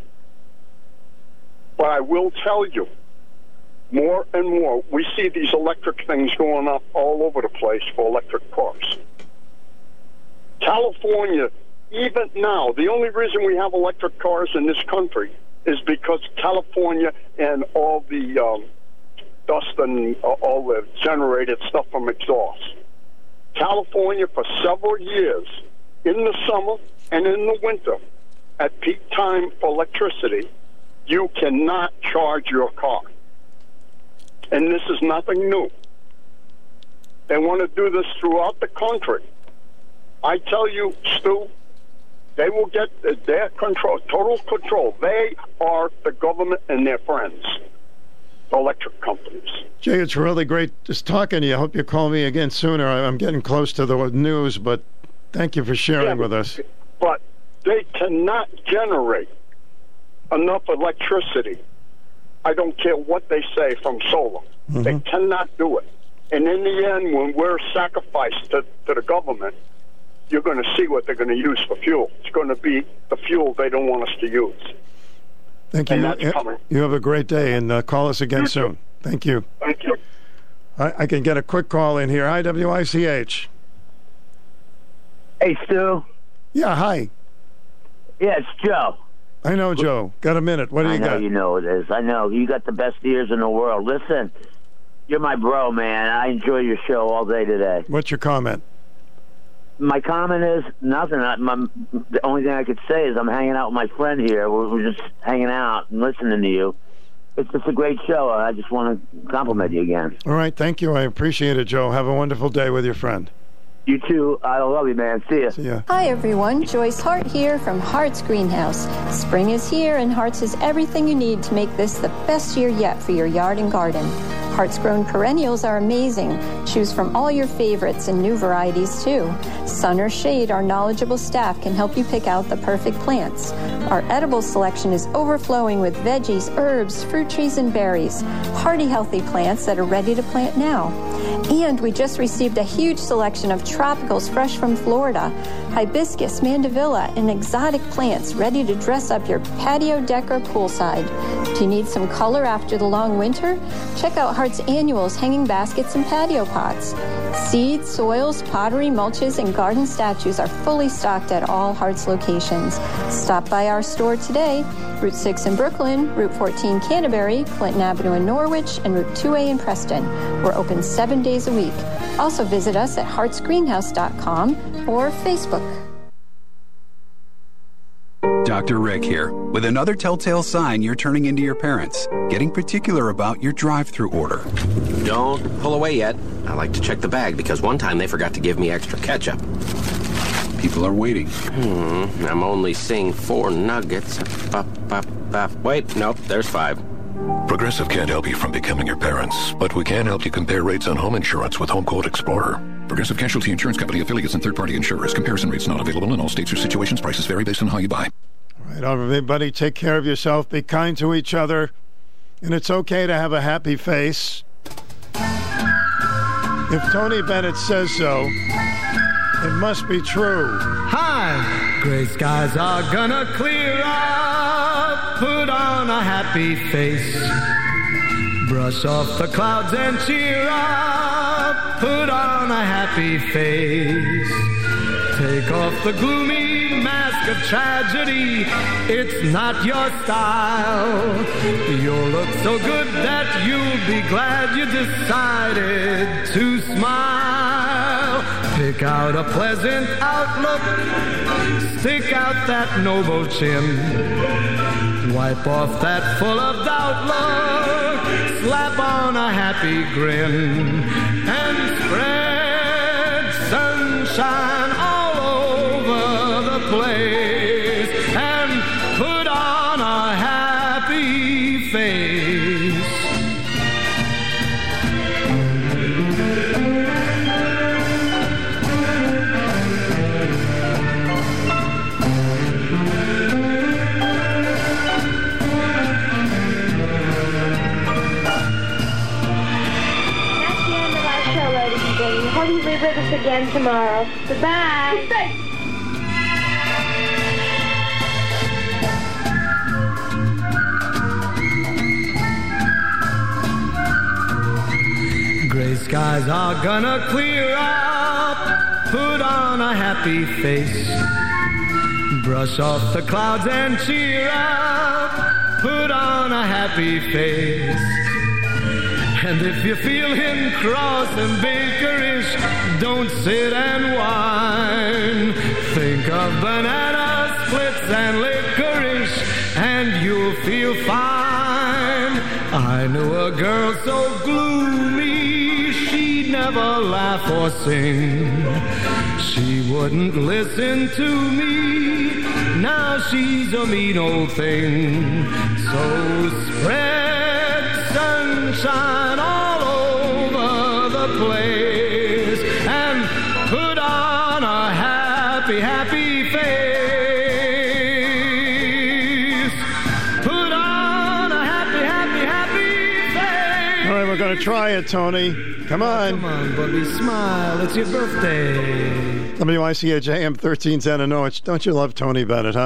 Speaker 91: But I will tell you, more and more, we see these electric things going up all over the place for electric cars. California, even now, the only reason we have electric cars in this country is because California and all the um, dust and uh, all the generated stuff from exhaust. California, for several years, in the summer and in the winter, at peak time for electricity, you cannot charge your car. And this is nothing new. They want to do this throughout the country. I tell you, Stu, they will get their control, total control. They are the government and their friends, the electric companies.
Speaker 8: Jay, it's really great just talking to you. I hope you call me again sooner. I'm getting close to the news, but thank you for sharing with us.
Speaker 91: But they cannot generate enough electricity. I don't care what they say from solar. They cannot do it. And in the end, when we're sacrificed to, to the government, you're going to see what they're going to use for fuel. It's going to be the fuel they don't want us to use.
Speaker 8: Thank you.
Speaker 91: And that's
Speaker 8: You-
Speaker 91: coming.
Speaker 8: You have a great day, and uh, call us again soon. Thank you.
Speaker 91: Thank you.
Speaker 8: I, I can get a quick call in here. IWICH.
Speaker 90: Hey, Stu.
Speaker 8: Yeah, hi.
Speaker 90: Yeah, it's Joe.
Speaker 8: I know, Joe. Got a minute. What do
Speaker 90: I
Speaker 8: you
Speaker 90: know
Speaker 8: got?
Speaker 90: you know it is. I know you got the best ears in the world. Listen, you're my bro, man. I enjoy your show all day today.
Speaker 8: What's your comment?
Speaker 90: My comment is nothing. I, my, the only thing I could say is I'm hanging out with my friend here. We're, we're just hanging out and listening to you. It's just a great show. I just want to compliment you again.
Speaker 8: All right, thank you. I appreciate it, Joe. Have a wonderful day with your friend.
Speaker 10: You too. I love you, man. See ya.
Speaker 8: See ya.
Speaker 92: Hi everyone, Joyce Hart here from Hart's Greenhouse. Spring is here and Hart's has everything you need to make this the best year yet for your yard and garden. Hart's grown perennials are amazing. Choose from all your favorites and new varieties too. Sun or shade, our knowledgeable staff can help you pick out the perfect plants. Our edible selection is overflowing with veggies, herbs, fruit trees, and berries. Hearty, healthy plants that are ready to plant now. And we just received a huge selection of tropicals fresh from Florida hibiscus, mandevilla, and exotic plants ready to dress up your patio deck or poolside. Do you need some color after the long winter? Check out Hart's annuals, hanging baskets, and patio pots. Seeds, soils, pottery, mulches, and garden statues are fully stocked at all Hart's locations. Stop by our store today, Route 6 in Brooklyn, Route 14 Canterbury, Clinton Avenue in Norwich, and Route 2A in Preston. We're open seven days a week. Also visit us at hartsgreenhouse.com or Facebook.
Speaker 93: Dr. Rick here, with another telltale sign you're turning into your parents, getting particular about your drive through order.
Speaker 81: Don't pull away yet. I like to check the bag because one time they forgot to give me extra ketchup.
Speaker 93: People are waiting.
Speaker 81: Hmm, I'm only seeing four nuggets. Bup, bup, bup. Wait, nope, there's five.
Speaker 94: Progressive can't help you from becoming your parents, but we can help you compare rates on home insurance with Home Quote Explorer. Progressive Casualty Insurance Company affiliates and third-party insurers. Comparison rates not available in all states or situations. Prices vary based on how you buy.
Speaker 8: All right, everybody, take care of yourself. Be kind to each other. And it's okay to have a happy face. If Tony Bennett says so, it must be true.
Speaker 52: Hi, gray skies are gonna clear up. Put on a happy face. Brush off the clouds and cheer up. Put on a happy face. Take off the gloomy mask of tragedy. It's not your style. You'll look so good that you'll be glad you decided to smile. Pick out a pleasant outlook. Stick out that noble chin. Wipe off that full of doubt look. Slap on a happy grin. Spread sunshine
Speaker 95: again tomorrow. Goodbye.
Speaker 52: Gray skies are gonna clear up. Put on a happy face. Brush off the clouds and cheer up. Put on a happy face. And if you're feeling cross and bakerish, don't sit and whine. Think of banana splits and licorice, and you'll feel fine. I knew a girl so gloomy, she'd never laugh or sing. She wouldn't listen to me. Now she's a mean old thing. So spread sunshine all over the place and put on a happy, happy face. Put on a happy, happy, happy face.
Speaker 8: All right, we're going to try it, Tony. Come on.
Speaker 52: Come on, Bubby, smile. It's your birthday.
Speaker 8: WICH AM 1310 in Norwich. Don't you love Tony Bennett, huh?